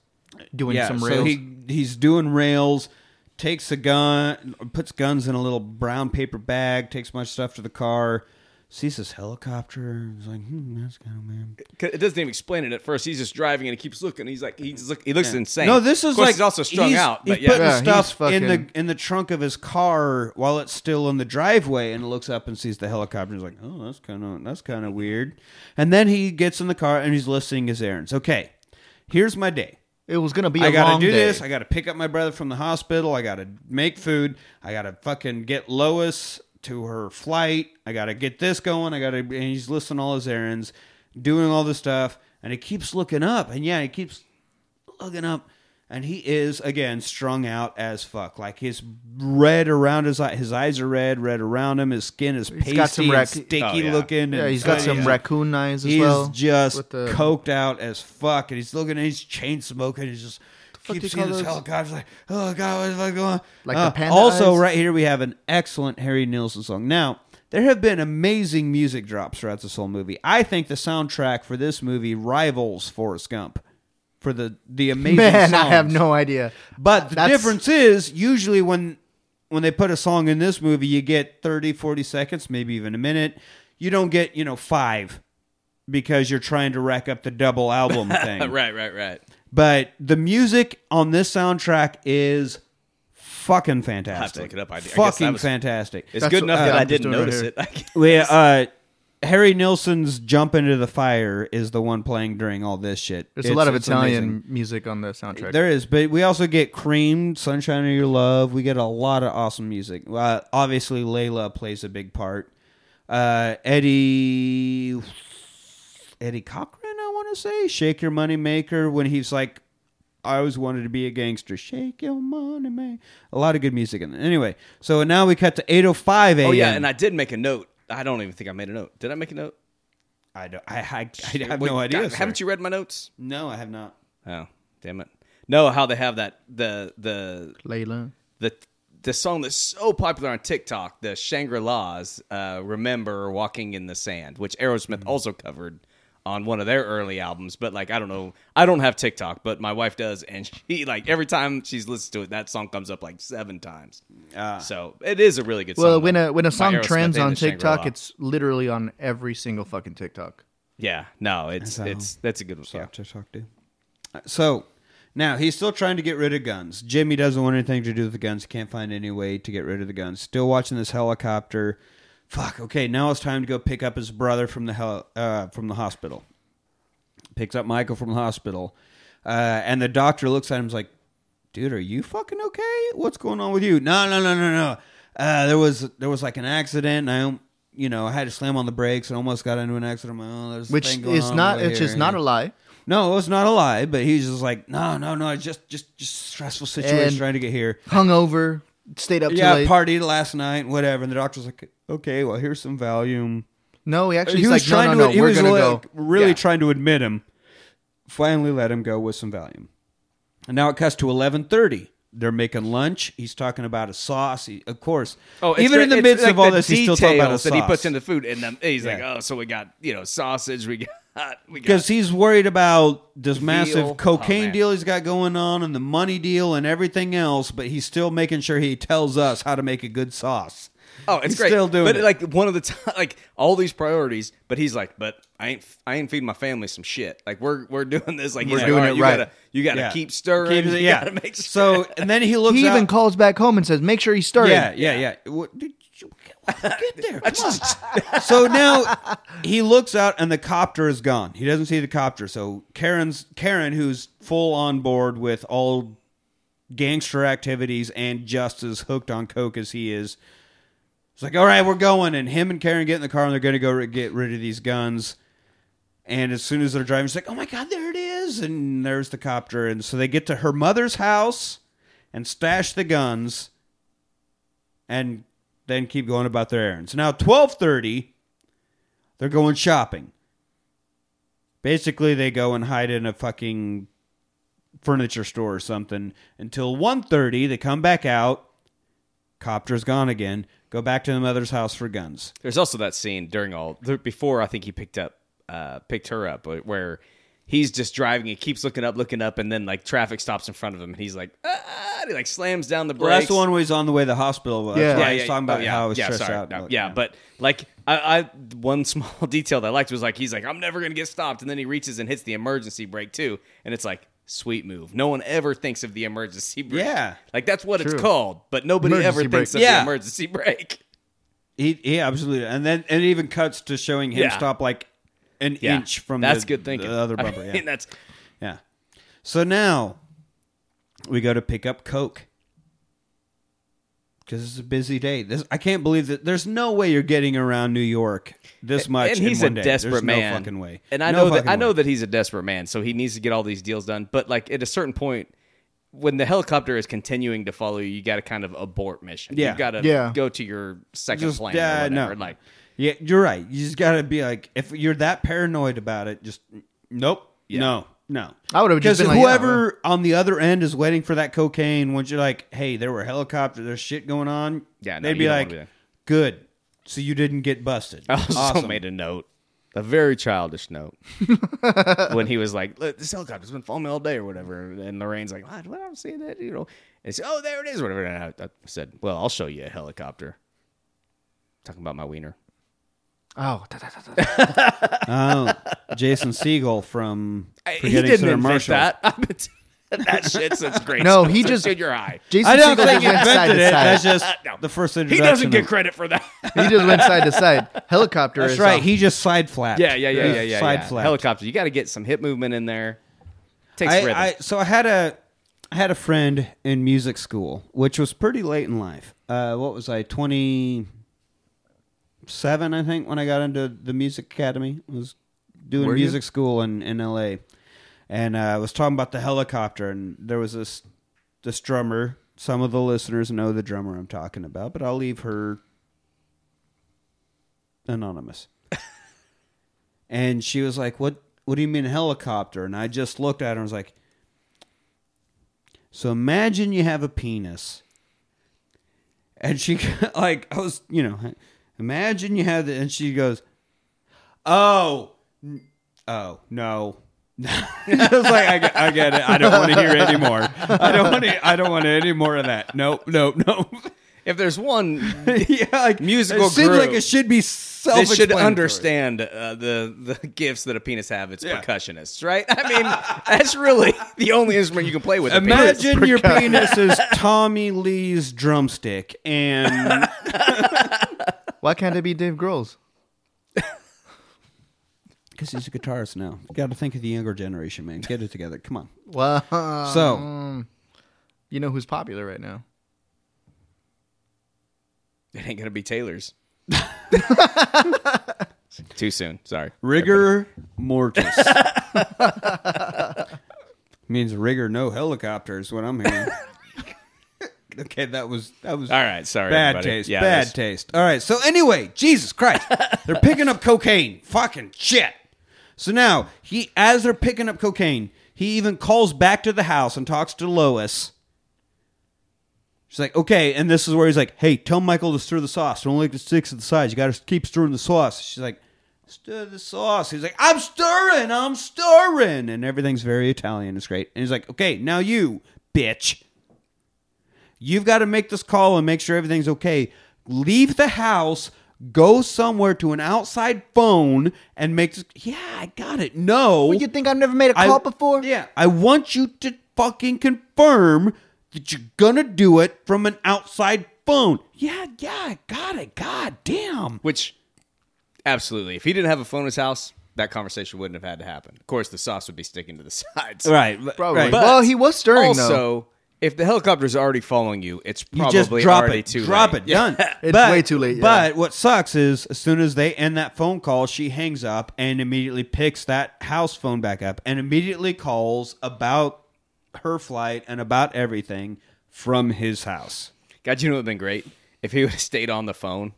doing yeah, some so rails. he he's doing rails, takes a gun, puts guns in a little brown paper bag, takes my stuff to the car, sees this helicopter. And He's like, hmm, that's kind of weird. 'Cause It doesn't even explain it at first. He's just driving and he keeps looking. He's like, he's look, he looks Yeah. insane. No, this is Of course, like he's also strung he's- out. But he's yeah, putting Yeah, stuff he's in the in the trunk of his car while it's still in the driveway, and looks up and sees the helicopter. and He's like, "Oh, that's kind of that's kind of weird." And then he gets in the car and he's listing his errands. Okay, here's my day. it was gonna be. a I gotta long do day. this. I gotta pick up my brother from the hospital. I gotta make food. I gotta fucking get Lois to her flight. I gotta get this going. I gotta. And he's listing all his errands, doing all this stuff, and he keeps looking up. And yeah, he keeps looking up, and he is again strung out as fuck. Like his red around his eye. His eyes are red. Red around him. His skin is pasty got some and rac- sticky Oh, yeah. looking. Yeah, and he's got some he's- raccoon eyes as He's well. just with the- coked out as fuck, and he's looking. and He's chain smoking. He's just fuck do keeps seeing this helicopter. Like, oh god, what's going on? Like Uh, the panda Also, eyes? right here we have an excellent Harry Nilsson song. Now there have been amazing music drops throughout this whole movie. I think the soundtrack for this movie rivals Forrest Gump for the the amazing. Man, I have no idea. But the That's- difference is usually when when they put a song in this movie, you get 30, 40 seconds, maybe even a minute. You don't get, you know, 5 because you're trying to rack up the double album thing. right, right, right. But the music on this soundtrack is fucking fantastic. I'll have to look it up. I- I guess fucking was- fantastic. It's That's good enough uh, that I didn't notice here. it. We, uh, Harry Nilsson's "Jump into the Fire" is the one playing during all this shit. There's a lot of Italian amazing. music on the soundtrack. There is, but we also get Cream, Sunshine of Your Love. We get a lot of awesome music. Uh, obviously, Layla plays a big part. Uh, Eddie Eddie Cochran, I want to say, Shake Your Money Maker, when he's like, I always wanted to be a gangster. Shake your money, man. A lot of good music in it. Anyway, so now we cut to 8.05 a.m. Oh yeah, and I did make a note. I don't even think I made a note. Did I make a note? I, don't, I, I, I have Wait, no idea. God, haven't you read my notes? No, I have not. Oh, damn it. No, how they have that the the Layla. the the song that's so popular on TikTok, the Shangri-Las uh, "Remember Walking in the Sand," which Aerosmith Mm-hmm. also covered on one of their early albums. But like, I don't know, I don't have TikTok, but my wife does, and she like every time she's listened to it, that song comes up like seven times. Ah. so it is a really good song. Well, when a when a song trends on the Shangri-La. TikTok, it's literally on every single fucking TikTok. yeah, no, it's That's it's that's a good one. Yeah. to talk to. So now he's still trying to get rid of guns. Jimmy doesn't want anything to do with the guns. He can't find any way to get rid of the guns. Still watching this helicopter. Fuck. Okay, now it's time to go pick up his brother from the hel- uh, from the hospital. Picks up Michael from the hospital, uh, and the doctor looks at him and is like, "Dude, are you fucking okay? What's going on with you?" No, no, no, no, no. Uh, there was there was like an accident. And I, you know, I had to slam on the brakes and almost got into an accident. Oh, Which is not which is not a lie. No, it was not a lie, but he's just like, no, no, no, it's just just just stressful situation And- trying to get here. Hungover, stayed up too Yeah, late. partied last night, whatever. And the doctor's like, okay, well, here's some Valium. no, he actually he was like, no, no, to, no, he we're was gonna like, go. really Yeah. trying to admit him. Finally, let him go with some Valium. And now it cuts to eleven thirty. They're making lunch. He's talking about a sauce. He, of course, Oh, even in the midst of all this, he's still talking about a sauce that he puts in the food, and then he's like, "Oh, so we got you know sausage, we got we got because he's worried about this massive oh, cocaine Oh, deal he's got going on and the money deal and everything else, but he's still making sure he tells us how to make a good sauce. Oh, it's He's great. still doing but it. like one of the time, like all these priorities. But he's like, but I ain't, I ain't feeding my family some shit. Like we're we're doing this. Like he's We're like, doing all it you right. Gotta, you gotta Yeah. keep stirring. Keeps- you yeah. make sure. So and then he looks He out. even calls back home and says, "Make sure he's stirring." yeah, yeah, yeah. What, did you get there? Come so now he looks out and the copter is gone. He doesn't see the copter. So Karen's Karen, who's full on board with all gangster activities and just as hooked on coke as he is. It's like, all right, we're going, and him and Karen get in the car and they're going to go get rid of these guns. And as soon as they're driving, it's like, oh my god, there it is, and there's the copter. And so they get to her mother's house and stash the guns, and then keep going about their errands. Now, twelve thirty, they're going shopping. Basically, they go and hide in a fucking furniture store or something until 1.30. They come back out. Copter's gone again. Go back to the mother's house for guns. There's also that scene during all before I think he picked up uh picked her up uh, where he's just driving he keeps looking up looking up and then like traffic stops in front of him and he's like ah, and he like slams down the brakes. Well, that's the one where he's on the way to the hospital. That's Yeah. why Yeah, he's talking about yeah, how he's yeah, stressed sorry. out. No, yeah, but like I, I one small detail that I liked was like he's like I'm never gonna get stopped and then he reaches and hits the emergency brake too and it's like sweet move. No one ever thinks of the emergency brake. Yeah. like that's what it's called, but nobody Emergency ever brake. thinks of Yeah. the emergency brake. He, he absolutely, and then and it even cuts to showing him Yeah. stop like an Yeah, inch from that's the, good thinking. the other I bumper. mean, Yeah, that's yeah. So now we go to pick up Coke because it's a busy day. This I can't believe that. There's no way you're getting around New York this much. and in he's one a day. desperate There's man. No fucking way. And I No know that I know way. that he's a desperate man, so he needs to get all these deals done. But like at a certain point, when the helicopter is continuing to follow you, you got to kind of abort mission. Yeah. you got to Yeah. go to your second Just- plan. yeah, or uh, whatever. no. Like Yeah, you're right. You just gotta be like, if you're that paranoid about it, just nope, no, no. I would've just because been like, yeah, whoever on the other end is waiting for that cocaine. Once you're like, hey, there were helicopters, there's shit going on. Yeah, no, they'd be like, be good. So you didn't get busted. I also awesome. made a note, a very childish note, when he was like, "Look, "This helicopter's been following me all day" or whatever, and Lorraine's like, "What? What? I'm seeing that," you know. And it's, oh, there it is, whatever. And I, I said, "Well, I'll show you a helicopter." Talking about my wiener. Oh, da, da, da, da. oh, Jason Segel from he didn't Sarah invent Marshall. that. I've been t- that shit since grade No, school, he since just- junior high. Jason I don't Segel think just he went side invented to it. side. That's just No. the first He introduction. doesn't get credit for that. he just went side to side. Helicopter That's is right. off. He just side flapped. yeah, yeah, yeah, yeah, yeah. Side yeah. flapped. Helicopter. You got to get some hip movement in there. Takes I, rhythm. I so I had a I had a friend in music school, which was pretty late in life. Uh, what was I twenty seven? I think when I got into the music academy, I was doing Were you? music school in in L.A. And uh, I was talking about the helicopter, and there was this this drummer. Some of the listeners know the drummer I'm talking about, but I'll leave her anonymous. and she was like, "What? What do you mean helicopter?" And I just looked at her and was like, "So imagine you have a penis." And she like I was, you know, imagine you have the, and she goes, "Oh, n- oh no." I was like, I, get- I get it. I don't want to hear anymore. I don't want to. I don't want any more of that. Nope, nope, nope. if there's one yeah, like Musical It seems group. like it should be they self. should understand uh, the the gifts that a penis have. It's Yeah. percussionists, right? I mean, that's really the only instrument you can play with. a penis. Imagine your penis is Tommy Lee's drumstick, and Why can't it be Dave Grohl's? because he's a guitarist now, you got to think of the younger generation, man. Get it together. Come on. Well, So um, you know who's popular right now? It ain't gonna be Taylor's. Too soon. Sorry. rigor mortis means rigor no helicopters. What I'm hearing. okay, that was that was All right. Sorry. Bad everybody. taste. Yeah, bad that's- taste. All right. So anyway, Jesus Christ, they're picking up cocaine. Fucking shit. So now he, as they're picking up cocaine, he even calls back to the house and talks to Lois. She's like, okay, and this is where he's like, hey, tell Michael to stir the sauce. Don't let it stick to the sides. You got to keep stirring the sauce. She's like, stir the sauce. He's like, I'm stirring, I'm stirring, and everything's very Italian. It's great. And he's like, okay, now you, bitch. You've got to make this call and make sure everything's okay. Leave the house, go somewhere to an outside phone and make this. Yeah, I got it. No. Well, you think I've never made a call before? Yeah. I want you to fucking confirm that you're going to do it from an outside phone. Yeah, yeah, I got it. God damn. Which, absolutely. If he didn't have a phone in his house, that conversation wouldn't have had to happen. Of course, the sauce would be sticking to the sides. Right. Probably. Right. But well, he was stirring also, though. If the helicopter's already following you, it's You probably just drop already it. too drop late. it. Done. It's But- way too late, yeah. But what sucks is as soon as they end that phone call, she hangs up and immediately picks that house phone back up and immediately calls about her flight and about everything from his house. God, you know what would have been great if he would have stayed on the phone,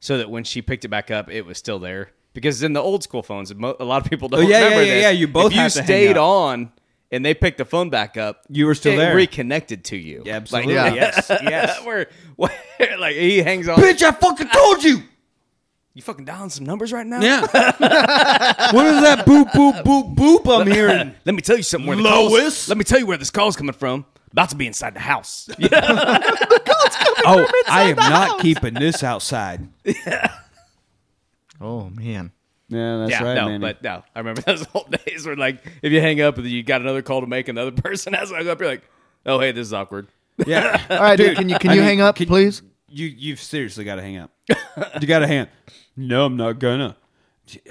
so that when she picked it back up, it was still there. because in the old school phones, a lot of people don't Oh, yeah, yeah, remember yeah, this. yeah, you both if you have to hang stayed up. on and they picked the phone back up, You were still it there. reconnected to you. Yeah, absolutely. Like, Yeah. Yes, yes. where, where, like he hangs on. Bitch, I fucking told you. You fucking dialing some numbers right now? Yeah. what is that boop boop boop boop I'm hearing? Let me tell you something. Where the Lois? calls, let me tell you where this call's coming from. About to be inside the house. the call's coming Oh, I am not keeping this outside. Yeah. Oh man. Yeah, that's yeah, right, no, Manny. but no, I remember those old days where like if you hang up and you got another call to make, and the other person has to hang up, you're like, oh hey, this is awkward. yeah. All right, dude. Can you can I you mean, hang up, can- please? You you've seriously got to hang up. you got to hang up. No, I'm not gonna.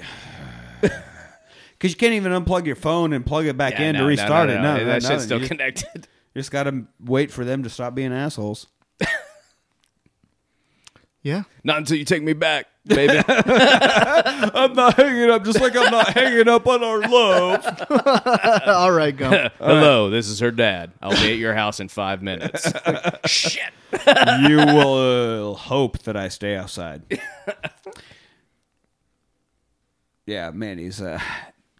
Because you can't even unplug your phone and plug it back Yeah, in no, to no, restart no, it. no, No, that no, shit's no, still you connected. just got to wait for them to stop being assholes. Yeah. Not until you take me back, baby. I'm not hanging up, just like I'm not hanging up on our love. All right, go. Hello, this is her dad. I'll be at your house in five minutes. Shit. you will uh, hope that I stay outside. yeah, man, he's uh,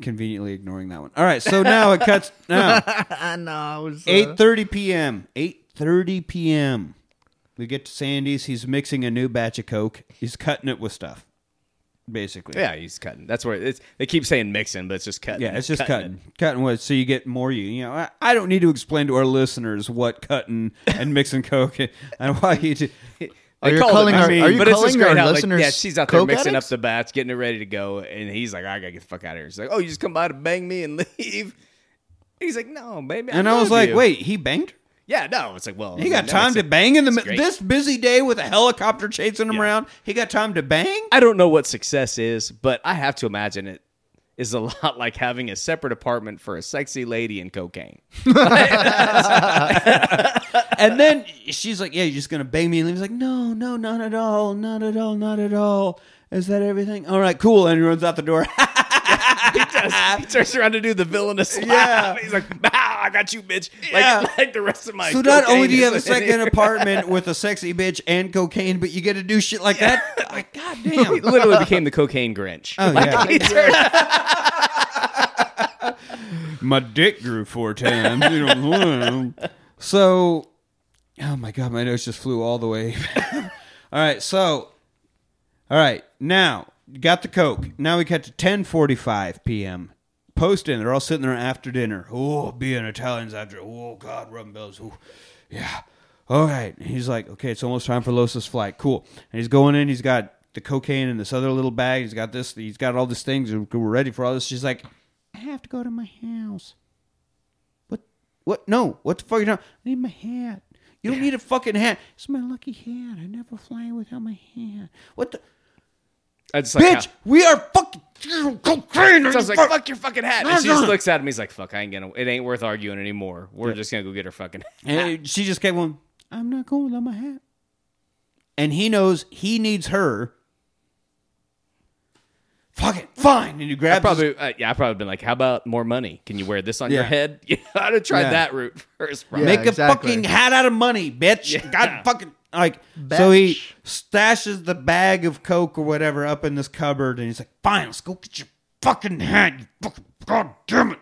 conveniently ignoring that one. All right, so now it cuts now no, I was. uh, eight thirty p.m. Eight thirty p.m. We get to Sandy's. He's mixing a new batch of Coke. He's cutting it with stuff, basically. Yeah, he's cutting. That's where it's. They keep saying mixing, but it's just cutting. Yeah, it's just cutting. cutting, cutting what so you get more. You, you know, I, I don't need to explain to our listeners what cutting and mixing coke and why you do. Are you calling I our- mean, are you but it's calling great our how, like, listeners yeah, she's out there mixing addicts? up the bats, getting it ready to go, and he's like, "I gotta get the fuck out of here." She's like, "Oh, you just come by to bang me and leave?" He's like, "No, baby." And I was like, wait, he banged her? Yeah, no." It's like, well, He got time to bang in the great. this busy day with a helicopter chasing him Yeah. around. He got time to bang. I don't know what success is, but I have to imagine it is a lot like having a separate apartment for a sexy lady and cocaine. And then she's like, "Yeah, you're just gonna bang me?" And he's like, "No, no, not at all, not at all, not at all. Is that everything? All right, cool." And he runs out the door. he, does, he turns around to do the villainous laugh. Yeah. He's like, "Ah, I got you, bitch." Like, Yeah. like the rest of my. so not only do you have a second apartment with a sexy bitch and cocaine, but you get to do shit like that. Like, God He damn. literally became the cocaine Grinch. Oh Like, yeah. he turned- my dick grew four times. You know. so, oh my god, my nose just flew all the way. all right, so, all right, now got the coke. Now we cut to ten forty-five p.m. Post dinner, they're all sitting there after dinner. Oh, being Italians after. Oh God, rubbing bells. Ooh, yeah. All right. And he's like, okay, it's almost time for Lois's flight. Cool. And he's going in. He's got the cocaine in this other little bag. He's got this. He's got all these things. We're ready for all this. She's like, I have to go to my house. What? What? No. What the fuck? Are you talking? I need my hat. You don't need a fucking hat. It's my lucky hat. I never fly without my hat. What the? I just like, Bitch, we are fucking cocaine. So I was like, fuck your fucking hat. And she just looks at him. He's like, fuck, I ain't gonna, it ain't worth arguing anymore. We're just gonna go get her fucking hat. And she just kept going, I'm not going without my hat. And he knows he needs her. Fuck it, fine. And he I grabs his- probably, uh, yeah, I probably been like, how about more money? Can you wear this on your head? Yeah, I'd have tried Yeah. that route first. Probably. Yeah. make exactly. a fucking hat out of money, bitch. Yeah. God fucking like so he stashes the bag of coke or whatever up in this cupboard and he's like, Fine, let's go get your fucking hat, you fucking god damn it.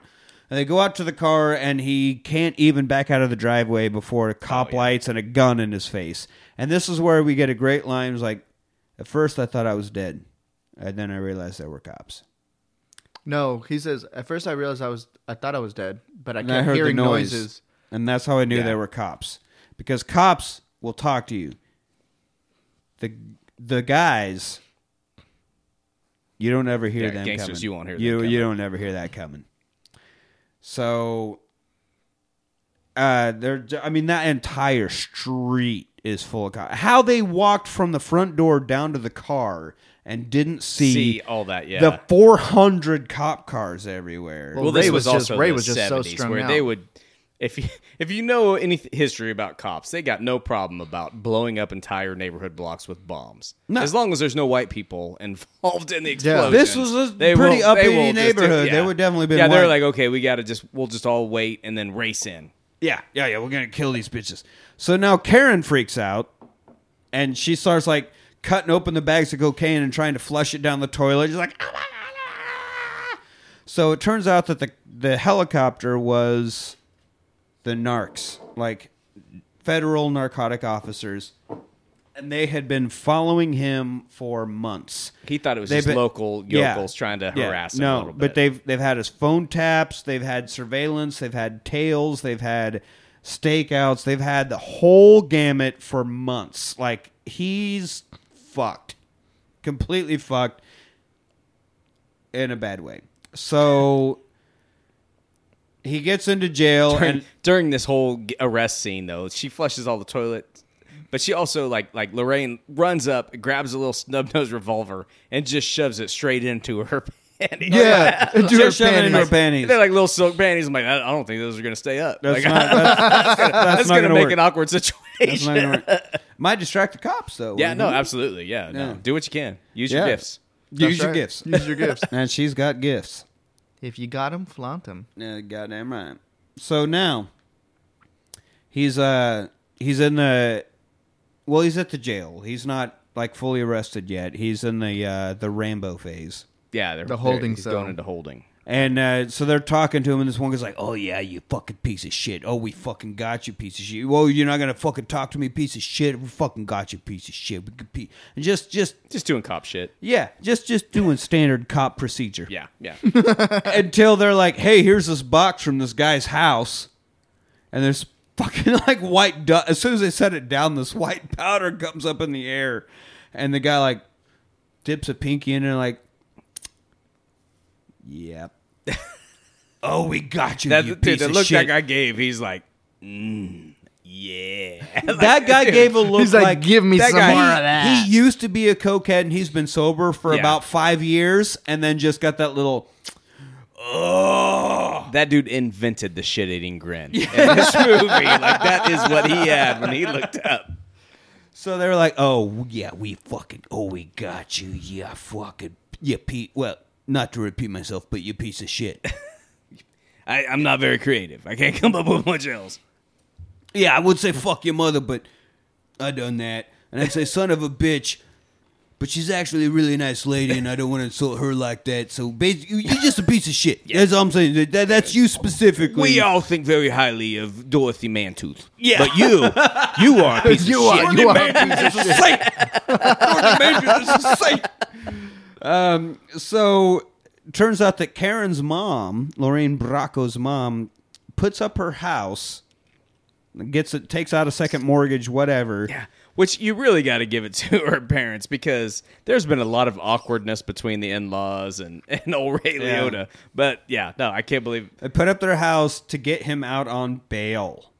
And they go out to the car and he can't even back out of the driveway before a cop oh, yeah. lights and a gun in his face. And this is where we get a great line. It was like, at first I thought I was dead. And then I realized there were cops. No, he says. At first, I realized I was. I thought I was dead, but I I kept heard the hearing noise. noises. And that's how I knew Yeah. they were cops. Because cops will talk to you. The the guys you don't ever hear Yeah, them gangsters, coming. you won't hear them you, coming. You don't ever hear that coming. So uh they're I mean that entire street is full of cops. How they walked from the front door down to the car and didn't see, See all that, yeah. the 400 cop cars everywhere. Well, well, Ray this was was, just- also Ray was just so 70s, strung where out. they would, if you if you know any history about cops, they got no problem about blowing up entire neighborhood blocks with bombs, No. as long as there's no white people involved in the Yeah. explosion. This was a They pretty uppity won't just neighborhood. They would definitely been Yeah, they're like, okay, we got to just we'll just all wait and then race in. Yeah, yeah, yeah. We're gonna kill these bitches. So now Karen freaks out, and she starts like cutting open the bags of cocaine and trying to flush it down the toilet. She's like, "Ah, ah, ah." so it turns out that the the helicopter was the narcs, like federal narcotic officers, and they had been following him for months. He thought it was They've just been- local Yeah. yokels trying to Yeah. harass him No, a little bit. but they've they've had his phone taps, they've had surveillance, they've had tails, they've had stakeouts, they've had the whole gamut for months. Like he's fucked, completely fucked, in a bad way. So he gets into jail during, and during this whole arrest scene though she flushes all the toilets but she also like like lorraine runs up grabs a little snub-nosed revolver and just shoves it straight into her panties Yeah, into her Just shove it into her panties. panties. they're like little silk panties i'm like i I don't think those are gonna stay up That's like, not, that's, that's that's not gonna, gonna make work. an awkward That's situation not gonna. Might distract the cops though. yeah no absolutely yeah, Yeah. no do what you can use Yeah. your gifts Use That's your right. gifts. Use your gifts. and she's got gifts. If you got him, flaunt him. Yeah, goddamn right. So now he's uh he's in the well he's at the jail. He's not like fully arrested yet. He's in the uh the Rambo phase. yeah they're The holding they're, he's cell. going into holding And uh, so they're talking to him, and this one guy's like, "Oh yeah, you fucking piece of shit. Oh, we fucking got you, piece of shit. Well, you're not gonna fucking talk to me, piece of shit. We fucking got you, piece of shit. We could pe-. And just, just, just doing cop shit yeah, just, just doing standard cop procedure. yeah yeah until they're like, "Hey, here's this box from this guy's house," and there's fucking like white dust. As soon as they set it down, this white powder comes up in the air, and the guy like dips a pinky in and like, "Yep." Oh, we got you, that, you dude, piece the of look shit. that guy gave he's like mm, yeah that guy gave a look He's like, "Give me some guy- more he, of that." He used to be a cokehead, and he's been sober for Yeah. about five years, and then just got that little. Oh, That dude invented the shit eating grin in this movie. Like that is what he had when he looked up. So they were like, "Oh yeah, we fucking, oh we got you, yeah, fucking, yeah, Pete. Well, not to repeat myself, but you piece of shit. I, I'm not very creative. I can't come up with much else. yeah, I would say fuck your mother, but I done that, and I'd say son of a bitch, but she's actually a really nice lady, and I don't want to insult her like that. So basically, you're just a piece of shit. That's all I'm saying. That, that- that's you specifically. We all think very highly of Dorothy Mantooth. Yeah. But you, you are a piece You of are- shit. you are- This is saint. This is saint. Um, so turns out that Karen's mom, Lorraine Bracco's mom, puts up her house, gets it, takes out a second mortgage, whatever. Yeah. Which you really got to give it to her parents because there's been a lot of awkwardness between the in-laws and, and old Ray Yeah. Liotta. But yeah, no, I can't believe They put up their house to get him out on bail,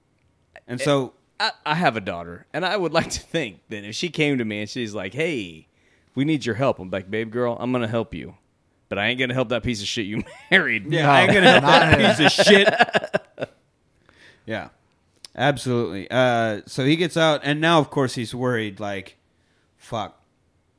and so I, I have a daughter, and I would like to think that if she came to me and she's like, "Hey, we need your help," I'm like, "Babe, girl, I'm gonna help you, but I ain't gonna help that piece of shit you married." yeah, I ain't gonna help that him. piece of shit. yeah, absolutely. Uh, so he gets out, and now of course he's worried. Like, fuck,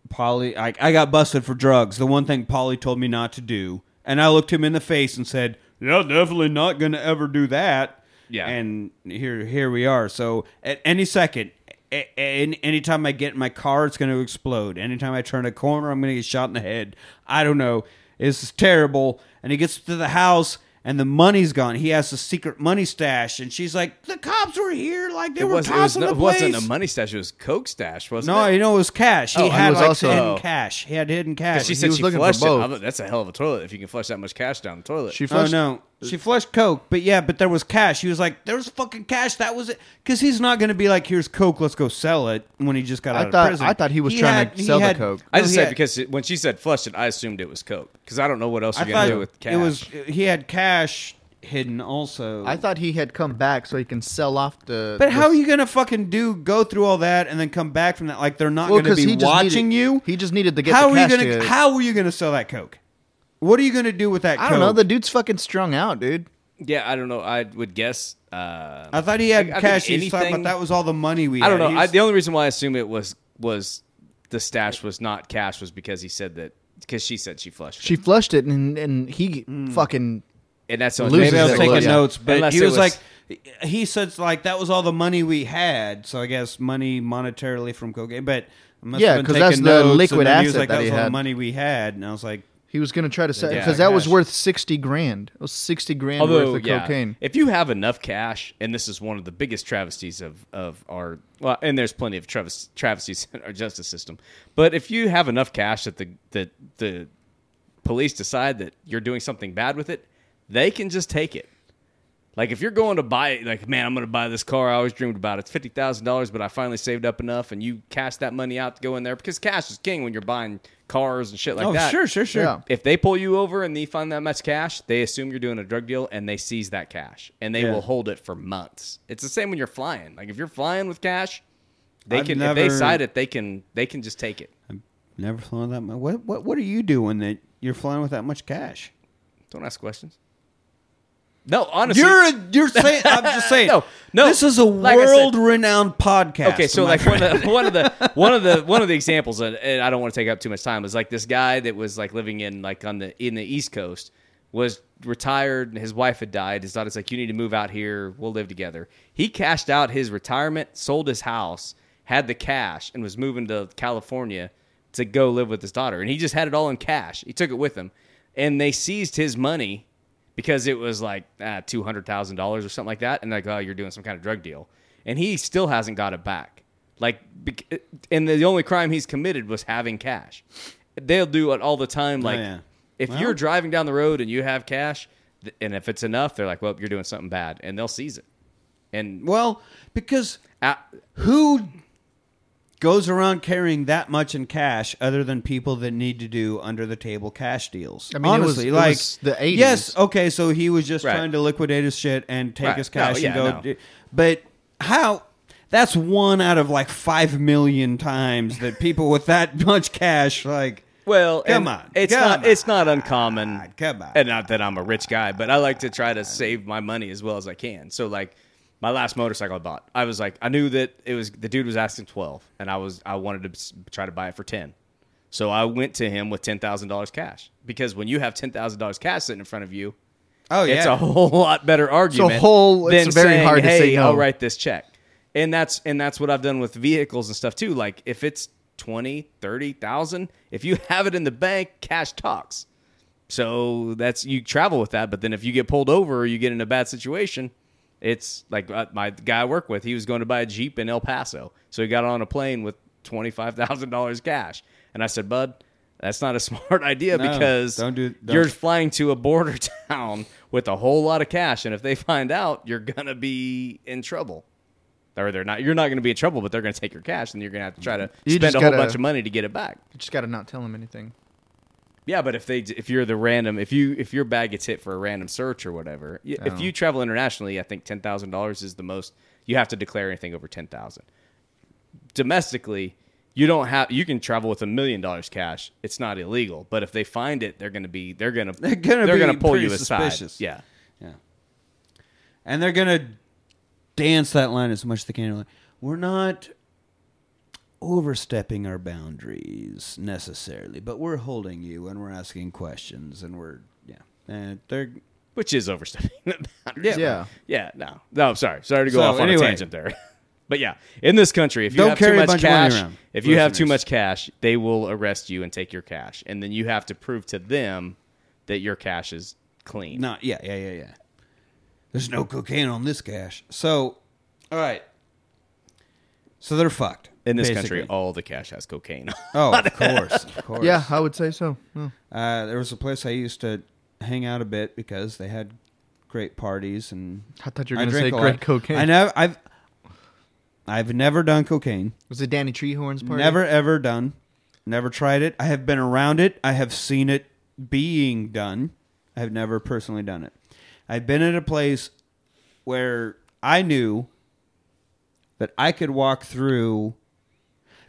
Paulie. I, I got busted for drugs. The one thing Paulie told me not to do, and I looked him in the face and said, "Yeah, definitely not gonna ever do that." Yeah. and here here we are. So at any second. A- a- Anytime I get in my car, it's going to explode. Anytime I turn a corner, I'm going to get shot in the head. I don't know. It's terrible. And he gets to the house, and the money's gone. He has a secret money stash, and she's like, "The cops were here, like they It, were was, it, was, tossing no- the it place." wasn't a money stash; it was coke stash, wasn't no, it? you know it was cash. He Oh, he had was like also- hidden Oh. cash. He had hidden cash. She he said was she looking for flushed it. both. I That's a hell of a toilet if you can flush that much cash down the toilet. She Oh flushed. no, she flushed coke, but yeah, but there was cash. He was like, "There was fucking cash. That was it." Because he's not going to be like, "Here's coke. Let's go sell it." When he just got I out thought- of prison, I thought he was trying to he sell the coke. I just he said had- because it- when she said flushed it, I assumed it was coke because I don't know what else I you're gonna thought do with cash. it was he had cash hidden also. I thought he had come back so he can sell off the. But how are you gonna fucking do go through all that and then come back from that? Like they're not Well, going to be watching needed- you. He just needed to get how the are you cash gonna to- How are you gonna sell that coke? What are you gonna do with that? I coke? don't know. The dude's fucking strung out, dude. yeah, I don't know. I would guess. Uh, I thought he had I- I think cash. He was talking anything- about that was all the money we. I don't had. know. He I, was- the only reason why I assume it was was the stash was not cash was because he said that because she said she flushed. She it. flushed it and and he Hmm. fucking and that's the loses only Maybe I was it. taking Yeah. notes, but Unless he it was, was- like, he said like that was all the money we had. So I guess money monetarily from cocaine. But must Yeah, have been 'cause that's taking the notes, liquid and then he was asset like, that that he was all the had. money we had, and I was like, He was gonna try to sell Yeah, because that was worth sixty grand. It was sixty grand Although, worth of yeah, cocaine. if you have enough cash, and this is one of the biggest travesties of, of our well, and there's plenty of traves- travesties in our justice system, but if you have enough cash that the that the police decide that you're doing something bad with it, they can just take it. Like if you're going to buy it, like man, I'm going to buy this car. I always dreamed about it. It's fifty thousand dollars, but I finally saved up enough, and you cash that money out to go in there because cash is king when you're buying cars and shit like "Oh, that. sure, sure, sure." Yeah. If they pull you over and they find that much cash, they assume you're doing a drug deal and they seize that cash and they Yeah. will hold it for months. It's the same when you're flying. Like if you're flying with cash, they I've can if they never- cite it, they can they can just take it. I've never flown that much. What what what are you doing that you're flying with that much cash? Don't ask questions. No, honestly, You're a, you're saying I'm just saying. No, no, This is a like world renowned podcast. Okay, so like one of the one of the one of the one of the examples, and and I don't want to take up too much time, is like this guy that was like living in like on the in the East Coast was retired and his wife had died. His daughter's like, "You need to move out here. We'll live together." He cashed out his retirement, sold his house, had the cash, and was moving to California to go live with his daughter. And he just had it all in cash. He took it with him, and they seized his money because it was like ah, two hundred thousand dollars or something like that, and like, oh, you're doing some kind of drug deal, and he still hasn't got it back. Like, and the only crime he's committed was having cash. They'll do it all the time. Like, Oh, yeah. if Well- you're driving down the road and you have cash, and if it's enough, they're like, well, you're doing something bad, and they'll seize it. And well, because uh, who goes around carrying that much in cash other than people that need to do under the table cash deals? I mean, it was- honestly, it like was the 80s. Yes, okay, so he was just Right. trying to liquidate his shit and take Right. his No, cash yeah, and go. no. do- But how? That's one out of like five million times that people with that much cash like. Well, Come on, it's come not on. it's not uncommon. Ah, come on. and not that I'm a rich guy, but I like to try to save my money as well as I can. So like my last motorcycle I bought, I was like, I knew that it was the dude was asking twelve, and I was I wanted to try to buy it for ten. So I went to him with ten thousand dollars cash because when you have ten thousand dollars cash sitting in front of you, Oh yeah, it's a whole lot better argument. A whole- it's than very saying, hard to hey, say no." I'll write this check. And that's and that's what I've done with vehicles and stuff too. Like if it's 20, 30,000, if you have it in the bank, cash talks. So that's you travel with that, but then if you get pulled over or you get in a bad situation, it's like uh, my guy I work with, he was going to buy a Jeep in El Paso. So he got on a plane with $25,000 cash. And I said, "Bud, that's not a smart idea No, because don't do- don't- you're flying to a border town with a whole lot of cash, and if they find out, you're gonna be in trouble. Or they're not. You're not gonna be in trouble, but they're gonna take your cash, and you're gonna have to try to You spend a whole gotta- bunch of money to get it back. You just got to not tell them anything. Yeah, but if they if you're the random if you if your bag gets hit for a random search or whatever, y- if Oh. you travel internationally, I think ten thousand dollars is the most you have to declare anything over ten thousand. Domestically, you don't have you can travel with a million dollars cash. It's not illegal, but if they find it, they're gonna be they're gonna They're gonna they're be gonna pull pretty you aside. suspicious. Yeah. Yeah. And they're going to dance that line as much as they can. Like, We're not overstepping our boundaries necessarily, but we're holding you and we're asking questions and we're, yeah. And they're, which is overstepping the boundaries. Yeah. yeah. No, no. Sorry, sorry to go So, off on anyway. a tangent there. But yeah, in this country, if you Don't have carry too a much bunch of cash, around, if you have too much cash, they will arrest you and take your cash, and then you have to prove to them that your cash is clean. not, yeah, yeah, yeah, yeah. There's no cocaine on this cash. So, all right. So they're fucked. In this basically. country, all the cash has cocaine. Oh, of course, of course. Yeah, I would say so. Yeah. Uh, there was a place I used to hang out a bit because they had great parties and I thought you were going to drink say great lot. cocaine. I know I've I've never done cocaine. Was it Danny Treehorn's party? Never ever done. Never tried it. I have been around it. I have seen it being done. I have never personally done it. I've been at a place where I knew that I could walk through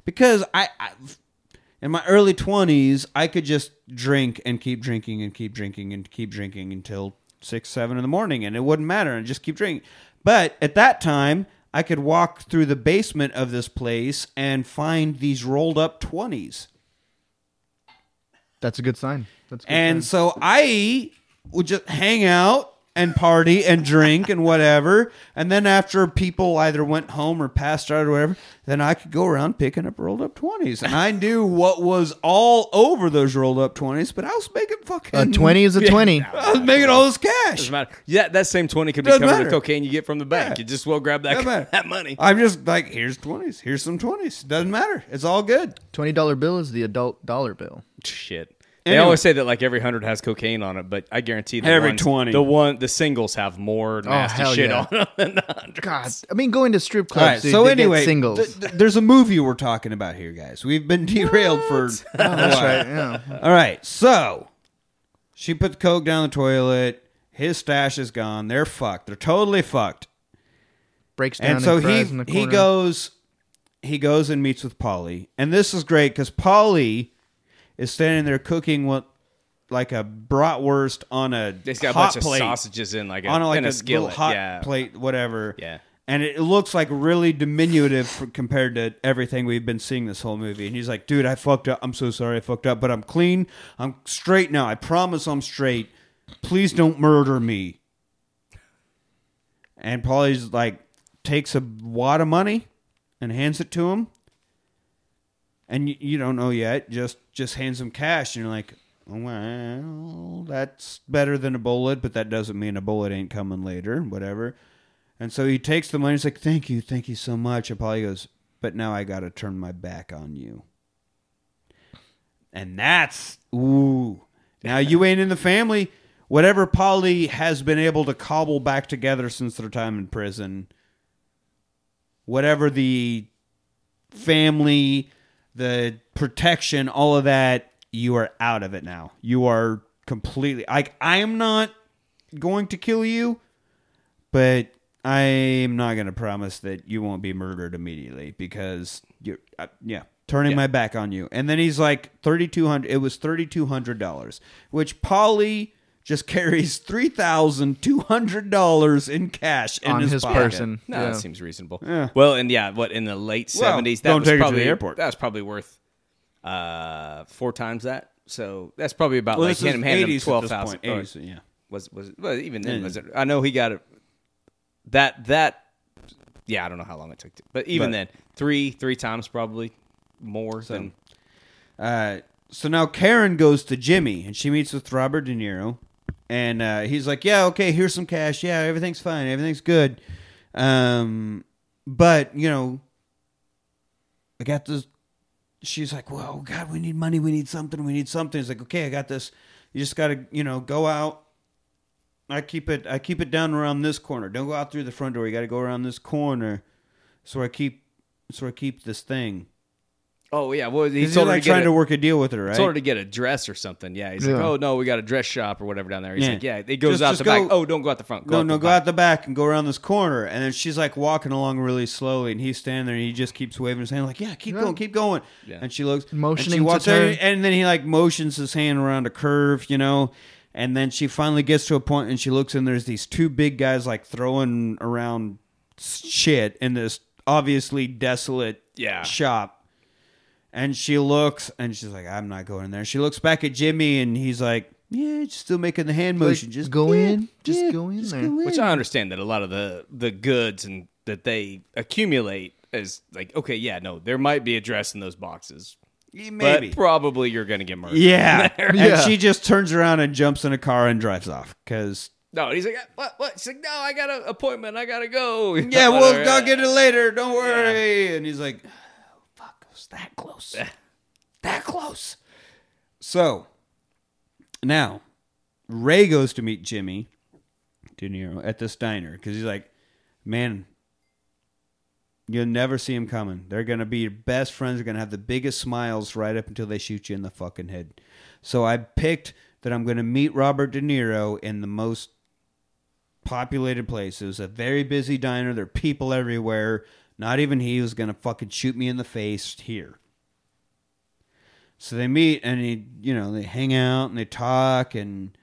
because I, I in my early 20s I could just drink and keep drinking and keep drinking and keep drinking until 6 7 in the morning and it wouldn't matter and just keep drinking. But at that time I could walk through the basement of this place and find these rolled up 20s. That's a good sign. That's a good And sign. so I would just hang out and party and drink and whatever. And then after people either went home or passed out or whatever, then I could go around picking up rolled up 20s. And I knew what was all over those rolled up 20s, but I was making fucking. A 20 is a 20. I was making all this cash. Doesn't matter. Yeah, that same twenty could be Doesn't covered matter. with cocaine you get from the bank. Yeah. You just well grab that, Doesn't matter. that money. I'm just like, here's 20s. Here's some 20s. Doesn't matter. It's all good. $20 bill is the adult dollar bill. Shit. They always say that like every hundred has cocaine on it, but I guarantee the Every ones- 20. the one the singles have more oh, nasty hell shit yeah. on them than the hundreds. God, I mean, going to strip All right. clubs, dude, so they get anyway, singles. th- th- there's a movie we're talking about here, guys. We've been derailed for. Oh, that's right. Yeah. All right. So she put the coke down the toilet. His stash is gone. They're fucked. They're totally fucked. Breaks down and so he in the he goes he goes and meets with Paulie, and this is great because Paulie is standing there cooking what like a bratwurst on a It's got a hot bunch plate, of sausages in like a, on a, like a, a skillet. hot yeah. plate, whatever. Yeah. And it looks like really diminutive for, compared to everything we've been seeing this whole movie. And he's like, "Dude, I fucked up. I'm so sorry. I fucked up, but I'm clean. I'm straight now. I promise I'm straight. Please don't murder me." And Paulie's like, takes a wad of money and hands it to him. And you, you don't know yet. Just just hands him cash, and you're like, "Well, that's better than a bullet, but that doesn't mean a bullet ain't coming later. Whatever." And so he takes the money. He's like, "Thank you, thank you so much." And Paulie goes, "But now I got to turn my back on you." And that's ooh. Now you ain't in the family. Whatever Paulie has been able to cobble back together since their time in prison, whatever the family, the protection, all of that, you are out of it now. You are completely like I am not going to kill you, but I am not going to promise that you won't be murdered immediately because you're uh, yeah turning Yeah. my back on you. And then he's like thirty two hundred. It was thirty two hundred dollars, which Paulie just carries three thousand two hundred dollars in cash in On his, his pocket. person. No, Yeah. that seems reasonable. Yeah. Well, and yeah, what in the late Well, seventies? that don't was take it to the airport. That was probably worth uh, four times that. So that's probably about Well, like this is him handing him 80s at twelve this thousand. point. 80s, yeah. Was was well, even then Yeah. was it? I know he got it. That that yeah, I don't know how long it took, to, but even But- then, three three times probably more than Uh, so now Karen goes to Jimmy and she meets with Robert De Niro, and uh, he's like, "Yeah, okay, here's some cash. Yeah, everything's fine. Everything's good. Um, but you know, I got this." She's like, "Well, God, we need money. We need something. We need something." He's like, "Okay, I got this. You just got to, you know, go out." I keep it. I keep it down around this corner. Don't go out through the front door. You got to go around this corner. So I keep. So I keep this thing. Oh yeah, well he He's told her like to trying a- to work a deal with her, right? told her to get a dress or something. Yeah, he's like, oh no, we got a dress shop or whatever down there. He's Yeah. like, yeah, it goes Just- out just the go- back. Oh, don't go out the front. Go no, out no, the go back. out the back and go around this corner. And then she's like walking along really slowly, and he's standing there, and he just keeps waving his hand, like, "Yeah, keep Yeah. going, keep going." Yeah. And she looks, Motioning and she to walks there, turn. and then he like motions his hand around a curve, you know. And then she finally gets to a point, and she looks, and there's these two big guys like throwing around shit in this obviously desolate Yeah. shop. And she looks, and she's like, "I'm not going in there." She looks back at Jimmy, and he's like, "Yeah, just still making the hand motion. just go yeah, in. Just yeah, go in just there." go Which. I understand that a lot of the the goods and that they accumulate is like, okay, yeah, no, there might be a dress in those boxes, Yeah, maybe. but probably you're gonna get murdered. Yeah. And Yeah. she just turns around and jumps in a car and drives off. Because, No, he's like, uh, what? What? She's like, no, I got an appointment. I gotta go. yeah, we'll Whatever. go get it later. Don't worry. And he's like, fuck, it was that close. that close. So, now, Ray goes to meet Jimmy De Niro at this diner because he's like, man, you'll never see him coming. They're going to be your best friends. They're going to have the biggest smiles right up until they shoot you in the fucking head. So I picked that I'm going to meet Robert De Niro in the most populated place. It was a very busy diner. There are people everywhere. Not even he was going to fucking shoot me in the face here. So they meet and he, you know, they hang out and they talk and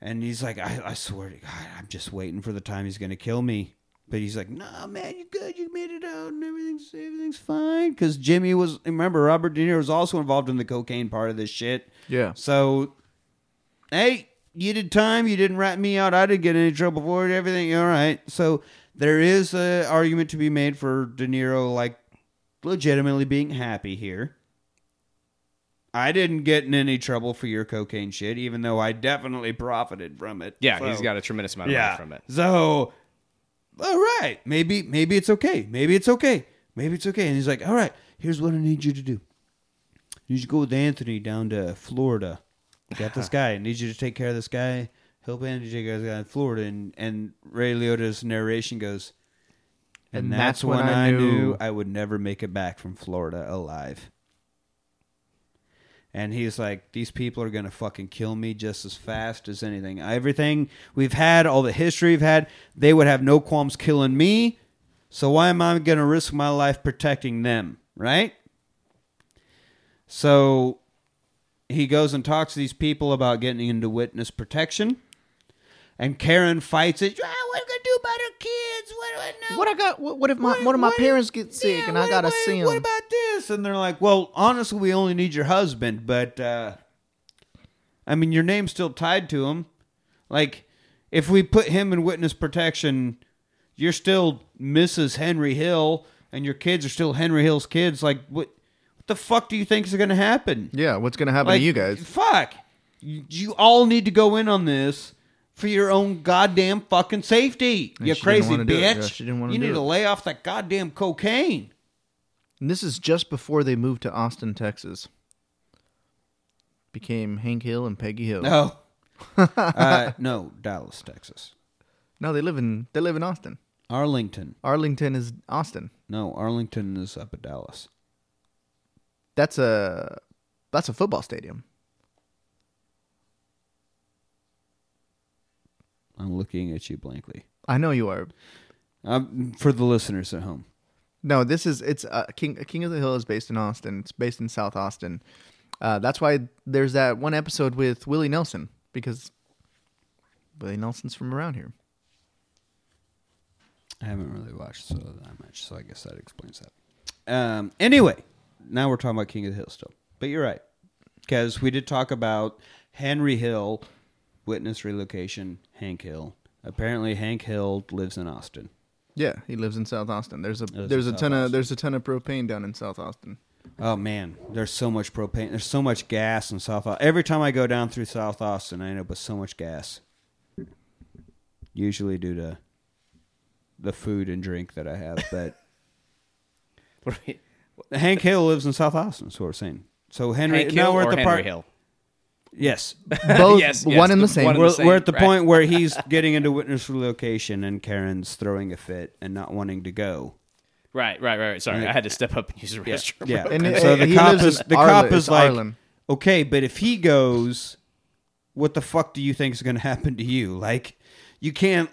and he's like, I, I swear to God, I'm just waiting for the time he's going to kill me. But he's like, No, man, you're good. You made it out and everything's everything's fine. Because Jimmy was, remember, Robert De Niro was also involved in the cocaine part of this shit. Yeah. So, hey, you did time. You didn't rat me out. I didn't get any trouble for it. Everything all right. So there is an argument to be made for De Niro, like legitimately being happy here. I didn't get in any trouble for your cocaine shit, even though I definitely profited from it. Yeah, So- he's got a tremendous amount of yeah. money from it. So, all right, maybe maybe it's okay. Maybe it's okay. Maybe it's okay. And he's like, all right, here's what I need you to do. I need you to go with Anthony down to Florida. Got this guy. I need you to take care of this guy. Help Anthony take care of this guy in Florida. And and Ray Liotta's narration goes, and, And that's, that's when, when I I knew knew- I would never make it back from Florida alive. And he's like, these people are going to fucking kill me just as fast as anything. Everything we've had, all the history we've had, they would have no qualms killing me. So why am I going to risk my life protecting them? Right? So he goes and talks to these people about getting into witness protection. And Karen fights it. Ah, what are we going to do about her kids? What do I know? What I got? What, what if my What- one of my what- parents get sick yeah, and I gotta what- see What them? about this? And they're like, well, honestly, we only need your husband, but uh, I mean, your name's still tied to him. Like, if we put him in witness protection, you're still Mrs. Henry Hill, and your kids are still Henry Hill's kids. Like, what? What the fuck do you think is going to happen? yeah, what's gonna happen like, to you guys? Fuck. You, you all need to go in on this for your own goddamn fucking safety. And you crazy wanna do it. bitch. Yeah, she didn't wanna you need it. to lay off that goddamn cocaine. And this is just before they moved to Austin, Texas. Became Hank Hill and Peggy Hill. No. uh, no, Dallas, Texas. No, they live in they live in Austin. Arlington. Arlington is Austin. No, Arlington is up at Dallas. That's a that's a football stadium. I'm looking at you blankly. I know you are. Um, for the listeners at home. No, this is it's uh, King King of the Hill is based in Austin. It's based in South Austin. Uh, that's why there's that one episode with Willie Nelson because Willie Nelson's from around here. I haven't really watched so that much, so I guess that explains that. Um, anyway, now we're talking about King of the Hill still, but you're right because we did talk about Henry Hill, witness relocation. Hank Hill. Apparently, Hank Hill lives in Austin. Yeah, he lives in South Austin. There's a Lives there's in a South ton of Austin. there's a ton of propane down in South Austin. Oh man, there's so much propane. There's so much gas in South. Au- Every time I go down through South Austin, I end up with so much gas. Usually due to the food and drink that I have, but What are we- Hank Hill lives in South Austin. That's what we're saying. So Henry, Hank now Hill we're or at the Henry part. Hill? Yes, Both Yes, one yes, and the- the same. one and we're, the same, we're at the right. point where he's getting into witness relocation, and Karen's throwing a fit and not wanting to go. Right, right, right, right. Sorry, Yeah. I had to step up and use the Yeah, restroom. yeah. And And it- so the he cop lives is in the Arlen- cop is like, Arlen. okay, but if he goes, what the fuck do you think is going to happen to you? Like, you can't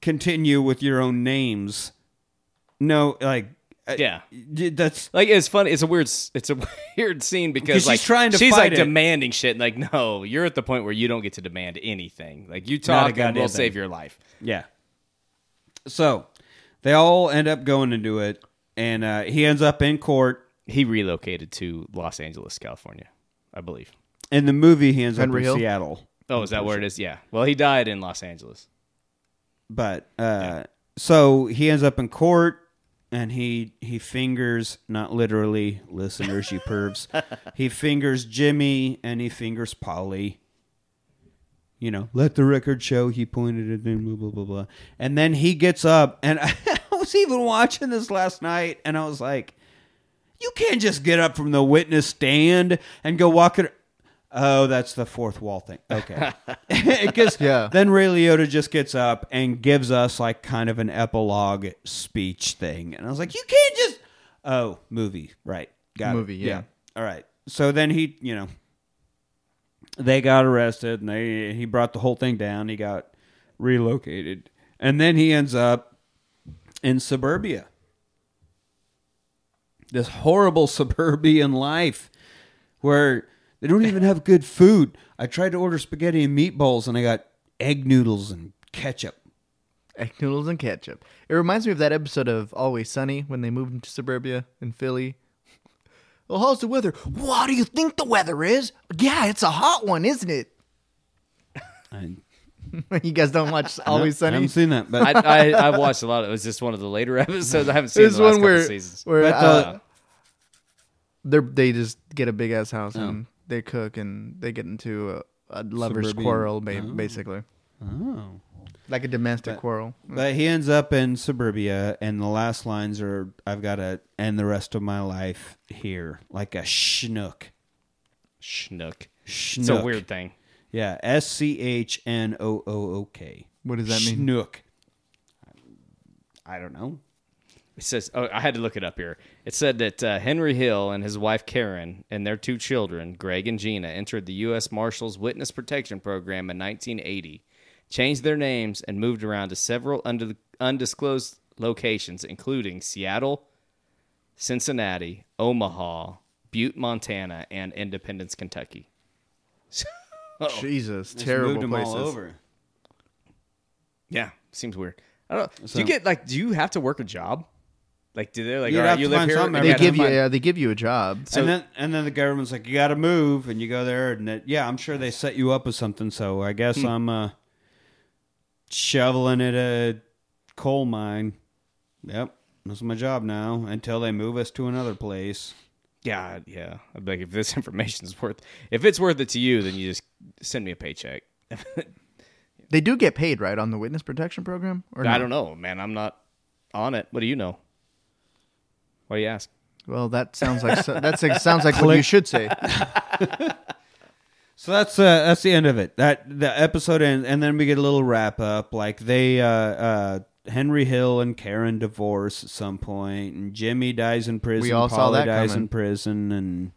continue with your own names. No, like, Yeah. y- that's Like it's funny. It's a weird. It's a weird scene because 'Cause she's trying to she's fight like it. demanding shit. Like no, you're at the point where you don't get to demand anything. Like you Not a talk and goddamn we'll thing. save your life. yeah. So they all end up going into it, and uh, he ends up in court. He relocated to Los Angeles, California, I believe. In the movie, he ends Henry up in Hill? Seattle. Oh, is that where it is? Yeah. Well, he died in Los Angeles. but uh, so he ends up in court and he he fingers not literally listeners you pervs he fingers jimmy and he fingers paulie. You know let the record show he pointed at them blah blah blah blah. And then he gets up and i was even watching this last night and i was like you can't just get up from the witness stand and go walk it Oh, that's the fourth wall thing. Okay. Because Yeah. then Ray Liotta just gets up and gives us like kind of an epilogue speech thing. And I was like, you can't just. Oh, movie. Right. Got Movie, it. yeah. All right. So then he, you know, they got arrested and they he brought the whole thing down. He got relocated. And then he ends up in suburbia. This horrible suburban life where they don't even have good food. I tried to order spaghetti and meatballs and I got egg noodles and ketchup. Egg noodles and ketchup. It reminds me of that episode of Always Sunny when they moved into suburbia in Philly. Well, how's the weather? What do you think the weather is? Yeah, it's a hot one, isn't it? I, you guys don't watch Always Sunny? I haven't seen that, but I, I I watched a lot. of It was just one of the later episodes. I haven't seen This the last one couple where seasons. where But, uh, uh, they they just get a big ass house Oh. and they cook and they get into a, a lover's Suburban- quarrel, ba- Oh. basically oh. like a domestic But- quarrel. Mm. But he ends up in suburbia, and the last lines are, "I've got to end the rest of my life here, like a schnook." Schnook. Schnook. It's a weird thing. Yeah, S C H N O O O K. What does that mean? Schnook. I don't know. It says, oh, I had to look it up here. It said that uh, Henry Hill and his wife Karen and their two children, Greg and Gina, entered the U.S. Marshals Witness Protection Program in 1980, changed their names, and moved around to several under, undisclosed locations, including Seattle, Cincinnati, Omaha, Butte, Montana, and Independence, Kentucky. So, Jesus, Just terrible moved 'em places. all over. yeah, seems weird. I don't. do So- you get like? Do you have to work a job? Like, do they like? You'd all right, have you to live find here. something and They gotta give you, find- yeah, they give you a job. So- and then and then the government's like, you got to move, and you go there, and it, yeah, I'm sure they set you up with something. So I guess Hmm. I'm uh, shoveling at a coal mine. Yep, that's my job now until they move us to another place. God, yeah. I'd be like, if this information is worth, if it's worth it to you, then you just send me a paycheck. They do get paid, right, on the witness protection program? Or I no? don't know, man. I'm not on it. What do you know? Why do you ask? Well, that sounds like that sounds like what you should say. So that's uh, that's the end of it. That the episode ends, and then we get a little wrap up. Like they, uh, uh, Henry Hill and Karen divorce at some point, and Jimmy dies in prison. We all saw that dies coming. in prison, and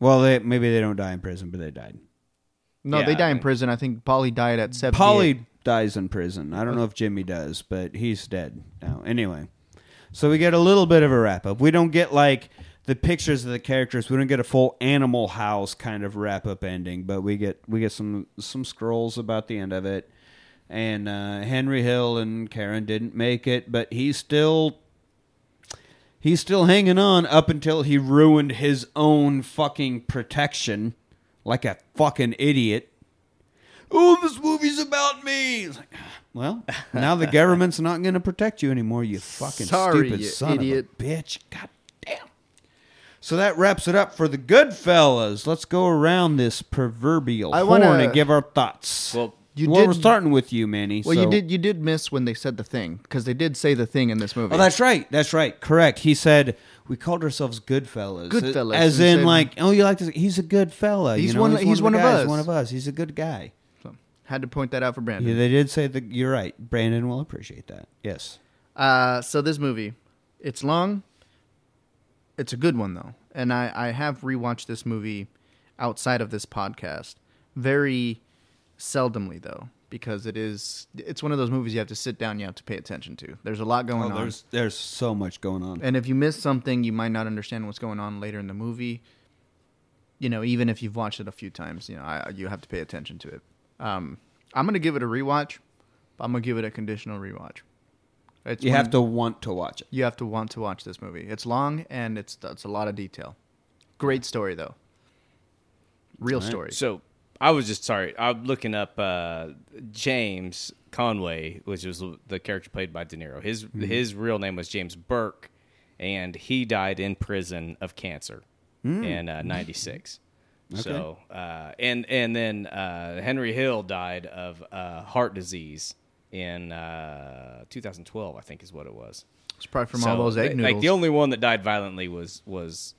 well, they maybe they don't die in prison, but they died. No, Yeah, they die in prison. I think Paulie died at seventy. Paulie dies in prison. I don't know if Jimmy does, but he's dead now. Anyway, so we get a little bit of a wrap up. We don't get like the pictures of the characters. We don't get a full Animal House kind of wrap up ending, but we get we get some some scrolls about the end of it. And uh, Henry Hill and Karen didn't make it, but he's still he's still hanging on up until he ruined his own fucking protection like a fucking idiot. Oh, this movie's about me. It's like, well, now the government's not going to protect you anymore. You fucking Sorry, stupid you son idiot. of a bitch. God damn. So that wraps it up for the good fellas. Let's go around this proverbial I horn wanna- and give our thoughts. Well, You well, we're did- starting with you, Manny. Well, you did you did miss when they said the thing because they did say the thing in this movie. Oh, that's right. That's right. Correct. He said we called ourselves good fellas. Goodfellas, As in, like, oh, you like this? He's a good fella. He's you know? one- he's one of guys, us. One of us. He's a good guy. Had to point that out for Brandon. Yeah, they did say that. You're right. Brandon will appreciate that. Yes. Uh, so this movie, it's long. It's a good one though, and I I have rewatched this movie outside of this podcast very seldomly though because it is it's one of those movies you have to sit down you have to pay attention to. There's a lot going Oh, on. there's there's so much going on. And if you miss something, you might not understand what's going on later in the movie. You know, even if you've watched it a few times, you know, I, you have to pay attention to it. Um, I'm gonna give it a rewatch. But I'm gonna give it a conditional rewatch. It's you have to want to watch it. You have to want to watch this movie. It's long and it's it's a lot of detail. Great story though. Real Alright. story. So I was just sorry. I'm looking up uh, James Conway, which was the character played by De Niro. His Mm-hmm. his real name was James Burke, and he died in prison of cancer in uh, '96. So uh, and and then uh, Henry Hill died of uh, heart disease in uh, 2012, I think is what it was. It's probably from So, all those egg noodles. Like the only one that died violently was was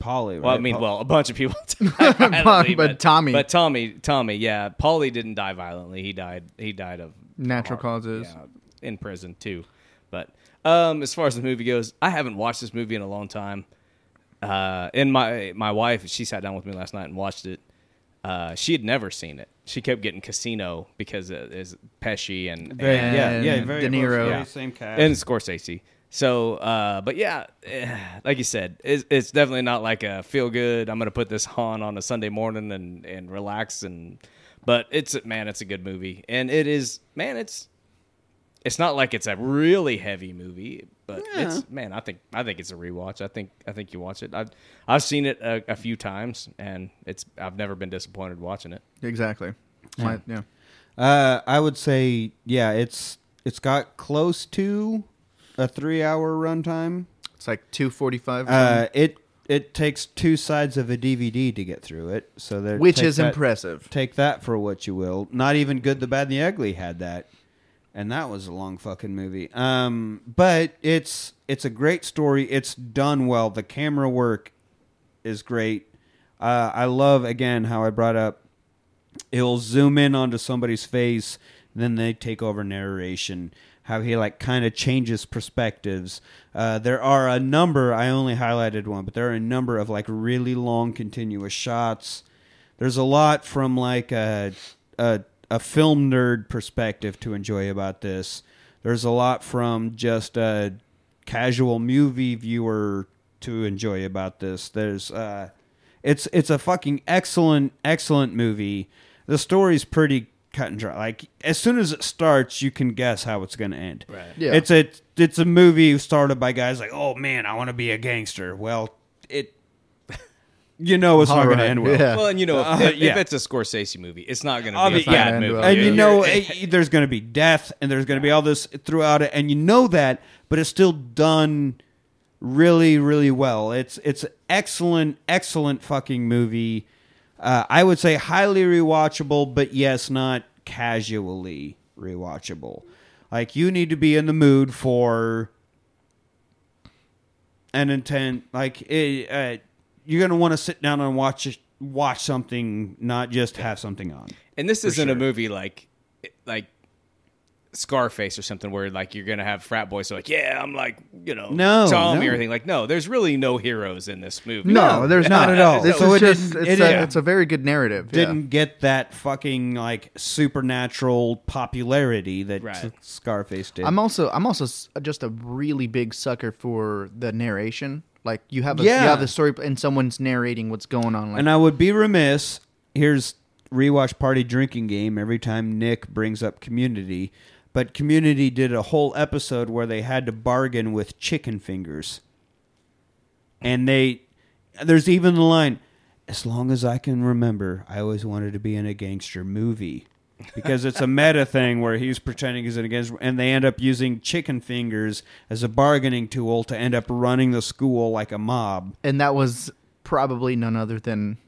Paulie. Right? well, I mean, well, a bunch of people. violently, But Tommy. but Tommy, Tommy, yeah, Paulie didn't die violently. He died. He died of Natural heart- causes. yeah, in prison too. But um, as far as the movie goes, I haven't watched this movie in a long time. Uh, and my my wife, she sat down with me last night and watched it. Uh, she had never seen it. She kept getting Casino because it is Pesci and, Very, and yeah, yeah, very De Niro. Yeah. same cast. and Scorsese. So, uh, but yeah, eh, like you said, it's, it's definitely not like a feel good. I'm gonna put this on on a Sunday morning and and relax and. But it's man, it's a good movie, and it is man, it's it's not like it's a really heavy movie, But it's man, I think I think it's a rewatch. I think I think you watch it. I've I've seen it a, a few times, and it's I've never been disappointed watching it. Exactly. My- yeah. Uh, I would say, yeah, it's it's got close to a three-hour runtime. It's like two forty five, Uh, it it takes two sides of a DVD to get through it, so there, which is that- impressive. Take that for what you will. Not even Good, the Bad, and the Ugly had that, and that was a long fucking movie. Um, but it's it's a great story. It's done well. The camera work is great. Uh, I love again how I brought up. It'll zoom in onto somebody's face, then they take over narration. How he like kind of changes perspectives. Uh, there are a number. I only highlighted one, but there are a number of like really long continuous shots. There's a lot from like a a, a film nerd perspective to enjoy about this. There's a lot from just a casual movie viewer to enjoy about this. There's uh it's it's a fucking excellent excellent movie. The story's pretty cut and dry. Like as soon as it starts, you can guess how it's going to end. Right. Yeah. It's a it's a movie started by guys like, "Oh man, I want to be a gangster." Well, it you know it's not All going to end well. yeah. Well, and you know, if, Uh, if, yeah. if it's a Scorsese movie, it's not going to Obvi- be a yeah. bad And, movie. and you know You're- eh, there's going to be death and there's going to be all this throughout it and you know that but it's still done really really well it's it's excellent excellent fucking movie uh, i would say highly rewatchable but yes not casually rewatchable like you need to be in the mood for an intent like eh, uh, you're going to want to sit down and watch watch something not just have something on And this isn't a movie like like Scarface or something where like you're gonna have frat boys so like yeah I'm like you know No, Tommy no. or anything like no there's really no heroes in this movie No, there's not not at all. This So is it just it's, it- a, yeah. it's a very good narrative. didn't get that fucking like supernatural popularity that Right. Scarface did. I'm also I'm also just a really big sucker for the narration. Like you have a Yeah. you have the story and someone's narrating what's going on. Like and I would be remiss. Here's rewatch party drinking game every time Nick brings up Community, but Community did a whole episode where they had to bargain with chicken fingers, and they there's even the line. As long as I can remember, I always wanted to be in a gangster movie. Because it's a meta thing where he's pretending he's in a gangster, and they end up using chicken fingers as a bargaining tool to end up running the school like a mob. and that was probably none other than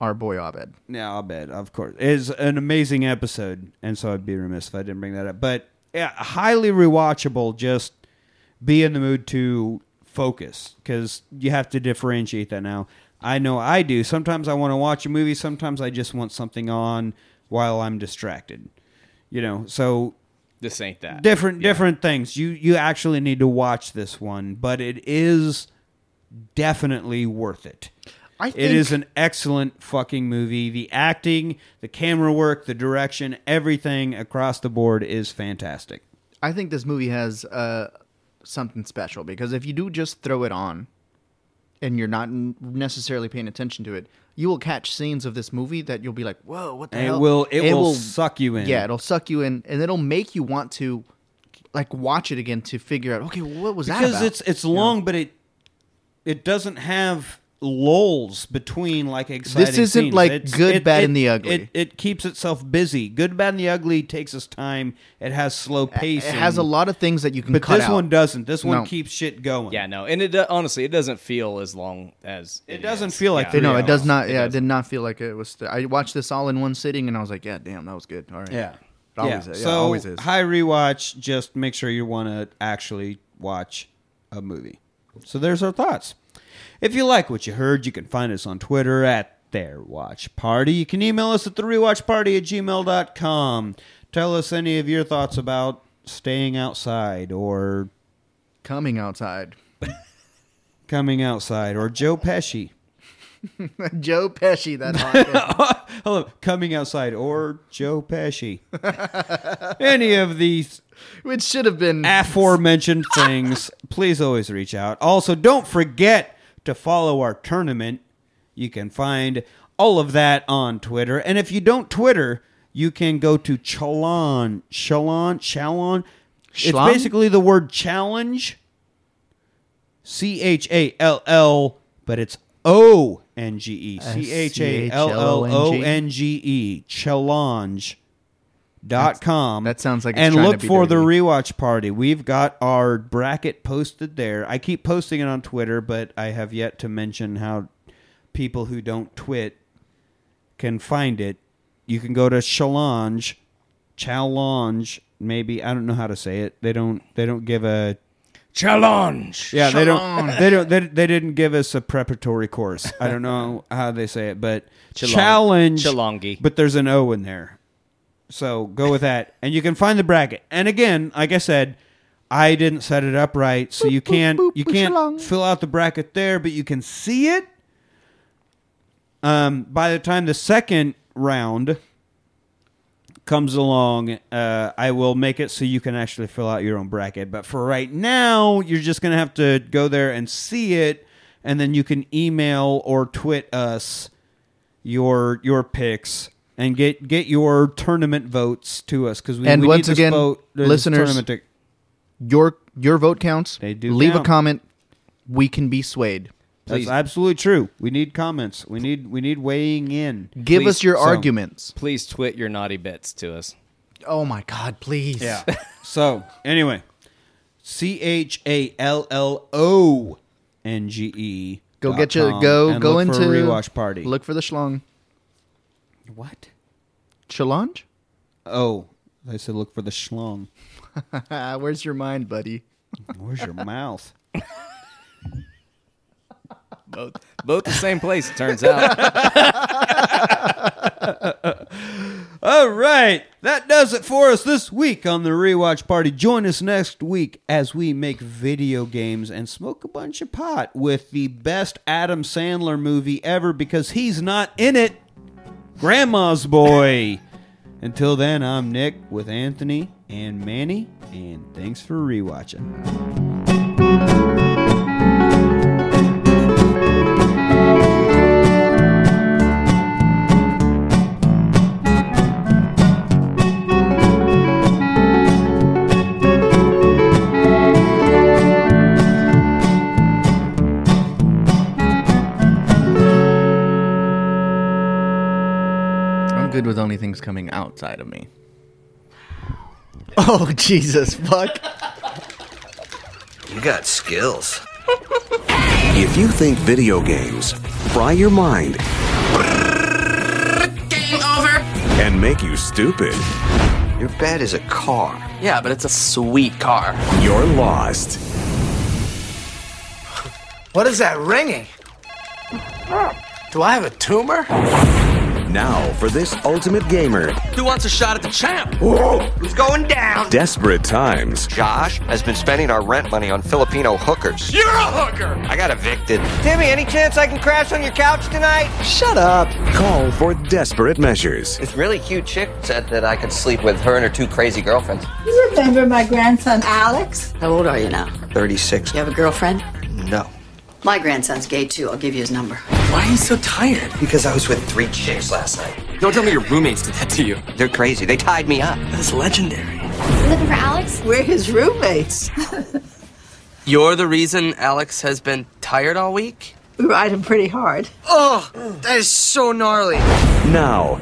our boy Abed. Yeah, I'll. Of course, it's an amazing episode, and so I'd be remiss if I didn't bring that up. But yeah, highly rewatchable. Just be in the mood to focus because you have to differentiate that now. I know I do. Sometimes I want to watch a movie. Sometimes I just want something on while I'm distracted. You know, so this ain't that different Yeah. different things. You you actually need to watch this one, but it is definitely worth it. I think It is an excellent fucking movie. The acting, the camera work, the direction, everything across the board is fantastic. I think this movie has uh, something special because if you do just throw it on and you're not necessarily paying attention to it, you will catch scenes of this movie that you'll be like, "Whoa, what the And it will it, will, suck you in. Yeah, it'll suck you in, and it'll make you want to like watch it again to figure out, okay, what was that because it's it's long, but it it doesn't have lulls between like exciting. This isn't scenes. like It's- Good, it- Bad, it- and the Ugly. It, it keeps itself busy. Good, bad, and the ugly takes its time. It has slow pace. it has a lot of things that you can but cut this out. one doesn't. This one No. keeps shit going. yeah no and it uh, honestly it doesn't feel as long as It doesn't is. feel like Yeah. three no, it does not. Yeah, it doesn't. did not feel like it was. I watched this all in one sitting, and I was like, yeah, damn, that was good. All right. Yeah. It always yeah. is. Yeah, so always is. high rewatch. Just make sure you want to actually watch a movie. So there's our thoughts. If you like what you heard, you can find us on Twitter at Their Watch Party. You can email us at the rewatchparty at gmail.com. Tell us any of your thoughts about staying outside or Coming outside. coming outside or Joe Pesci. Joe Pesci, that hot. Hello, coming outside or Joe Pesci. any of these which should have been aforementioned things, please always reach out. Also, don't forget to follow our tournament. You can find all of that on Twitter. And if you don't Twitter, you can go to Chalon. Chalon? Chalon? It's basically the word challenge C H A L L, but it's O N G E. C H A L L O N G E. Challenge. Dot com. that sounds like it's and trying to look be for the rewatch party. We've got our bracket posted there. I keep posting it on Twitter, but I have yet to mention how people who don't twit can find it. You can go to Challenge, Challenge. Maybe I don't know how to say it. They don't. They don't give a. Challenge. Yeah, they don't. They don't. They, they didn't give us a preparatory course. I don't know how they say it, but challenge. challenge. Chalongi. But there's an O in there, so go with that, and you can find the bracket. And again, like I said, I didn't set it up right, so you can't boop, you can't fill out the bracket there, but you can see it. Um, by the time the second round comes along, uh, I will make it so you can actually fill out your own bracket. But for right now, you're just going to have to go there and see it, and then you can email or twit us your your picks and get get your tournament votes to us because we And we once need this again, vote, uh, listeners, tournament to- Your your vote counts. They do Leave count. a comment. We can be swayed. that's absolutely true. We need comments. We need we need weighing in. Give Please, us your so- arguments. Please twit your naughty bits to us. Oh my God! Please. Yeah. so anyway, C H A L L O N G E. Go get you. Go go into for a rewatch party. Look for the schlong. What? Challenge. Oh, I said look for the schlong. Where's your mind, buddy? Where's your mouth? Both, both the same place, it turns out. All right, that does it for us this week on the rewatch party. Join us next week as we make video games and smoke a bunch of pot with the best Adam Sandler movie ever because he's not in it. Grandma's Boy. Until then, I'm Nick with Anthony and Manny, and thanks for rewatching. Good with only things coming outside of me. Oh Jesus! Fuck. You got skills. If you think video games fry your mind Game over. and make you stupid, Your bed is a car. Yeah, but it's a sweet car. you're lost. What is that ringing? Do I have a tumor? Now, for this ultimate gamer, Who wants a shot at the champ? Whoa, Who's going down? desperate times, Josh has been spending our rent money on Filipino hookers. You're a hooker! I got evicted. Timmy, any chance I can crash on your couch tonight? Shut up. call for desperate measures. This really cute chick said that I could sleep with her and her two crazy girlfriends. You remember my grandson Alex? How old are you now? 36. You have a girlfriend? No. My grandson's gay too. I'll give you his number. Why are you so tired? Because I was with three chicks last night. Don't tell me your roommates did that to you. They're crazy. They tied me up. That's legendary. Looking for Alex? We're his roommates. You're the reason Alex has been tired all week? we ride him pretty hard. Oh, that is so gnarly. Now,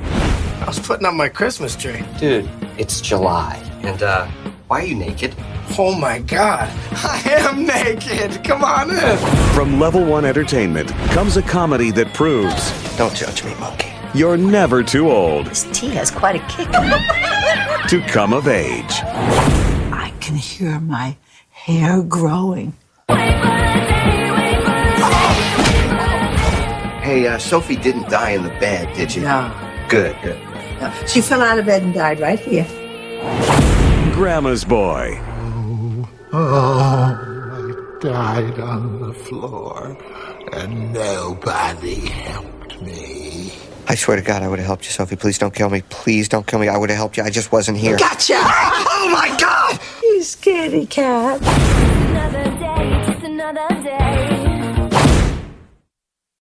I was putting up my Christmas tree. Dude, it's July. And, uh, why are you naked? Oh my god. I am naked. Come on in. from Level 1 Entertainment comes a comedy that proves Don't judge me, monkey. you're never too old This tea has quite a kick. to come of age. I can hear my hair growing. Hey, uh, Sophie didn't die in the bed, did you? No. Good, good. She fell out of bed and died right here. Grandma's Boy. Oh, I died on the floor, and nobody helped me. I swear to God, I would have helped you, Sophie. Please don't kill me. Please don't kill me. I would have helped you. I just wasn't here. Gotcha! Oh my God! You scaredy cat. Another day, just another day.